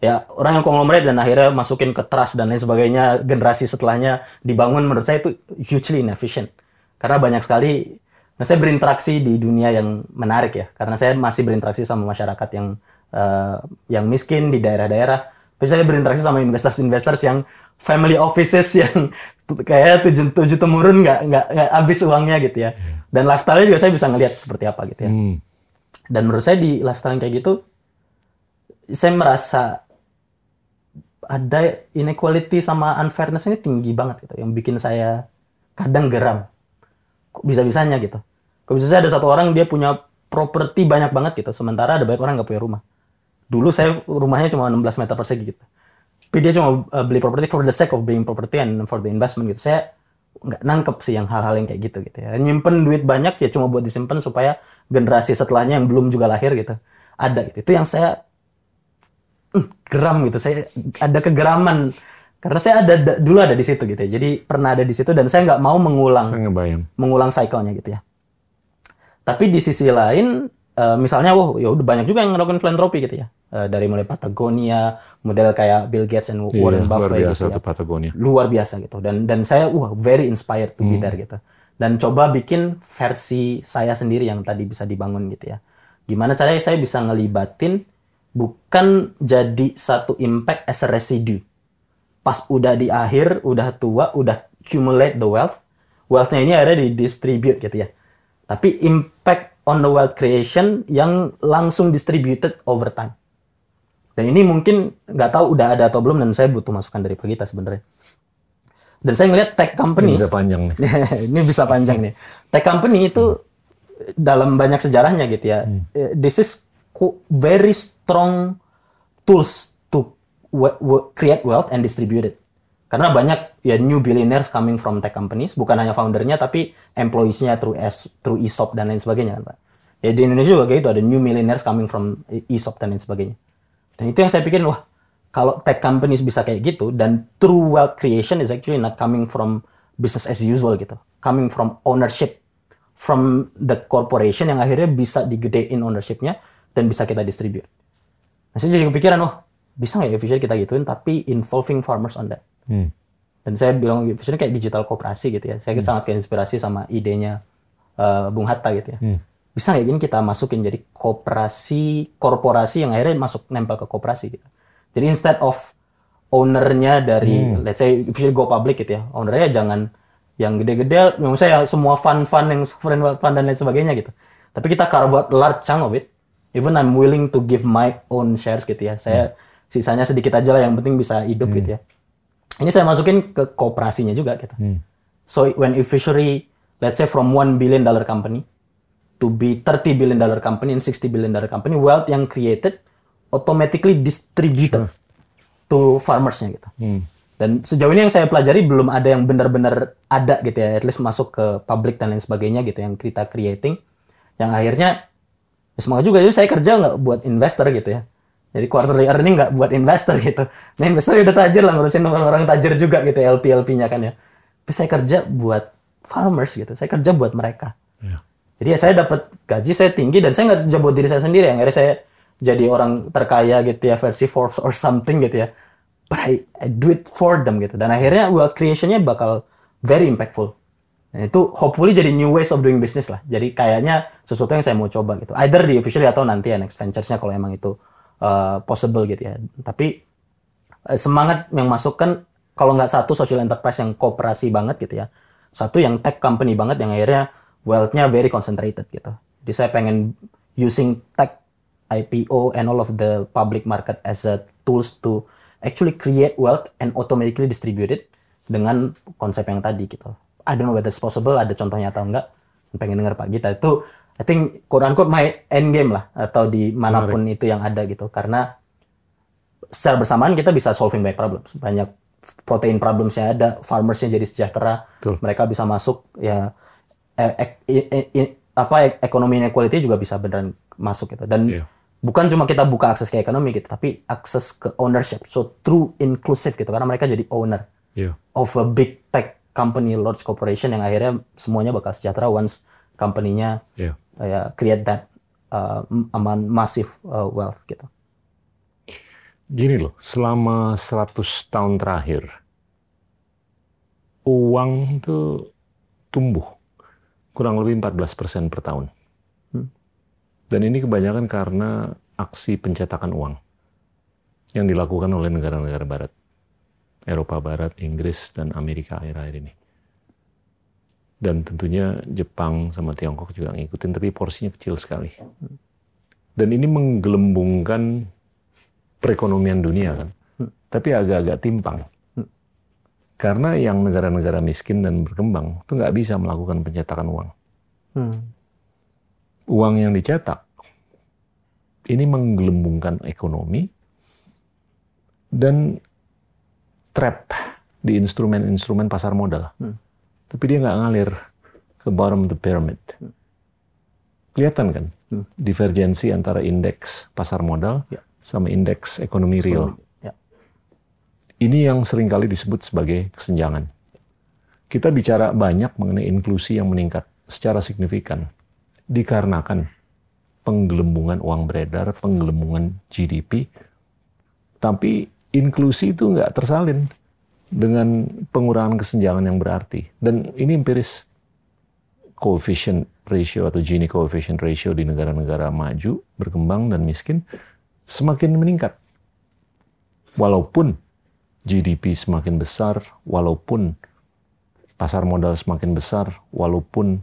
ya orang yang konglomerat dan akhirnya masukin ke trust dan lain sebagainya generasi setelahnya dibangun menurut saya itu hugely inefficient. Karena banyak sekali nah saya berinteraksi di dunia yang menarik ya. Karena saya masih berinteraksi sama masyarakat yang eh, yang miskin di daerah-daerah. Tapi saya berinteraksi sama investors-investors yang family offices yang kayak tujuh tujuh temurun nggak nggak nggak habis uangnya gitu ya. Dan lifestyle-nya juga saya bisa ngelihat seperti apa gitu ya. Hmm. dan menurut saya di lifestyle yang kayak gitu saya merasa ada inequality sama unfairness ini tinggi banget gitu yang bikin saya kadang geram. Kok bisa-bisanya gitu? Kok bisa ada satu orang dia punya properti banyak banget gitu sementara ada banyak orang nggak punya rumah. Dulu saya rumahnya cuma 16 meter persegi gitu. Tapi dia cuma uh, beli properti for the sake of being property and for the investment gitu. Saya nggak nangkep sih yang hal-hal yang kayak gitu gitu ya. Nyimpen duit banyak ya cuma buat disimpan supaya generasi setelahnya yang belum juga lahir gitu ada gitu. Itu yang saya "Hmm, geram gitu saya ada kegeraman karena saya ada da- dulu ada di situ gitu ya jadi pernah ada di situ dan saya nggak mau mengulang Saya ngebayang. mengulang cycle-nya gitu ya. Tapi di sisi lain, eh, misalnya, wah, ya udah banyak juga yang ngelakuin filantropi gitu ya. Eh, dari mulai Patagonia, model kayak Bill Gates and Iya, Warren luar Buffett biasa gitu ya. Patagonia. Luar biasa gitu. Dan dan saya, wah, very inspired to be Hmm. there gitu. Dan coba bikin versi saya sendiri yang tadi bisa dibangun gitu ya. Gimana caranya saya bisa ngelibatin bukan jadi satu impact as a residue pas udah di akhir, udah tua, udah accumulate the wealth, wealth-nya ini akhirnya di-distribute gitu ya. Tapi impact on the wealth creation yang langsung distributed over time. Dan ini mungkin nggak tahu udah ada atau belum dan saya butuh masukan dari Pak Gita sebenarnya. Dan saya ngelihat tech Ini companies, bisa panjang nih. ini bisa panjang nih. Tech company itu dalam banyak sejarahnya gitu ya. eh, This is very strong tools to create wealth and distribute it. Karena banyak ya new billionaires coming from tech companies, bukan hanya foundernya tapi employees-nya through S, through ESOP dan lain sebagainya kan Pak. Ya di Indonesia juga gitu ada new millionaires coming from ESOP dan lain sebagainya. Dan itu yang saya pikirin wah kalau tech companies bisa kayak gitu dan true wealth creation is actually not coming from business as usual gitu. Coming from ownership from the corporation yang akhirnya bisa digedein ownership-nya dan bisa kita distribute. Nah, saya jadi kepikiran, wah, bisa nggak ya Vision kita gituin, tapi involving farmers on that. Hmm. Dan saya bilang, Vision kayak digital koperasi gitu ya. Saya sangat keinspirasi sama idenya eh, Bung Hatta gitu ya. Bisa nggak gini kita masukin jadi koperasi, korporasi yang akhirnya masuk nempel ke koperasi gitu. Jadi instead of ownernya dari, let's say, Vision go public gitu ya. Ownernya jangan yang gede-gede, misalnya semua fund-fund yang sovereign wealth fund dan lain sebagainya gitu. Tapi kita carve out large chunk of it. Even I'm willing to give my own shares gitu ya. Saya sisanya sedikit aja lah yang penting bisa hidup gitu ya. Ini saya masukin ke kooperasinya juga gitu. So when a fishery, let's say from 1 billion dollar company to be 30 billion dollar company and 60 billion dollar company, wealth yang created automatically distributed to farmersnya gitu. Dan sejauh ini yang saya pelajari belum ada yang benar-benar ada gitu ya, at least masuk ke public dan lain sebagainya gitu yang kita creating, yang akhirnya ya semangat juga jadi saya kerja nggak buat investor gitu ya. Jadi quarterly earning nggak buat investor gitu. Nah investor udah tajir lah ngurusin orang-orang tajir juga gitu LP-LP-nya kan ya. Tapi saya kerja buat farmers gitu. Saya kerja buat mereka. Ya. Jadi ya saya dapat gaji saya tinggi dan saya nggak kerja buat diri saya sendiri. Yang akhirnya saya jadi orang terkaya gitu ya versi Forbes or something gitu ya. But I, I do it for them gitu. Dan akhirnya wealth creation-nya bakal very impactful. Nah, itu hopefully jadi new ways of doing business lah. Jadi kayaknya sesuatu yang saya mau coba gitu. Either di officially atau nanti ya next ventures-nya kalau emang itu uh, possible gitu ya. Tapi uh, semangat yang masuk kan kalau nggak satu social enterprise yang kooperasi banget gitu ya. Satu yang tech company banget yang akhirnya wealth-nya very concentrated gitu. Jadi saya pengen using tech IPO and all of the public market as a tools to actually create wealth and automatically distribute it dengan konsep yang tadi gitu. I don't know whether it's possible, ada contohnya atau enggak. Pengen dengar Pak Gita itu I think quote unquote my end game lah atau di mana pun itu yang ada gitu. Karena secara bersamaan kita bisa solving banyak problems. Banyak protein problems yang ada, farmersnya jadi sejahtera, Betul. mereka bisa masuk ya ek- i- i- i- apa ekonomi inequality juga bisa beneran masuk gitu. Dan Iya. bukan cuma kita buka akses ke ekonomi gitu, tapi akses ke ownership. So true inclusive gitu karena mereka jadi owner Iya. of a big tech company, large corporation yang akhirnya semuanya bakal sejahtera once company-nya Iya. ya create that uh, aman massive uh, wealth gitu. Gini loh, selama 100 tahun terakhir, uang itu tumbuh kurang lebih 14% per tahun. Dan ini kebanyakan karena aksi pencetakan uang yang dilakukan oleh negara-negara barat. Eropa Barat, Inggris, dan Amerika akhir-akhir ini. Dan tentunya Jepang sama Tiongkok juga ngikutin, tapi porsinya kecil sekali. Dan ini menggelembungkan perekonomian dunia kan. Tapi agak-agak timpang. Karena yang negara-negara miskin dan berkembang itu nggak bisa melakukan pencetakan uang. Uang yang dicetak ini menggelembungkan ekonomi dan trap di instrumen-instrumen pasar modal. Tapi dia nggak ngalir ke bottom of the pyramid. Kelihatan kan divergensi antara indeks pasar modal Ya. sama indeks ekonomi real. Ya. Ini yang sering kali disebut sebagai kesenjangan. Kita bicara banyak mengenai inklusi yang meningkat secara signifikan dikarenakan penggelembungan uang beredar, penggelembungan GDP, tapi inklusi itu nggak tersalin dengan pengurangan kesenjangan yang berarti. Dan ini empiris coefficient ratio atau Gini coefficient ratio di negara-negara maju, berkembang dan miskin semakin meningkat. Walaupun GDP semakin besar, walaupun pasar modal semakin besar, walaupun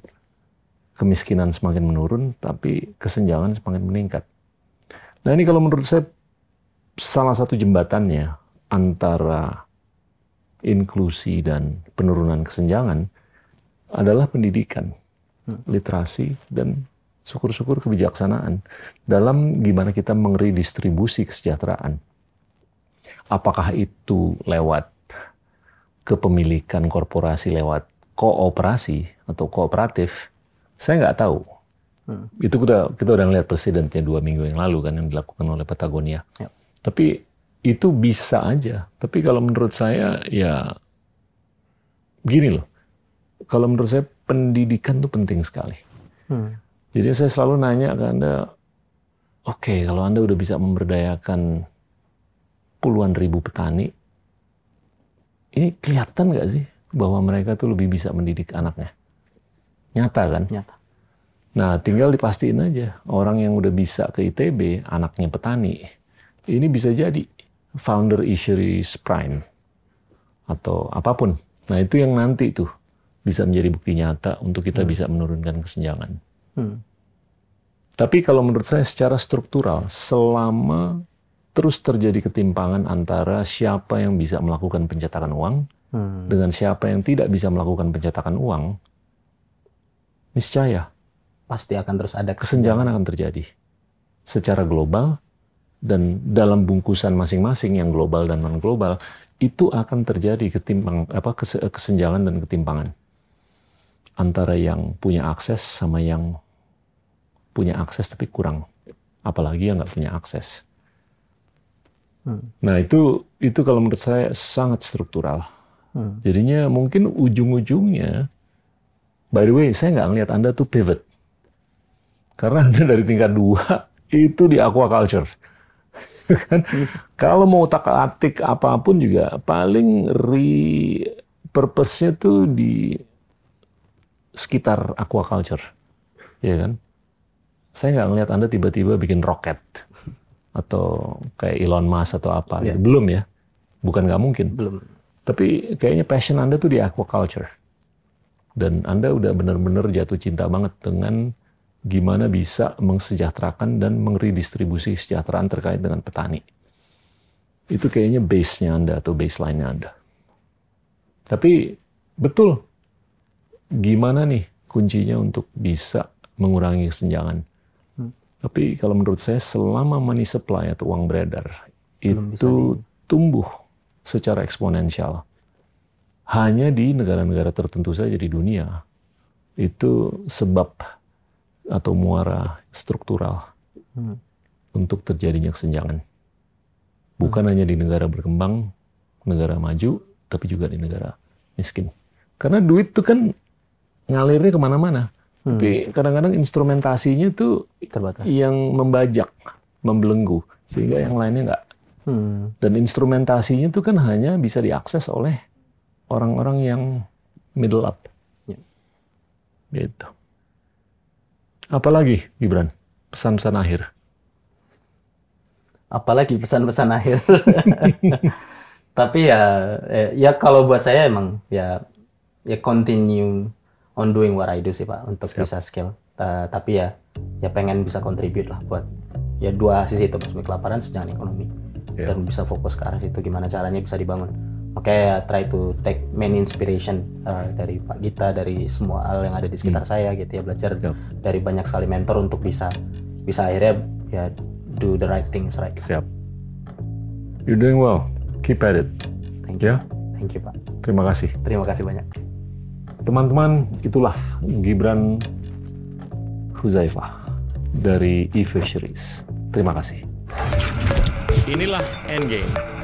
kemiskinan semakin menurun, tapi kesenjangan semakin meningkat. Nah ini kalau menurut saya salah satu jembatannya antara inklusi dan penurunan kesenjangan adalah pendidikan, literasi, dan syukur-syukur kebijaksanaan dalam gimana kita mengredistribusi kesejahteraan. Apakah itu lewat kepemilikan korporasi lewat kooperasi atau kooperatif, saya nggak tahu. Itu kita kita udah ngeliat presidennya dua minggu yang lalu kan yang dilakukan oleh Patagonia. Ya. Tapi itu bisa aja. Tapi kalau menurut saya ya gini loh. Kalau menurut saya pendidikan itu penting sekali. Jadi saya selalu nanya ke Anda, oke kalau Anda udah bisa memberdayakan puluhan ribu petani, ini kelihatan nggak sih bahwa mereka tuh lebih bisa mendidik anaknya? Nyata kan? Nyata. Nah, tinggal dipastiin aja orang yang udah bisa ke ITB, anaknya petani, ini bisa jadi founder Isheries Prime atau apa pun. Nah, itu yang nanti tuh bisa menjadi bukti nyata untuk kita bisa menurunkan kesenjangan. Hmm. Tapi kalau menurut saya secara struktural, selama terus terjadi ketimpangan antara siapa yang bisa melakukan pencetakan uang Hmm. dengan siapa yang tidak bisa melakukan pencetakan uang, niscaya Pasti akan terus ada kesenjangan akan terjadi secara global dan dalam bungkusan masing-masing yang global dan non global itu akan terjadi ketimpang apa kese- kesenjangan dan ketimpangan antara yang punya akses sama yang punya akses tapi kurang apalagi yang nggak punya akses Nah itu itu kalau menurut saya sangat struktural. Hmm. Jadinya mungkin ujung-ujungnya, by the way, saya nggak ngelihat Anda tuh pivot. Karena Anda dari tingkat dua itu di aquaculture. Kan? Kalau mau tak atik apa pun juga paling re purpose-nya tuh di sekitar aquaculture. Ya kan? Saya nggak ngelihat Anda tiba-tiba bikin roket atau kayak Elon Musk atau apa. Gitu. Belum ya. Bukan nggak mungkin. Belum. Tapi kayaknya passion Anda tuh di aquaculture. Dan Anda udah benar-benar jatuh cinta banget dengan gimana bisa mensejahterakan dan mengredistribusi kesejahteraan terkait dengan petani. Itu kayaknya base-nya Anda atau baseline-nya Anda. Tapi betul, gimana nih kuncinya untuk bisa mengurangi kesenjangan? Tapi kalau menurut saya selama money supply atau uang beredar Belum itu tumbuh secara eksponensial. Hanya di negara-negara tertentu saja di dunia itu sebab atau muara struktural Hmm. untuk terjadinya kesenjangan. Bukan hanya di negara berkembang, negara maju, tapi juga di negara miskin. Karena duit itu kan ngalirnya ke mana-mana. Tapi kadang-kadang instrumentasinya tuh Terbatas. yang membajak, membelenggu, sehingga yang lainnya nggak. Hmm. Dan instrumentasinya itu kan hanya bisa diakses oleh orang-orang yang middle up. Ya. Gitu. Apalagi, Gibran? Pesan-pesan akhir. apalagi pesan-pesan akhir. Tapi ya, eh, ya kalau buat saya emang ya, ya continue on doing what I do sih pak untuk bisa scale. Ta- tapi ya, ya pengen bisa contribute lah buat ya dua sisi itu, mas kelaparan sejangan ekonomi Ya. dan bisa fokus ke arah situ gimana caranya bisa dibangun. Makanya ya, try to take main inspiration uh, dari Pak Gita, dari semua hal yang ada di sekitar saya gitu ya belajar Siap. dari banyak sekali mentor untuk bisa bisa akhirnya ya do the right things right. Siap. You're doing well. Keep at it. Thank you. Ya, Thank you Pak. terima kasih. Terima kasih banyak. Teman-teman, itulah Gibran Huzaifah dari eFisheries. Terima kasih. Inilah Endgame.